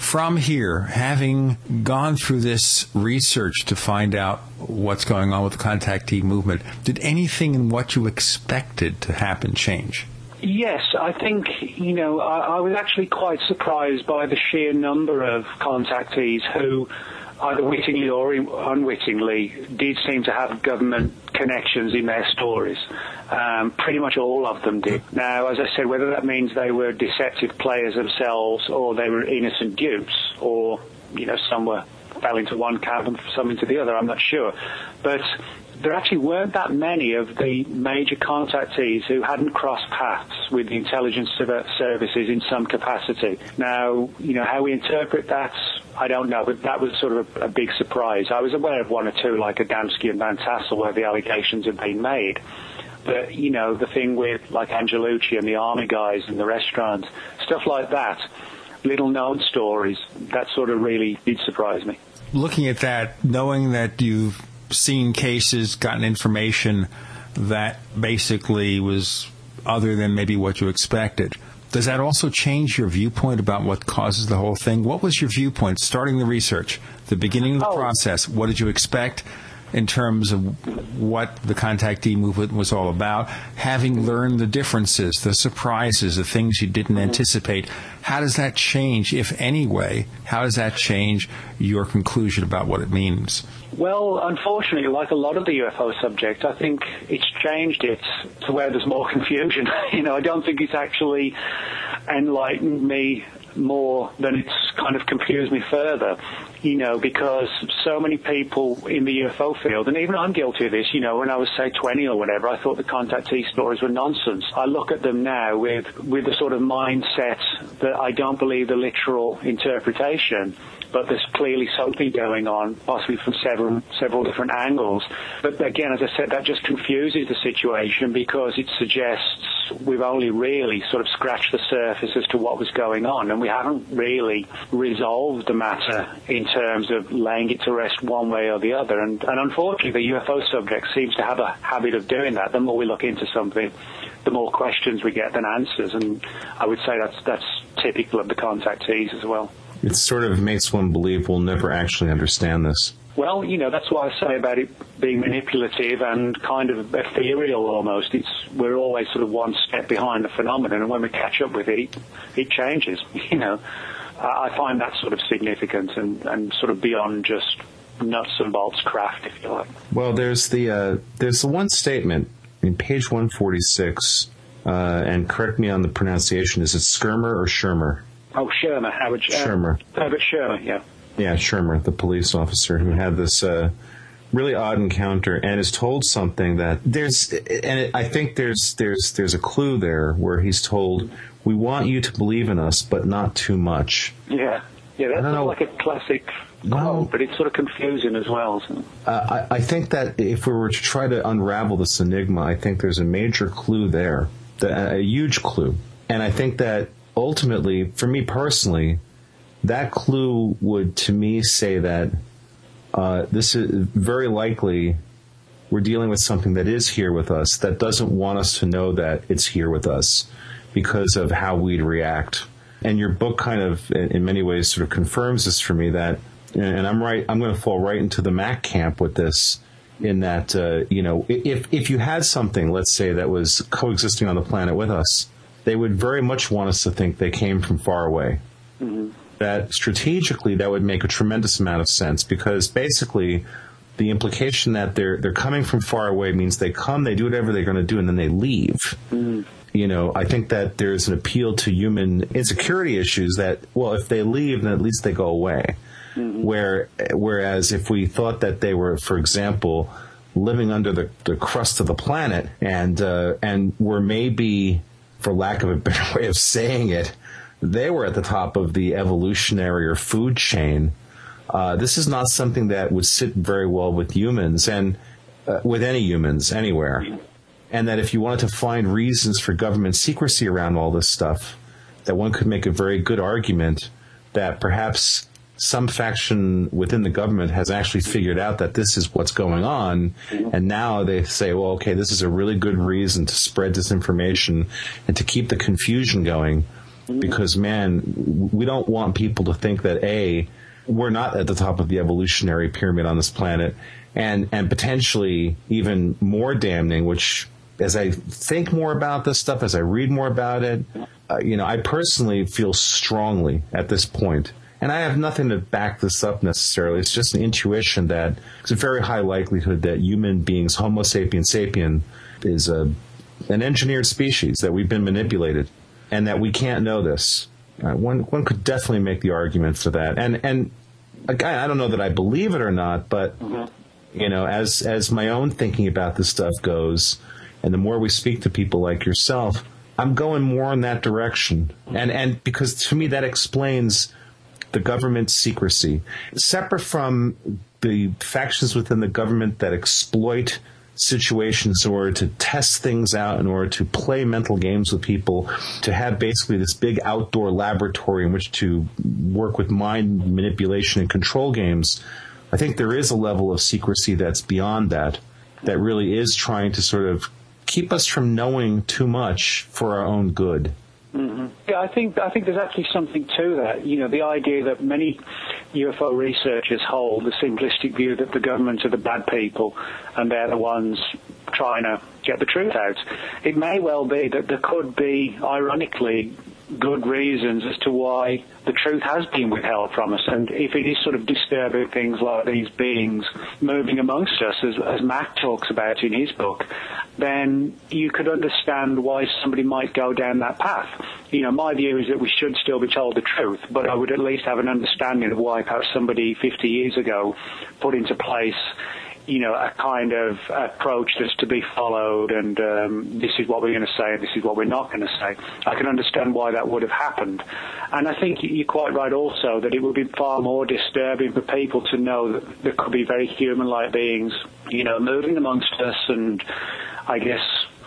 Speaker 2: From here, having gone through this research to find out what's going on with the contactee movement, did anything in what you expected to happen change?
Speaker 8: Yes, I think, you know, I, I was actually quite surprised by the sheer number of contactees who, either wittingly or unwittingly, did seem to have government connections in their stories. Um, pretty much all of them did. Now, as I said, whether that means they were deceptive players themselves or they were innocent dupes or, you know, some were fell into one camp and some into the other, I'm not sure. But there actually weren't that many of the major contactees who hadn't crossed paths with the intelligence services in some capacity. Now, you know, how we interpret that, I don't know, but that was sort of a, a big surprise. I was aware of one or two, like Adamski and Van Tassel, where the allegations had been made. But, you know, the thing with like Angelucci and the army guys and the restaurant, stuff like that, little known stories, that sort of really did surprise me.
Speaker 2: Looking at that, knowing that you've seen cases, gotten information that basically was other than maybe what you expected. Does that also change your viewpoint about what causes the whole thing? What was your viewpoint starting the research, the beginning of the oh. process? What did you expect in terms of what the contactee movement was all about? Having learned the differences, the surprises, the things you didn't anticipate, how does that change, if any way, how does that change your conclusion about what it means?
Speaker 8: Well, unfortunately, like a lot of the UFO subject, I think it's changed it to where there's more confusion. you know, I don't think it's actually enlightened me more than it's kind of confused me further, you know, because so many people in the UFO field, and even I'm guilty of this, you know, when I was say 20 or whatever, I thought the contactee stories were nonsense. I look at them now with, with the sort of mindset that I don't believe the literal interpretation but there's clearly something going on, possibly from several several different angles. But again, as I said, that just confuses the situation because it suggests we've only really sort of scratched the surface as to what was going on, and we haven't really resolved the matter in terms of laying it to rest one way or the other. And, and unfortunately, the UFO subject seems to have a habit of doing that. The more we look into something, the more questions we get than answers, and I would say that's that's typical of the contactees as well.
Speaker 3: It sort of makes one believe we'll never actually understand this.
Speaker 8: Well, you know, that's what I say about it being manipulative and kind of ethereal almost. It's we're always sort of one step behind the phenomenon, and when we catch up with it, it, it changes. You know, I find that sort of significant and, and sort of beyond just nuts and bolts craft, if you like.
Speaker 3: Well, there's the uh, there's the one statement in page 146, uh, and correct me on the pronunciation. Is it Skirmer or Shermer?
Speaker 8: Oh, Schirmer, Howard uh,
Speaker 3: Schirmer.
Speaker 8: Herbert Schirmer, yeah.
Speaker 3: Yeah, Schirmer, the police officer who had this uh, really odd encounter and is told something that there's, and it, I think there's there's there's a clue there where he's told, "We want you to believe in us, but not too much."
Speaker 8: Yeah, yeah, that's of like a classic no, but it's sort of confusing as well.
Speaker 3: Uh, I, I, think that if we were to try to unravel this enigma, I think there's a major clue there, a huge clue, and I think that ultimately, for me personally, that clue would to me say that uh, this is very likely we're dealing with something that is here with us that doesn't want us to know that it's here with us because of how we'd react. And your book kind of, in many ways, sort of confirms this for me that and I'm right. I'm going to fall right into the Mac camp with this. In that, uh, you know, if if you had something, let's say that was coexisting on the planet with us, they would very much want us to think they came from far away. Mm-hmm. That strategically, that would make a tremendous amount of sense because basically, the implication that they're they're coming from far away means they come, they do whatever they're going to do, and then they leave. Mm-hmm you know, I think that there's an appeal to human insecurity issues that, well, if they leave, then at least they go away. Mm-hmm. Where, whereas if we thought that they were, for example, living under the, the crust of the planet and, uh, and were maybe, for lack of a better way of saying it, they were at the top of the evolutionary or food chain. Uh, this is not something that would sit very well with humans and uh, with any humans anywhere. And that if you wanted to find reasons for government secrecy around all this stuff, that one could make a very good argument that perhaps some faction within the government has actually figured out that this is what's going on. And now they say, well, okay, this is a really good reason to spread disinformation and to keep the confusion going. Because, man, we don't want people to think that, A, we're not at the top of the evolutionary pyramid on this planet. And, and potentially even more damning, which as I think more about this stuff, as I read more about it, uh, you know, I personally feel strongly at this point and I have nothing to back this up necessarily. It's just an intuition that it's a very high likelihood that human beings, Homo sapiens sapien, is a, an engineered species, that we've been manipulated, and that we can't know this. Uh, one, one could definitely make the argument for that. And, and again, I don't know that I believe it or not, but, you know, as, as my own thinking about this stuff goes, and the more we speak to people like yourself, I'm going more in that direction. And, and because to me that explains the government's secrecy, separate from the factions within the government that exploit situations in order to test things out, in order to play mental games with people, to have basically this big outdoor laboratory in which to work with mind manipulation and control games. I think there is a level of secrecy that's beyond that, that really is trying to sort of keep us from knowing too much for our own good.
Speaker 8: Mm-hmm. Yeah, I think I think there's actually something to that. You know, the idea that many UFO researchers hold the simplistic view that the governments are the bad people and they're the ones trying to get the truth out. It may well be that there could be, ironically, good reasons as to why the truth has been withheld from us. And if it is sort of disturbing things like these beings moving amongst us, as, as Mac talks about in his book, then you could understand why somebody might go down that path. You know, my view is that we should still be told the truth, but I would at least have an understanding of why perhaps somebody 50 years ago put into place you know, a kind of approach that's to be followed and um, this is what we're going to say and this is what we're not going to say. I can understand why that would have happened. And I think you're quite right also that it would be far more disturbing for people to know that there could be very human-like beings, you know, moving amongst us and I guess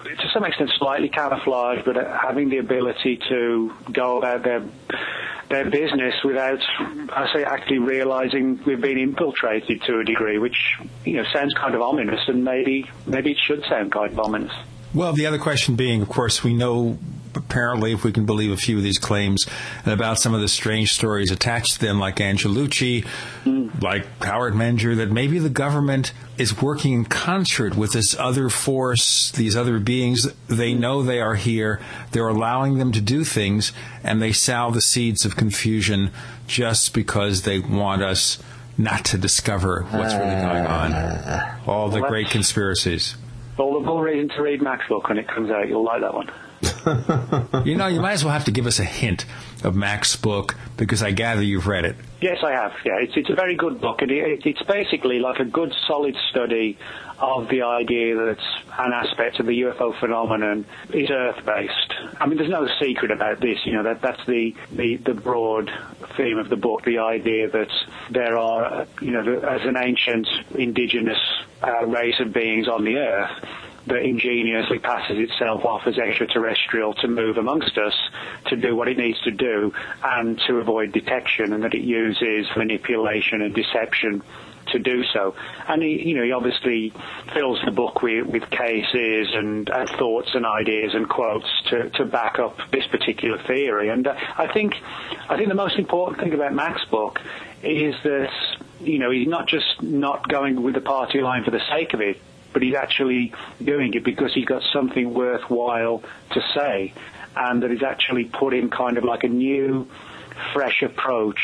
Speaker 8: to some extent slightly camouflaged, but having the ability to go about their their business without, I say, actually realizing we've been infiltrated to a degree, which you know sounds kind of ominous, and maybe maybe it should sound kind of ominous.
Speaker 2: Well, the other question being, of course, we know apparently, if we can believe a few of these claims, and about some of the strange stories attached to them, like Angelucci, mm. like Howard Menger, that maybe the government is working in concert with this other force, these other beings. They know they are here. They're allowing them to do things, and they sow the seeds of confusion just because they want us not to discover what's really going on. All the great conspiracies.
Speaker 8: All the more reason to read book when it comes out. You'll like that one.
Speaker 2: You know, you might as well have to give us a hint of Mac's book because I gather you've read it.
Speaker 8: Yes, I have. Yeah, it's it's a very good book, and it, it's basically like a good, solid study of the idea that an aspect of the UFO phenomenon is Earth-based. I mean, there's no secret about this. You know, that that's the the, the broad theme of the book. The idea that there are, you know, as an ancient indigenous uh, race of beings on the Earth that ingeniously passes itself off as extraterrestrial to move amongst us, to do what it needs to do, and to avoid detection, and that it uses manipulation and deception to do so. And he, you know, he obviously fills the book with, with cases and, and thoughts and ideas and quotes to, to back up this particular theory. And uh, I think, I think the most important thing about Mac's book is that, you know, he's not just not going with the party line for the sake of it, but he's actually doing it because he's got something worthwhile to say and that he's actually put in kind of like a new, fresh approach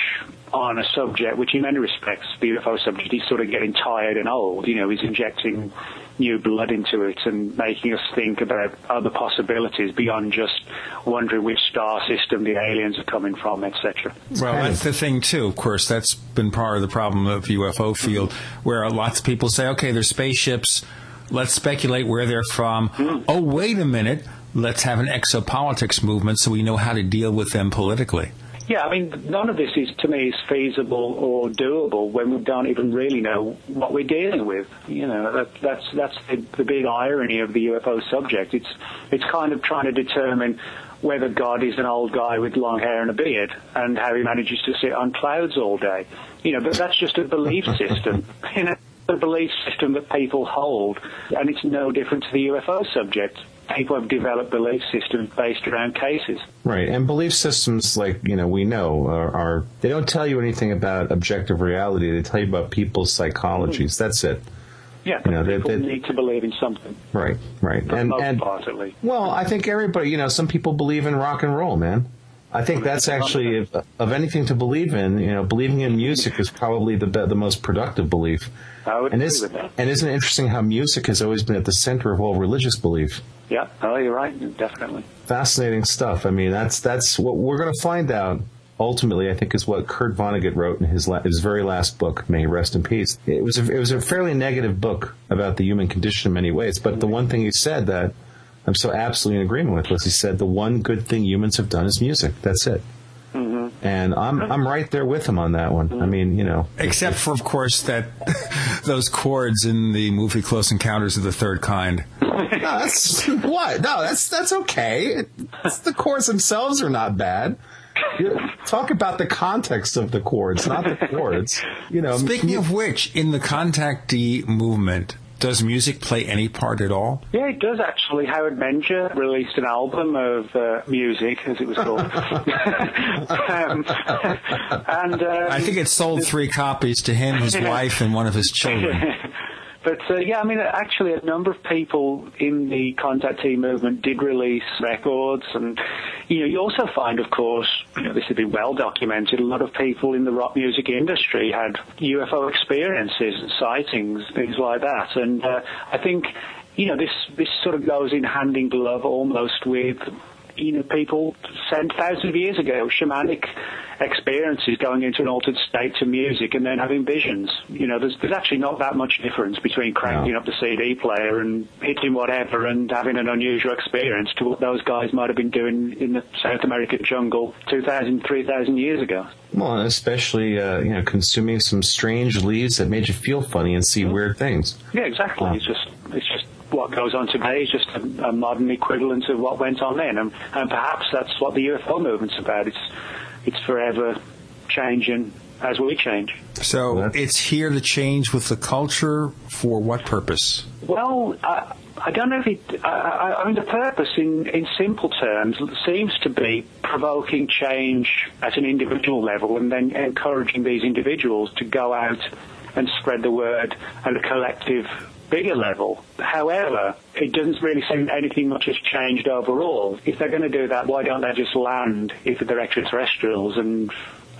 Speaker 8: on a subject, which in many respects, the UFO subject, he's sort of getting tired and old. You know, he's injecting new blood into it and making us think about other possibilities beyond just wondering which star system the aliens are coming from, etc.
Speaker 2: Well, that's the thing too. Of course, that's been part of the problem of UFO field, where lots of people say, "Okay, they're spaceships. Let's speculate where they're from."
Speaker 8: Hmm.
Speaker 2: Oh, wait a minute. Let's have an exopolitics movement so we know how to deal with them politically.
Speaker 8: Yeah, I mean, none of this is to me is feasible or doable when we don't even really know what we're dealing with. You know, that, that's that's the, the big irony of the UFO subject. It's it's kind of trying to determine whether God is an old guy with long hair and a beard and how he manages to sit on clouds all day. You know, but that's just a belief system. You know, a belief system that people hold, and it's no different to the UFO subject. People have developed belief systems based around cases.
Speaker 3: Right, and belief systems, like you know, we know are, are they don't tell you anything about objective reality. They tell you about people's psychologies. Mm-hmm. That's it.
Speaker 8: Yeah,
Speaker 3: You know, they-
Speaker 8: people
Speaker 3: they-
Speaker 8: need to believe in something.
Speaker 3: Right, right,
Speaker 8: For
Speaker 3: and and
Speaker 8: part, at least.
Speaker 3: well, I think everybody, you know, some people believe in rock and roll, man. I think that's actually of, of anything to believe in. You know, believing in music is probably the the most productive belief.
Speaker 8: I would
Speaker 3: and
Speaker 8: agree with that.
Speaker 3: And isn't it interesting how music has always been at the center of all religious belief?
Speaker 8: Yeah, oh, you're right, definitely.
Speaker 3: Fascinating stuff. I mean, that's that's what we're going to find out. Ultimately, I think is what Kurt Vonnegut wrote in his la- his very last book. May he rest in peace. It was a, it was a fairly negative book about the human condition in many ways. But the one thing he said that I'm so absolutely in agreement with was he said the one good thing humans have done is music. That's it. And I'm I'm right there with him on that one. I mean, you know,
Speaker 2: Except for, of course, that those chords in the movie Close Encounters of the Third Kind.
Speaker 3: no, that's what? No, that's that's okay. It's, the chords themselves are not bad. You- Talk about the context of the chords, not the chords. You know,
Speaker 2: Speaking of which, in the contactee movement, does music play any part at all?
Speaker 8: Yeah, it does actually. Howard Menger released an album of uh, music, as it was called. um, and um,
Speaker 2: I think it sold three copies to him, his wife, and one of his children.
Speaker 8: But uh, yeah, I mean, actually, a number of people in the contactee movement did release records, and you know, you also find, of course, you know, this has been well documented. A lot of people in the rock music industry had UFO experiences and sightings, things like that, and uh, I think. You know, this this sort of goes in hand in glove almost with you know, people sent thousands of years ago, shamanic experiences going into an altered state to music and then having visions. You know, there's, there's actually not that much difference between cranking up the CD player and hitting whatever and having an unusual experience to what those guys might have been doing in the South American jungle 2,000, 3,000 years ago.
Speaker 3: well, especially uh, you know, consuming some strange leaves that made you feel funny and see weird things.
Speaker 8: Yeah, exactly. It's just, it's just what goes on today is just a, a modern equivalent of what went on then, and, and perhaps that's what the UFO movement's about. It's, it's forever changing as we change.
Speaker 2: So it's here to change with the culture for what purpose?
Speaker 8: Well, I, I don't know if it. I, I, I mean, the purpose, in in simple terms, seems to be provoking change at an individual level, and then encouraging these individuals to go out and spread the word and a collective, bigger level. However, it doesn't really seem anything much has changed overall. If they're going to do that, why don't they just land if they're extraterrestrials and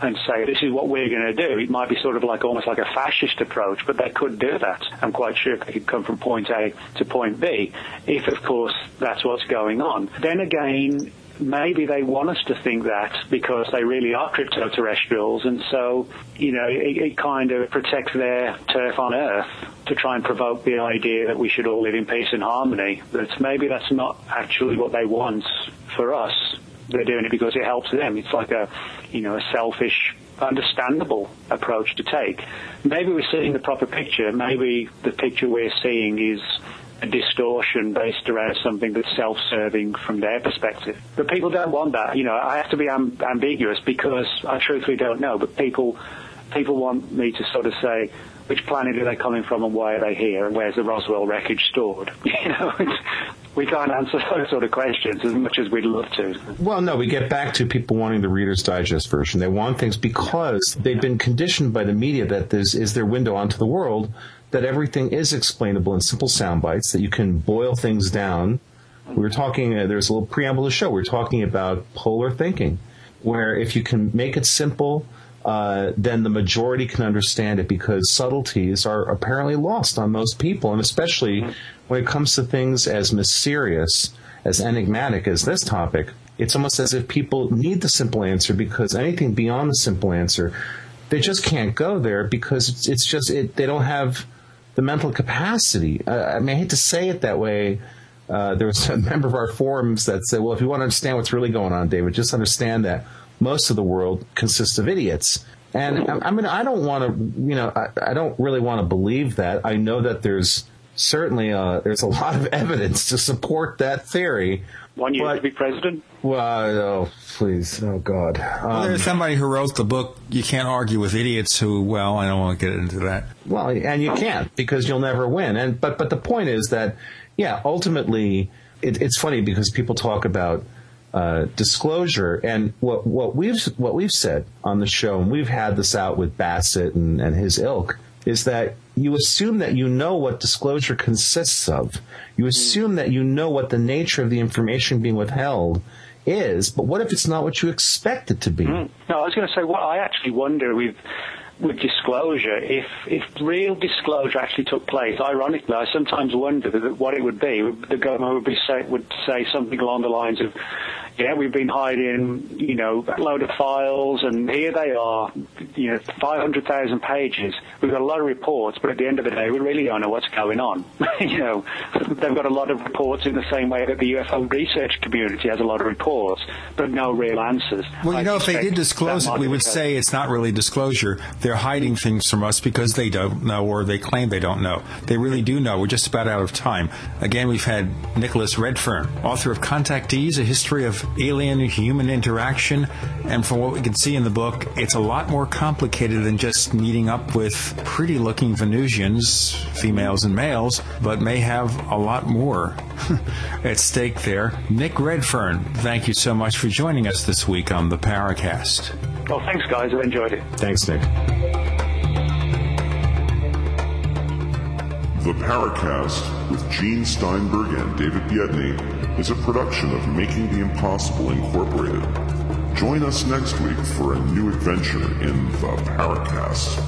Speaker 8: and say this is what we're going to do. It might be sort of like almost like a fascist approach, but they could do that. I'm quite sure they could come from point A to point B, if of course that's what's going on. Then again, maybe they want us to think that because they really are crypto-terrestrials, and so you know it, it kind of protects their turf on Earth to try and provoke the idea that we should all live in peace and harmony. But maybe that's not actually what they want for us they're doing it because it helps them. It's like a, you know, a selfish, understandable approach to take. Maybe we're seeing the proper picture. Maybe the picture we're seeing is a distortion based around something that's self-serving from their perspective. But people don't want that. You know, I have to be amb- ambiguous because I truthfully don't know. But people, people want me to sort of say, which planet are they coming from and why are they here and where's the Roswell wreckage stored? You know, we can't answer those sort of questions as much as we'd love to.
Speaker 3: Well, no, we get back to people wanting the Reader's Digest version. They want things because they've been conditioned by the media that this is their window onto the world, that everything is explainable in simple sound bites, that you can boil things down. We were talking, uh, there's a little preamble to the show, we are talking about polar thinking, where if you can make it simple, uh, then the majority can understand it because subtleties are apparently lost on most people, and especially when it comes to things as mysterious, as enigmatic as this topic. It's almost as if people need the simple answer because anything beyond the simple answer, they just can't go there because it's, it's just it, they don't have the mental capacity. Uh, I mean, I hate to say it that way. Uh, there was a member of our forums that said, "Well, if you want to understand what's really going on, David, just understand that." most of the world consists of idiots. And I, mean, I don't want to, you know, I, I don't really want to believe that. I know that there's certainly uh, there's a lot of evidence to support that theory.
Speaker 8: Want you to be president?
Speaker 3: Well, oh, please, oh God. Um,
Speaker 2: well, there's somebody who wrote the book. You can't argue with idiots who. Well, I don't want to get into that.
Speaker 3: Well, and you can't because you'll never win. And but but the point is that, yeah, ultimately, it, it's funny because people talk about uh, disclosure. And what what we've what we've said on the show, and we've had this out with Bassett and, and his ilk, is that you assume that you know what disclosure consists of. You assume that you know what the nature of the information being withheld is, but what if it's not what you expect it to be? Mm.
Speaker 8: No, I was going to say, what I actually wonder with with disclosure, if if real disclosure actually took place, ironically, I sometimes wonder that what it would be. The government would be say, would say something along the lines of, yeah, we've been hiding, you know, a load of files, and here they are, you know, 500,000 pages. We've got a lot of reports, but at the end of the day, we really don't know what's going on. you know, they've got a lot of reports in the same way that the UFO research community has a lot of reports, but no real answers.
Speaker 2: Well, you I know, if they did disclose it, we would say it's not really disclosure. They're hiding things from us because they don't know or they claim they don't know. They really do know. We're just about out of time. Again, we've had Nicholas Redfern, author of Contactees, A History of alien human interaction. And from what we can see in the book, it's a lot more complicated than just meeting up with pretty looking Venusians, females and males, but may have a lot more at stake there. Nick Redfern, thank you so much for joining us this week on the Paracast.
Speaker 8: Well, thanks, guys. I've enjoyed it.
Speaker 3: Thanks, Nick.
Speaker 13: The Paracast with Gene Steinberg and David Biedny is a production of Making the Impossible Incorporated. Join us next week for a new adventure in the Paracast.